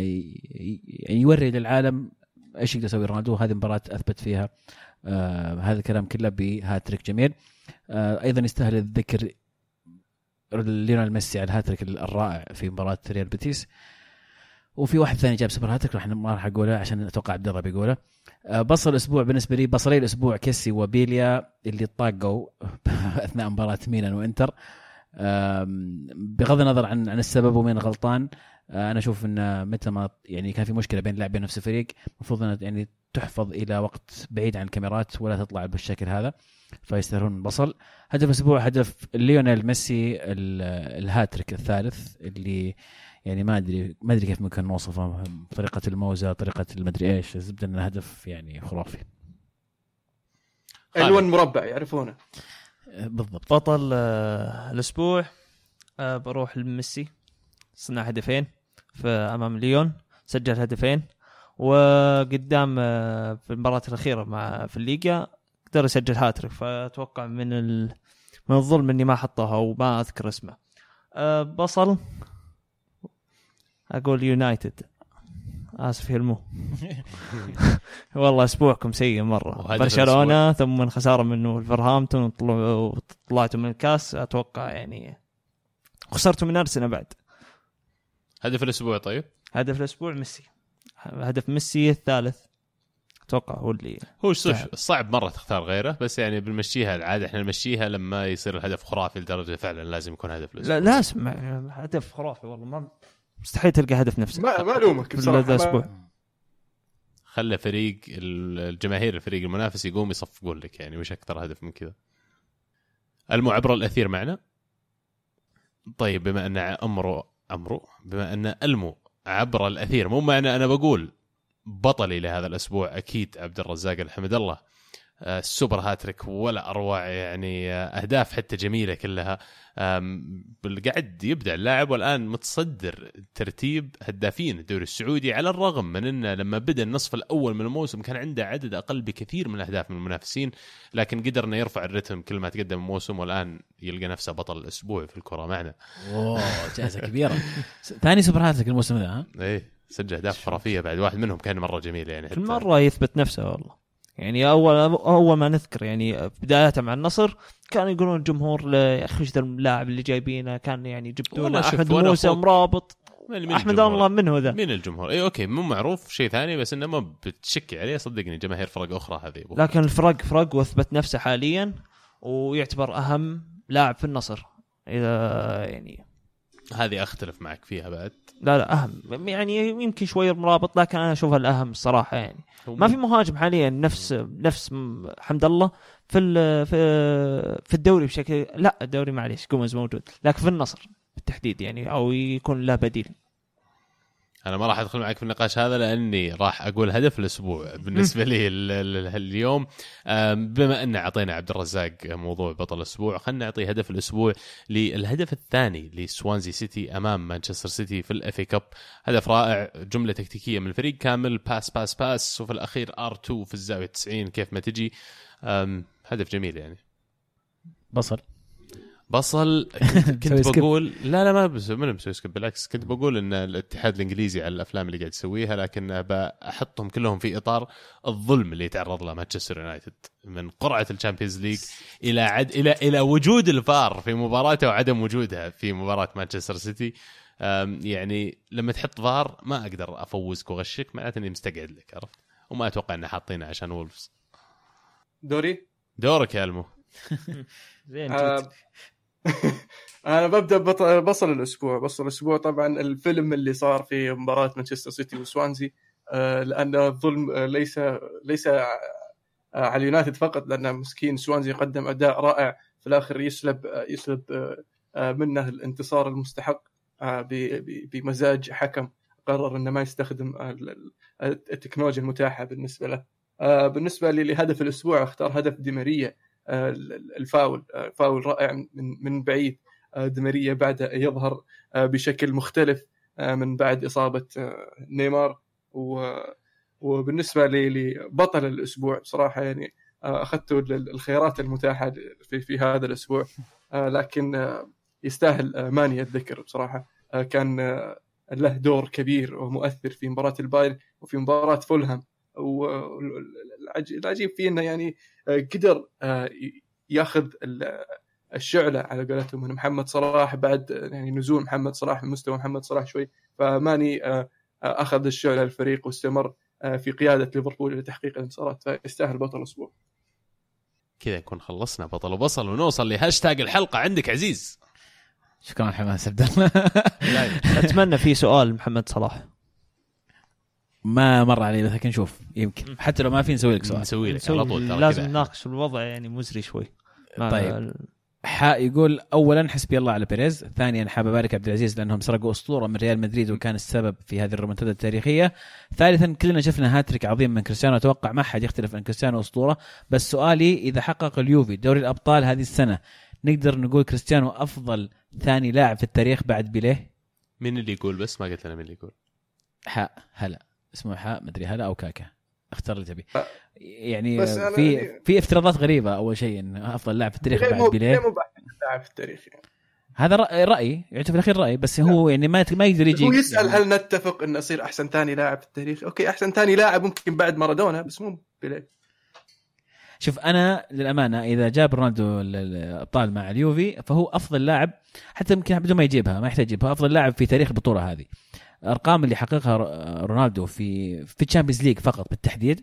يوري للعالم إيش يقدر يسوي رونالدو. هذه مباراه أثبت فيها آه هذا الكلام كله بهاتريك جميل. آه أيضا يستاهل الذكر ليونيل ميسي على الهاتريك الرائع في مباراة ريال بيتيس. وفي واحد ثاني جاب super hat-trick راح ما راح أقوله عشان أتوقع عبد الله بيقوله. آه بصل الأسبوع بالنسبة لي بصلي الأسبوع كيسي وبيليا اللي طاقوا أثناء مباراة ميلان وإنتر. بغض النظر عن عن السبب ومين غلطان آه، أنا أشوف ان متى ما يعني كان في مشكلة بين لاعبين نفس الفريق المفروض إنها يعني تحفظ إلى وقت بعيد عن الكاميرات ولا تطلع بالشكل هذا فيستاهلون البصل هدف الأسبوع هدف ليونيل ميسي ال- الهاتريك الثالث اللي يعني ما أدري ما أدري كيف ممكن نوصفه. طريقة الموزة طريقة المدري إيش الزبدة انه هدف يعني خرافي. ألوان مربع يعرفونه. بالضبط. بطل آه، الأسبوع آه، بروح لميسي. صنع هدفين في أمام ليون. سجل هدفين. وقدام آه، في المباراة الأخيرة مع في الليجا قدر يسجل هاتريك. فأتوقع من ال... من الظلم إني ما حطها وما أذكر اسمه. بصل. أقول يونايتد آسف يا المو. والله أسبوعكم سيء مرة. وهدف برشلونة ثم من خسارة منه ولفرهامبتون وطلعوا طلعتوا من الكاس. أتوقع يعني خسرتوا من أرسنال بعد. هدف الأسبوع طيب؟ هدف الأسبوع ميسي. هدف ميسي الثالث. أتوقع هو اللي هو. صعب مرة تختار غيره بس يعني بنمشيها العادة. إحنا نمشيها لما يصير الهدف خرافي لدرجة فعلا لازم يكون هدف الأسبوع. لا لازم. هدف خرافي والله. ما مستحيل تلقى هدف نفسه ما ما ألومك بصراحة خلى فريق الجماهير الفريق المنافس يقوم يصفقون لك يعني وش أكثر هدف من كذا. المعبر الأثير معنا. طيب بما أن امرو امرو بما أن المو عبر الأثير مو معنا أنا بقول بطلي لهذا الأسبوع أكيد عبد الرزاق الحمد الله. ال super hat-trick ولا أروع يعني آه، أهداف حتى جميلة كلها. قاعد يبدع اللاعب والآن متصدر ترتيب هدافين الدوري السعودي على الرغم من إنه لما بدأ النصف الأول من الموسم كان عنده عدد أقل بكثير من الأهداف من المنافسين لكن قدر انه يرفع الرتم كل ما تقدم الموسم والآن يلقى نفسه بطل الأسبوع في الكرة معنا. اوه جائزة كبيرة. ثاني سوبر هاتريك الموسم ذا ها؟ إيه سجل أهداف خرافية بعد واحد منهم كان مرة جميل يعني كل مرة يثبت نفسه والله. يعني اول أول ما نذكر يعني بدايه مع النصر كانوا يقولون الجمهور يا أخي وش ذا اللاعب اللي جايبينه كان يعني جبتوا أحمد موسى مرابط مين- مين أحمد الجمهور؟ الله من هو ذا مين الجمهور؟ اي أوكي مو معروف شيء ثاني بس إنه ما بتشكي عليه صدقني جماهير فرق أخرى هذه يبغى. لكن الفرق فرق واثبت نفسه حاليا ويعتبر أهم لاعب في النصر إذا يعني هذه أختلف معك فيها بعد. لا لا أهم. يعني يمكن شوي مرابط لكن أنا أشوفها الأهم الصراحة يعني. ما في مهاجم حاليا نفس نفس حمد الله في في في الدوري بشكل لا الدوري معليش جوميز موجود لكن في النصر بالتحديد يعني أو يكون له بديل. أنا ما راح أدخل معك في النقاش هذا لأني راح أقول هدف الأسبوع بالنسبة لي ال- ال- اليوم. بما أن أعطينا عبد الرزاق موضوع بطل الأسبوع خلينا نعطي هدف الأسبوع للهدف الثاني لسوانزي سيتي أمام مانشستر سيتي في ال FA Cup هدف رائع جملة تكتيكية من الفريق كامل pass pass pass وفي الأخير R2 في الزاوية 90 كيف ما تجي. هدف جميل يعني. بصل. بصل كنت. بقول لا لا ما بس ما مسوي سكيب؟ بالعكس كنت بقول إن الاتحاد الإنجليزي على الأفلام اللي قاعد يسويها لكن بحطهم كلهم في إطار الظلم اللي يتعرض له مانشستر يونايتد من قرعة الشامبيونز ليج إلى عد إلى إلى وجود الفار في مباراته وعدم وجودها في مباراة مانشستر سيتي. يعني لما تحط فار ما أقدر أفوزك واغشك معناته إني مستقعد لك عرفت؟ وما أتوقع ان حاطينه عشان وولفز. دوري؟ دورك يا ألمو. زين آه،. أنا ببدأ بصل الأسبوع. بصل الأسبوع طبعا الفيلم اللي صار في مباراة مانشستر سيتي وسوانزي آه، لأن الظلم آه، ليس ليس على اليونايتد فقط لأن مسكين سوانزي قدم أداء رائع. في الآخر يسلب آه، يسلب منه الانتصار المستحق بمزاج حكم. قرر إنه ما يستخدم ال- ال- التكنولوجيا المتاحة بالنسبة له. بالنسبة لهدف الأسبوع أختار هدف ديماريا الفاول آه، فاول رائع من من بعيد. آه، ديماريا بعد يظهر آه، بشكل مختلف آه، من بعد إصابة آه، نيمار. وبالنسبة لبطل الأسبوع بصراحه يعني آه، أخذت ال- الخيارات المتاحة في في هذا الأسبوع. آه، لكن آه، يستاهل آه، ماني الذكر بصراحة. آه، كان آه، له دور كبير ومؤثر في مباراة البايرن وفي مباراة فولهام. والعجيب فيه إنه يعني آه، قدر آه، ياخذ ال- الشعلة على قولتهم من محمد صلاح بعد يعني نزول محمد صلاح من مستوى محمد صلاح شوي فماني آه، أخذ الشعلة الفريق واستمر في قيادة ليفربول لتحقيق الانتصارات فيستاهل بطل الأسبوع كذا نكون خلصنا بطل وبصل ونوصل لهاشتاج الحلقة. عندك عزيز. شكرا حماس عبد الله. أتمنى في سؤال محمد صلاح. ما مر علي بس لكن نشوف يمكن. حتى لو ما في نسوي لك سؤال. نسوي لك على طول ترى لازم. نناقش الوضع يعني مزري شوي. طيب. حا يقول اولا حسبي الله على بيريز. ثانيا حاب أبارك عبد العزيز لأنهم سرقوا أسطورة من ريال مدريد وكان السبب في هذه الريمونتادا التاريخية. ثالثا كلنا شفنا هاتريك عظيم من كريستيانو. أتوقع ما حد يختلف ان كريستيانو أسطورة. بس سؤالي إذا حقق اليوفي دوري الأبطال هذه السنة نقدر نقول كريستيانو أفضل ثاني لاعب في التاريخ بعد بيليه؟ مين اللي يقول بس؟ ما قلت أنا مين اللي يقول. حاء هلا. اسمه حاء مدري هلا أو كاكا اختار اللي تبي أه. يعني في يعني- في افتراضات غريبة أول شيء انه أفضل لاعب في التاريخ بعد بيليه ليه مو لاعب في التاريخ يعني. هذا رأي, رايي يعتبر في الاخير رايي بس هو يعني ما ما يقدر يجي هو يسأل يعني هل نتفق إنه يصير أحسن ثاني لاعب في التاريخ؟ okay أحسن ثاني لاعب ممكن بعد مارادونا بس مو بيليه شوف أنا للأمانة إذا جاب رونالدو ال- الأبطال مع اليوفي فهو أفضل لاعب حتى يمكن بدون ما يجيبها ما يحتاج يجيبها أفضل لاعب في تاريخ البطولة هذه أرقام اللي حققها رونالدو في في ال Champions League فقط بالتحديد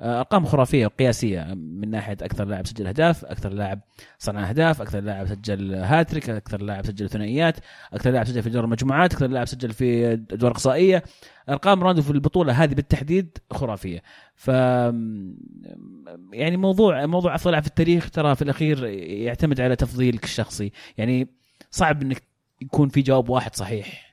آه، أرقام خرافية وقياسية من ناحية أكثر لاعب سجل أهداف أكثر لاعب صنع أهداف أكثر لاعب سجل هاتريك أكثر لاعب سجل ثنائيات أكثر لاعب سجل في دور المجموعات أكثر لاعب سجل في ادوار إقصائية. أرقام رونالدو في البطولة هذه بالتحديد خرافية. ف يعني موضوع موضوع أفضل لاعب في التاريخ ترى في الأخير يعتمد على تفضيلك الشخصي. يعني صعب إنك يكون في جواب واحد صحيح.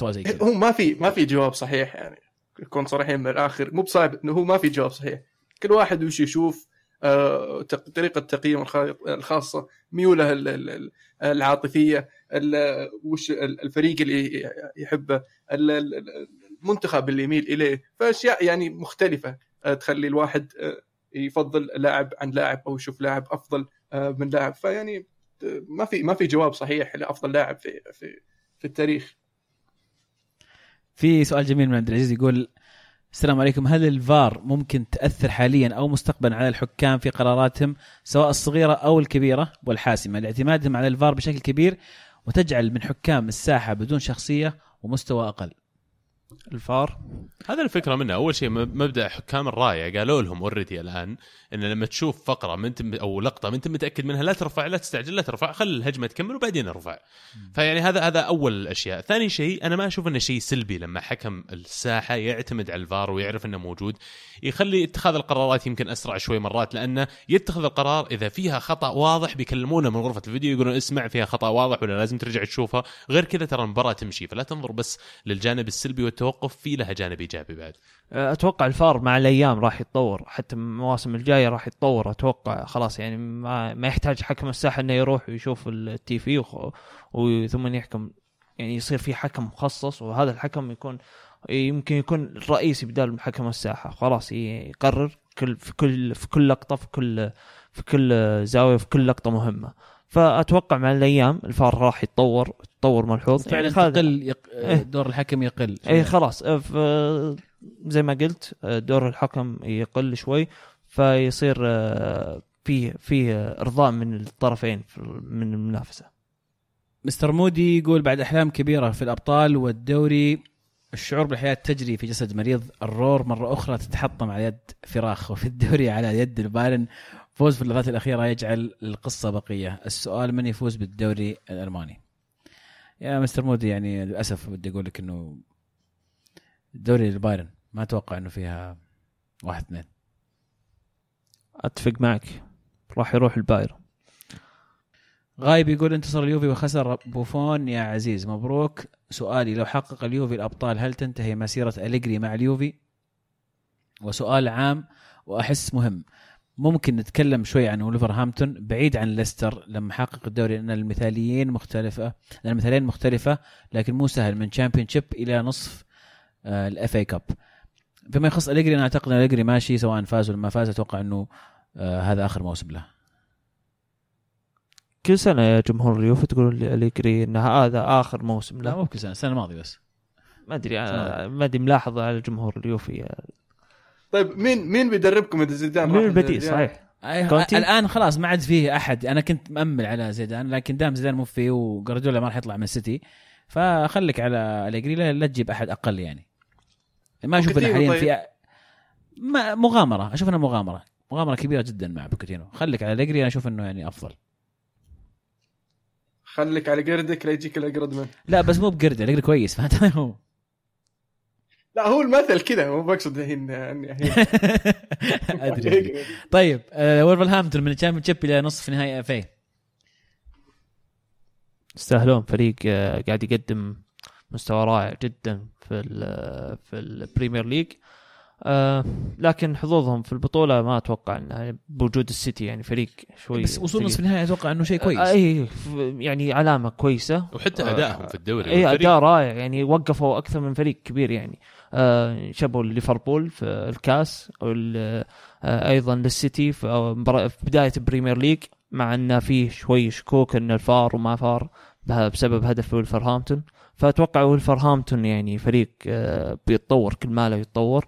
سواء زي كذا. هو ما في ما في جواب صحيح يعني. نكون صريحين من الآخر. مو بصعب إنه هو ما في جواب صحيح. كل واحد وش يشوف آه، طريقة تقييم الخا- الخاصة ميوله ال- ال- ال- العاطفية ال- وش ال- الفريق اللي يحبه ال- ال- المنتخب اللي يميل إليه. فأشياء يعني مختلفة آه، تخلي الواحد آه، يفضل لاعب عن لاعب أو يشوف لاعب أفضل آه، من لاعب. فيعني ما في ما في جواب صحيح لأفضل لاعب في في في التاريخ. في سؤال جميل من عبد العزيز يقول السلام عليكم. هل الفار ممكن تأثر حاليا أو مستقبلا على الحكام في قراراتهم سواء الصغيرة أو الكبيرة والحاسمة؟ لاعتمادهم على الفار بشكل كبير وتجعل من حكام الساحة بدون شخصية ومستوى أقل. الفار. هذا الفكرة منه أول شيء مب- مبدأ حكام الراية قالوا لهم already الآن إن لما تشوف فقرة ما انت أو لقطة ما انت متأكد منها لا ترفع لا تستعجل لا ترفع خل الهجمة تكمل وبعدين ارفع. فيعني هذا هذا أول الاشياء ثاني شيء أنا ما أشوف إنه شيء سلبي لما حكم الساحة يعتمد على الفار ويعرف إنه موجود. يخلي اتخاذ القرارات يمكن أسرع شوي مرات لأنه يتخذ القرار إذا فيها خطأ واضح بيكلمونه من غرفة الفيديو يقولون اسمع فيها خطأ واضح ولا لازم ترجع تشوفها. غير كذا ترى المباراة تمشي. فلا تنظر بس للجانب السلبي والتوقف في لها جانب إيجابي بعد. أتوقع الفار مع الأيام راح يتطور. حتى المواسم الجاية راح يتطور. أتوقع خلاص يعني ما, ما يحتاج حكم الساحة إنه يروح ويشوف التي في وثم يحكم. يعني يصير في حكم مخصص وهذا الحكم يكون يمكن يكون الرئيسي بدال حكم الساحة. خلاص يقرر كل في كل في كل لقطة في كل في كل زاوية في كل لقطة مهمة. فأتوقع مع الأيام الفار راح يتطور تطور ملحوظ. فعلا يعني خالد- تقل يق... إيه. دور الحكم يقل اي خلاص. آه، ف- زي ما قلت آه، دور الحكم يقل شوي فيصير فيه فيه إرضاء من الطرفين في- من المنافسة. مستر مودي يقول بعد أحلام كبيرة في الأبطال والدوري الشعور بالحياة تجري في جسد مريض. الرور مرة أخرى تتحطم على يد فراخ وفي الدوري على يد البايرن فوز في اللحظات الأخيرة يجعل القصة بقية. السؤال من يفوز بالدوري الألماني؟ يا مستر مودي يعني للأسف بدي أقول لك إنه الدوري البايرن ما أتوقع إنه فيها واحد اثنين. أتفق معك. راح يروح البايرن. غايب يقول انتصر اليوفي وخسر بوفون. يا عزيز مبروك. سؤالي لو حقق اليوفي الأبطال هل تنتهي مسيرة أليجري مع اليوفي؟ وسؤال عام وأحس مهم. ممكن نتكلم شوي عن ولفرهامبتون بعيد عن ليستر لما حقق الدوري لأن المثاليين مختلفة لأن المثالين مختلفة لكن مو سهل من Championship إلى نصف ال FA Cup فيما يخص أليجري أنا أعتقد إن أليجري ماشي سواء فاز ولا ما فاز أتوقع إنه آه هذا آخر موسم له. كل سنة يا جمهور اليوفي تقولون لي اليجري إن هذا آخر موسم لا له. مو بكل سنة السنة الماضية بس. ما أدري سنة. ما أدري ملاحظ على جمهور اليوفي طيب مين مين بيدربكم اذا زيدان؟ البديل الريال؟ صحيح. كونتي؟ الآن خلاص ما عاد فيه أحد. أنا كنت مأمل على زيدان لكن دام زيدان مو فيه وجوارديولا ما راح يطلع من السيتي فخليك على أليجري لا, تجيب أحد أقل يعني. ما أشوف إنه حاليا طيب. في ما مغامرة. أشوف انها مغامرة. مغامرة كبيرة جدا مع بوكيتينو. خليك على أليجري أنا أشوف إنه يعني أفضل. خليك على قردك لا يجيك الاقرد منه. لا بس مو بقرده أليجري كويس فهمت هو. لا هو المثل كذا مو بقصد الحين أدري. طيب آه وولفرهامبتون من ال Championship إلى نصف نهائي FA يستاهلون. فريق آه، قاعد يقدم مستوى رائع جدا في ال في ال Premier League آه لكن حظوظهم في البطولة ما أتوقع إنها بوجود السيتي يعني فريق شوي بس وصول. نصف النهائي أتوقع إنه شيء كويس. آه اي يعني علامة كويسة. وحتى آه، ادائهم في الدوري. اي أداء رائع يعني وقفوا أكثر من فريق كبير يعني. آه شبوا ليفربول في الكاس آه أيضا للسيتي في بداية ال Premier League مع أن فيه شوي شكوك إن الفار وما فار بسبب هدف ولفرهامبتون فأتوقع ولفرهامبتون يعني فريق آه بيتطور كل ما له يتطور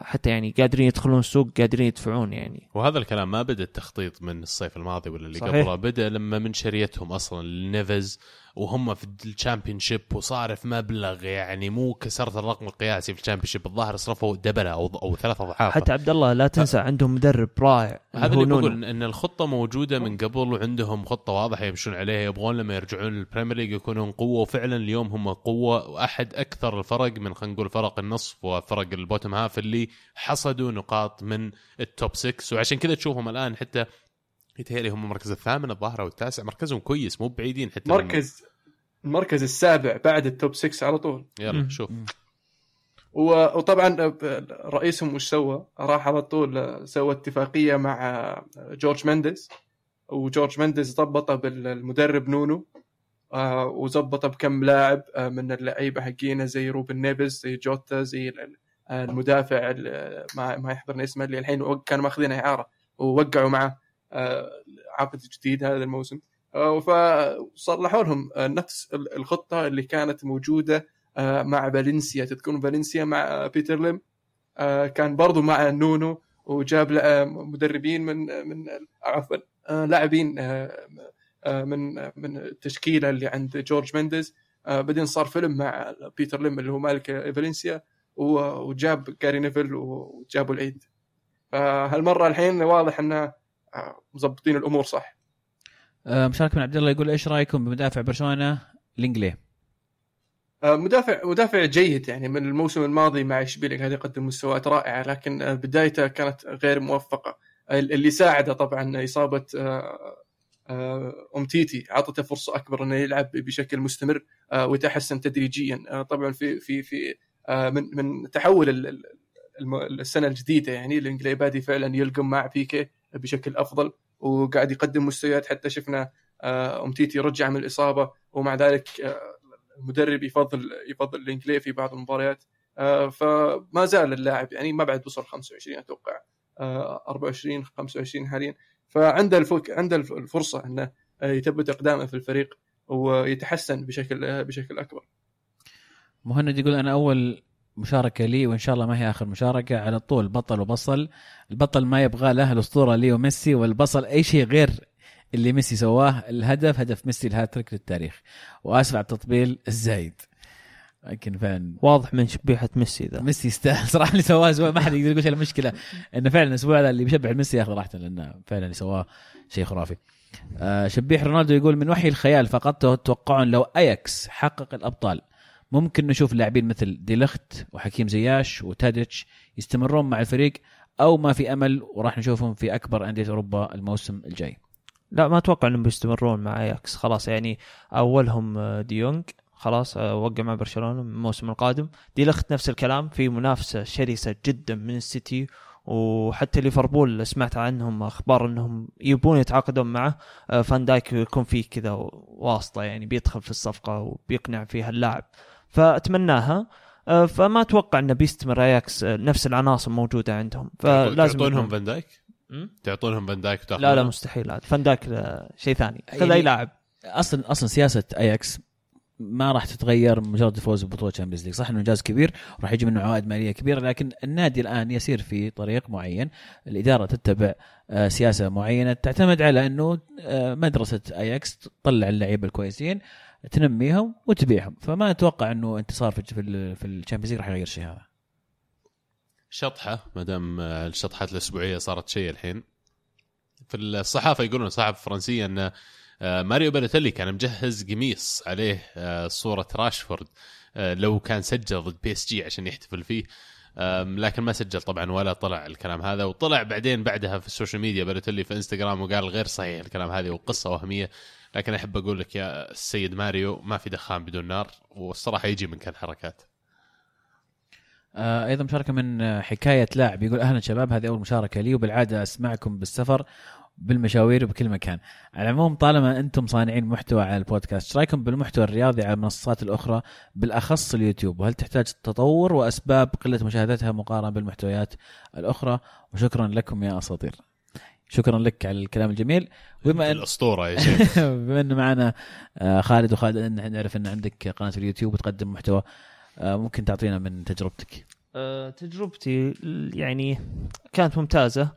حتى يعني قادرين يدخلون السوق قادرين يدفعون يعني وهذا الكلام ما بدأ التخطيط من الصيف الماضي ولا اللي صحيح. قبله بدأ لما من شريتهم أصلا لنيفز وهم في ال Championship وصارف مبلغ يعني مو كسرت الرقم القياسي في ال Championship الظاهر صرفوا دبلة أو أو ثلاث أضعاف. حتى عبد الله لا تنسى عندهم مدرب رائع هذا اللي. بقول إن الخطة موجودة من قبل وعندهم خطة واضحة يمشون عليها. يبغون لما يرجعون لل Premier League يكونون قوة. وفعلا اليوم هم قوة. وأحد أكثر الفرق من خلينا نقول فرق النصف وفرق ال bottom half اللي حصدوا نقاط من ال top 6 وعشان كذا تشوفهم الآن حتى يتهيألي هم المركز الثامن الظاهر أو التاسع. مركزهم كويس مو بعيدين حتى من- مركز المركز السابع بعد ال top 6 على طول. يلا مم. شوف. و- وطبعا رئيسهم وش سوى؟ راح على طول سوى اتفاقية مع جورج مندز وجورج مندز ضبطه بالمدرب نونو آه، وظبطه بكم لاعب آه، من اللعيبة حقينه زي روبن نيفز زي جوتا زي ال- آه، المدافع ال- ما ما يحضرني اسمه اللي الحين كانوا ماخذينه إعارة ووقعوا معه. آه، عقد جديد هذا الموسم. آه، فصلحوا لهم آه، نفس ال- الخطة اللي كانت موجودة آه، مع فالنسيا. تذكرون فالنسيا مع بيتر ليم؟ كان برضو مع نونو وجاب مدربين من من عفوا لاعبين من من التشكيلة اللي عند جورج مينديز آه، بعدين صار فيلم مع بيتر ليم اللي هو مالك فالنسيا وجاب جاري نيفل وجابوا العيد. فهالمرة الحين واضح إنه مظبطين الأمور صح؟ آه، مشارك من عبد الله يقول إيش رأيكم بمدافع برشلونة لينجلي؟ آه، مدافع مدافع جيد يعني من الموسم الماضي مع إشبيليا قاعد يقدم مستويات رائعة لكن آه، بدايته كانت غير موفقة. اللي ساعده طبعا إصابة أمتيتي اعطته فرصة أكبر إنه يلعب بشكل مستمر ويتحسن تدريجيا. طبعا في في في من من تحول السنة الجديدة يعني الانجلي بادي فعلا يلقم مع بيكي. بشكل أفضل وقاعد يقدم مستويات حتى شفنا آه، امتيتي رجع من الإصابة ومع ذلك آه، المدرب يفضل يفضل الانجلي في بعض المباريات. آه، فما زال اللاعب يعني ما بعد وصل 25 أتوقع آه، 24 25 حاليا. فعنده الفك... عنده الف- الفرصة إنه يثبت إقدامه في الفريق ويتحسن بشكل بشكل أكبر. مهند يقول أنا أول مشاركة لي وإن شاء الله ما هي آخر مشاركة على طول بطل وبصل. البطل ما يبغى له الأسطورة ليو ميسي والبصل أي شيء غير اللي ميسي سواه الهدف هدف ميسي الهاتريك للتاريخ. وآسف على التطبيل الزايد. لكن فعلا واضح من شبيحة ميسي ذا. ميسي يستاهل صراحة اللي سواه ما حد يقدر يقول شيء المشكلة إنه فعلا الأسبوع ذا اللي بيشبع ميسي ياخذ راحته لأنه فعلا اللي سواه شيء خرافي. آه شبيح رونالدو يقول من وحي الخيال فقط تتوقعون لو اياكس حقق الأبطال. ممكن نشوف لاعبين مثل ديلخت وحكيم زياش وتاديتش يستمرون مع الفريق أو ما في أمل وراح نشوفهم في أكبر أندية أوروبا الموسم الجاي. لا ما أتوقع إنهم بيستمرون مع أياكس. خلاص يعني أولهم آه، ديونج. خلاص آه، وقع مع برشلونة الموسم القادم. دي لخت نفس الكلام في منافسة شرسة جدا من السيتي وحتى ليفربول. سمعت عنهم أخبار إنهم يبون يتعاقدون معه. آه، فان دايك يكون فيه كذا واسطة يعني بيدخل في الصفقة وبيقنع فيها اللاعب. فأتمناها. آه، فما أتوقع انه بيستمر أياكس نفس العناصر موجودة عندهم. فلازم تعطونهم فان دايك? تعطونهم فان دايك لا لا؟ مستحيل. هذا فان دايك آه، شيء ثاني. خذ يعني- اي لاعب. أصلا أصلا سياسة أياكس ما راح تتغير مجرد الفوز ببطوله Champions League صح إنه إنجاز كبير وراح يجي منه عوائد مالية كبيرة لكن النادي الآن يسير في طريق معين. الإدارة تتبع آه، سياسة معينة تعتمد على إنه آه، مدرسة أياكس تطلع اللعيبة الكويسين. تنميهم وتبيعهم. فما أتوقع إنه انتصار في في ال- في ال Champions راح يغير شيء هذا. شطحة ما دام الشطحات الأسبوعية صارت شيء الحين. في الصحافة يقولون الصحافة الفرنسية إن آه، ماريو بالوتيلي كان مجهز قميص عليه آه، صورة راشفورد آه، لو كان سجل ضد PSG عشان يحتفل فيه. لكن ما سجل طبعا ولا طلع الكلام هذا. وطلع بعدين بعدها في ال social media بالوتيلي في إنستغرام وقال غير صحيح الكلام هذه وقصة وهمية. لكن أحب أقول لك يا السيد ماريو ما في دخان بدون نار والصراحة يجي منك الحركات آه، أيضا مشاركة من حكاية لاعب يقول أهلا شباب هذه أول مشاركة لي وبالعادة أسمعكم بالسفر بالمشاوير وبكل مكان. على العموم طالما أنتم صانعين محتوى على البودكاست إيش رأيكم بالمحتوى الرياضي على المنصات الأخرى بالأخص اليوتيوب؟ وهل تحتاج تطور وأسباب قلة مشاهدتها مقارنة بالمحتويات الأخرى؟ وشكرا لكم يا أساطير. شكرا لك على الكلام الجميل. وبما ان الأسطورة يا شيخ. بما إنه معنا آه، خالد وخالد إن- نعرف إن عندك قناة في اليوتيوب وتقدم محتوى آه، ممكن تعطينا من تجربتك؟ آه، تجربتي يعني كانت ممتازة.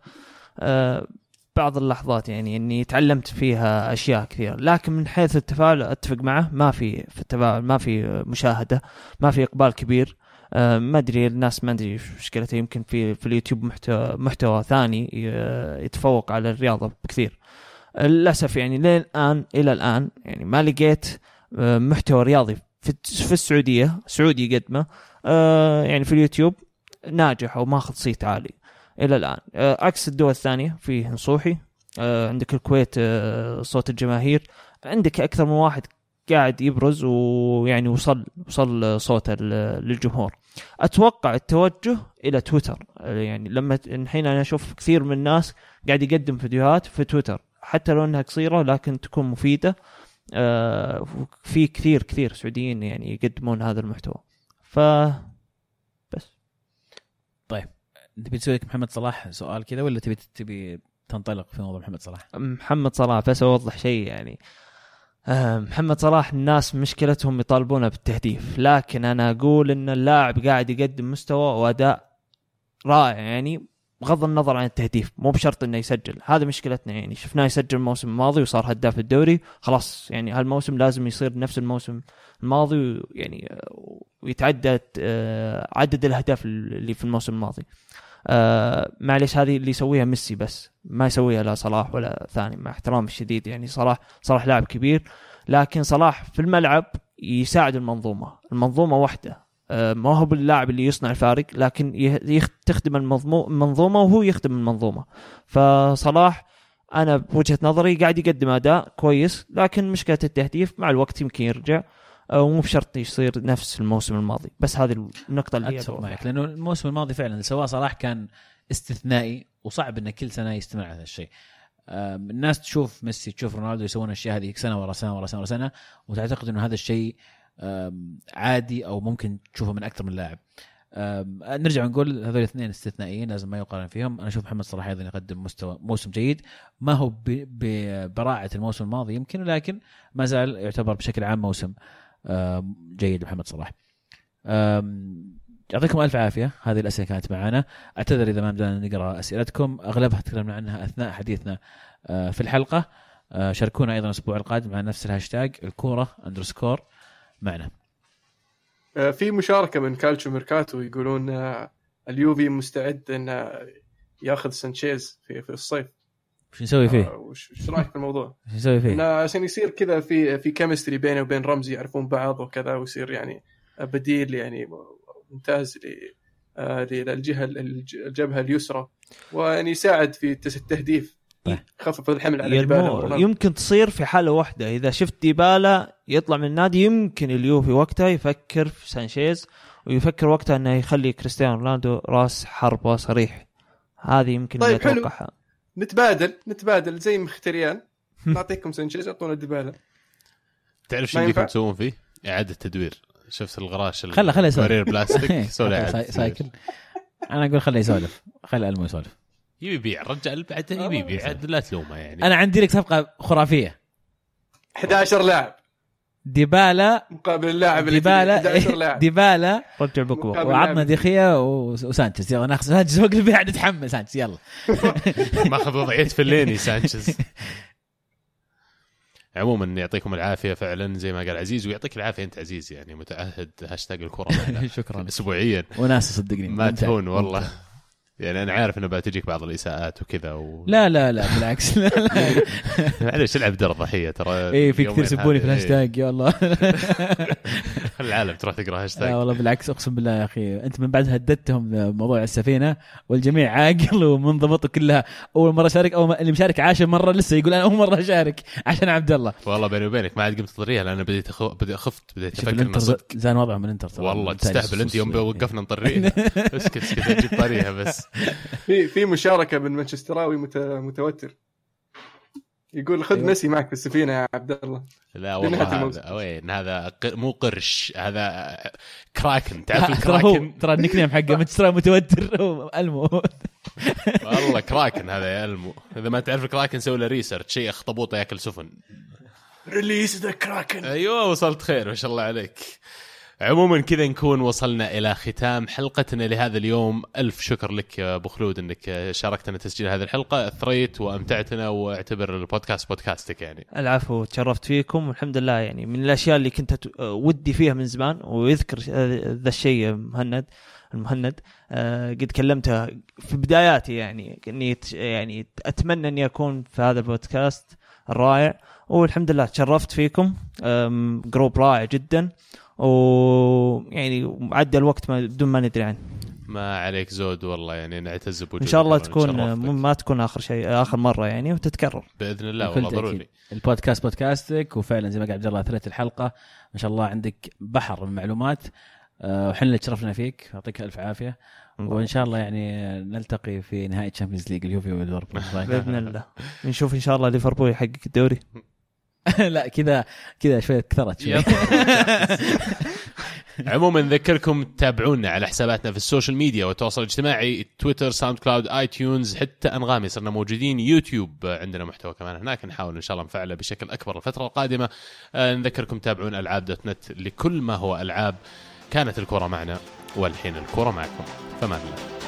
آه، بعض اللحظات يعني إني تعلمت فيها أشياء كثيرة. لكن من حيث التفاعل أتفق معه ما في في التفاعل ما في مشاهدة ما في إقبال كبير. ما أدري الناس ما أدري إيش مشكلتها. يمكن في في اليوتيوب محتوى محتوى ثاني يتفوق على الرياضة بكثير. للأسف يعني لين الآن إلى الآن يعني ما لقيت آه، محتوى رياضي في في السعودية سعودي يقدمه آه، يعني في اليوتيوب ناجح أو ماخذ صيت عالي. إلى الآن. آه، عكس الدول الثانية فيه نصوحي آه، عندك الكويت آه، صوت الجماهير. عندك أكثر من واحد قاعد يبرز ويعني وصل وصل صوته للجمهور. أتوقع التوجه إلى تويتر. يعني لما الحين أنا أشوف كثير من الناس قاعد يقدم فيديوهات في تويتر حتى لو إنها قصيرة لكن تكون مفيدة. آه، في كثير كثير سعوديين يعني يقدمون هذا المحتوى. ف تبي تسوي لك محمد صلاح سؤال كذا ولا تبي تبي تنطلق في موضوع محمد صلاح؟ محمد صلاح بس أوضح شيء يعني. آه، محمد صلاح الناس مشكلتهم يطالبونه بالتهديف. لكن أنا أقول إن اللاعب قاعد يقدم مستوى وأداء رائع يعني بغض النظر عن التهديف مو بشرط إنه يسجل. هذا مشكلتنا يعني. شفناه يسجل الموسم الماضي وصار هداف الدوري. خلاص يعني هالموسم لازم يصير نفس الموسم الماضي يعني آه، ويتعدى آه، عدد الأهداف اللي في الموسم الماضي. آه معليش هذه اللي يسويها ميسي بس. ما يسويها لا صلاح ولا ثاني مع احترامي الشديد يعني صلاح صلاح لاعب كبير. لكن صلاح في الملعب يساعد المنظومة. المنظومة واحدة. آه ما هو باللاعب اللي يصنع الفارق لكن تخدم المنظومة وهو يخدم المنظومة. فصلاح أنا بوجهة نظري قاعد يقدم أداء كويس لكن مشكلة التهديف مع الوقت يمكن يرجع. ومو بشرط يصير نفس الموسم الماضي بس هذه النقطة اللي أتفق. معك لأنه الموسم الماضي فعلا اللي سواه صلاح كان استثنائي وصعب إنه كل سنة يستمر على هذا الشيء. الناس تشوف ميسي تشوف رونالدو يسوون الأشياء هذه سنة ورا سنة ورا سنة ورا سنة وتعتقد إنه هذا الشيء عادي أو ممكن تشوفه من أكثر من لاعب. نرجع نقول هذول الاثنين استثنائيين لازم ما يقارن فيهم، أنا أشوف محمد صلاح أيضا يقدم مستوى موسم جيد، ما هو ببراعة الموسم الماضي يمكن لكن ما زال يعتبر بشكل عام موسم جيد لمحمد صلاح. يعطيكم ألف عافية. هذه الأسئلة كانت معنا أعتذر إذا ما قدرنا نقرأ أسئلتكم. أغلبها تكلمنا عنها أثناء حديثنا آه، في الحلقة. آه، شاركونا أيضا الأسبوع القادم على نفس الهاشتاج الكورة underscore معنا. آه، في مشاركة من كالتشو ميركاتو يقولون اليوفي مستعد إنه ياخذ سانشيز في الصيف. شو نسوي فيه؟ آه، وش وش رايك في الموضوع؟ شو نسوي فيه؟ عشان يصير كذا في في chemistry بينه وبين رمزي يعرفون بعض وكذا ويصير يعني بديل يعني ممتاز آه، للجهة الج- الجبهة اليسرى ويعني يساعد في التهديف طيب. يخفف الحمل على ديبالا. يمكن تصير في حالة واحدة إذا شفت ديبالا يطلع من النادي يمكن اليوفي وقتها يفكر في سانشيز ويفكر وقتها إنه يخلي كريستيانو رونالدو راس حربة صريح هذه يمكن طيب، حلو. أتوقعها نتبادل نتبادل زي مخيتاريان. نعطيكم سانشيز يعطونا ديبالا تعرف شو يمديكم. تسوون فيه؟ إعادة تدوير. شفت الغراش خله- خله يسولف. بلاستيك. cycle. أنا أقول خليه يسولف. خلي ألمو يسولف. يبي يبيع. الرجال بعد يبي يبيع. لا تلومه يعني. أنا عندي لك صفقة خرافية. 11 لاعب. ديبالا مقابل اللاعب اللي تبي. 11 ديبالا لاعب. ديبالا. رجع بوغبا مقابل وعطنا و- وسانشيز. يلا ناخذ سانشيز. وقت البيع نتحمل سانشيز. يلا. ماخذ وضعية فيلايني سانشيز. عموما يعطيكم العافية فعلا زي ما قال عزيز ويعطيك العافية أنت عزيز يعني متعهد هاشتاج الكره شكرا. اسبوعيا. وناس صدقني. ما. تهون والله. يعني أنا عارف إنه بتجيك بعض الإساءات وكذا و... لا لا لا بالعكس. لا لا. معلش العب دار ضحية ترى اي في كثير يسبوني في الهاشتاج يا الله العالم تروح تقرأ لا هاشتاج والله بالعكس أقسم بالله يا أخي. أنت من بعد هددتهم موضوع السفينة والجميع عاقل ومنضبط وكلها. أول مرة شارك أو اللي مشارك عاشر مرة لسه يقول أنا أول مرة أشارك عشان عبد الله. والله بيني وبينك ما عاد قمت اطريها لأن بديت أخ... بديت خفت بديت أفكر إنه صدق. زان وضعه من الانتر. والله. تستهبل أنت يوم وقفنا نطريها اسكت اسكت أجيب طريها بس في في مشاركة من مانشستراوي مت- متوتر. يقول خذ أيوة. ميسي معك في السفينة يا عبد الله. لا والله. هذا وين؟ هذا مو قرش هذا كراكن. تعرف الكراكن؟ ترى ال nickname حقه مانشستر متوتر. هو ألمو. والله كراكن هذا يا ألمو. إذا ما تعرف الكراكن سوي له research شيء اخطبوطه ياكل سفن. release the Kraken أيوه وصلت خير ما شاء الله عليك. عموما كذا نكون وصلنا إلى ختام حلقتنا لهذا اليوم. ألف شكر لك يا أبو خلود إنك شاركتنا تسجيل هذه الحلقة. اثريت وأمتعتنا واعتبر البودكاست بودكاستك يعني. العفو تشرفت فيكم والحمد لله. يعني من الأشياء اللي كنت ودي فيها من زمان ويذكر ذا الشيء مهند المهند آه قد كلمته في بداياتي يعني إني يعني أتمنى إني أكون في هذا البودكاست الرائع. والحمد لله تشرفت فيكم. group رائع جدا. ويعني عدى الوقت ما بدون ما ندري عنه. ما عليك زود والله يعني نعتز بوجودك إن شاء الله تكون ما تكون آخر شيء آخر مرة يعني وتتكرر. بإذن الله والله. ضروري. البودكاست بودكاستك وفعلا زي ما قال عبد الله اثرت الحلقة. ما شاء الله عندك بحر من المعلومات آه، وحنا اللي تشرفنا فيك. يعطيك ألف عافية. وإن شاء الله يعني نلتقي في نهائي Champions League اليوفي وليفربول بإذن الله. نشوف إن شاء الله ليفربول يحقق الدوري. لا كذا كذا شوية كثرت شوي. عموما نذكركم تتابعونا على حساباتنا في ال social media والتواصل الاجتماعي تويتر SoundCloud iTunes حتى أنغامي صرنا موجودين يوتيوب عندنا محتوى كمان هناك نحاول إن شاء الله نفعله بشكل أكبر الفترة القادمة. آه، نذكركم تتابعون العاب دوت نت لكل ما هو ألعاب. كانت الكرة معنا والحين الكرة معكم. فمان الله.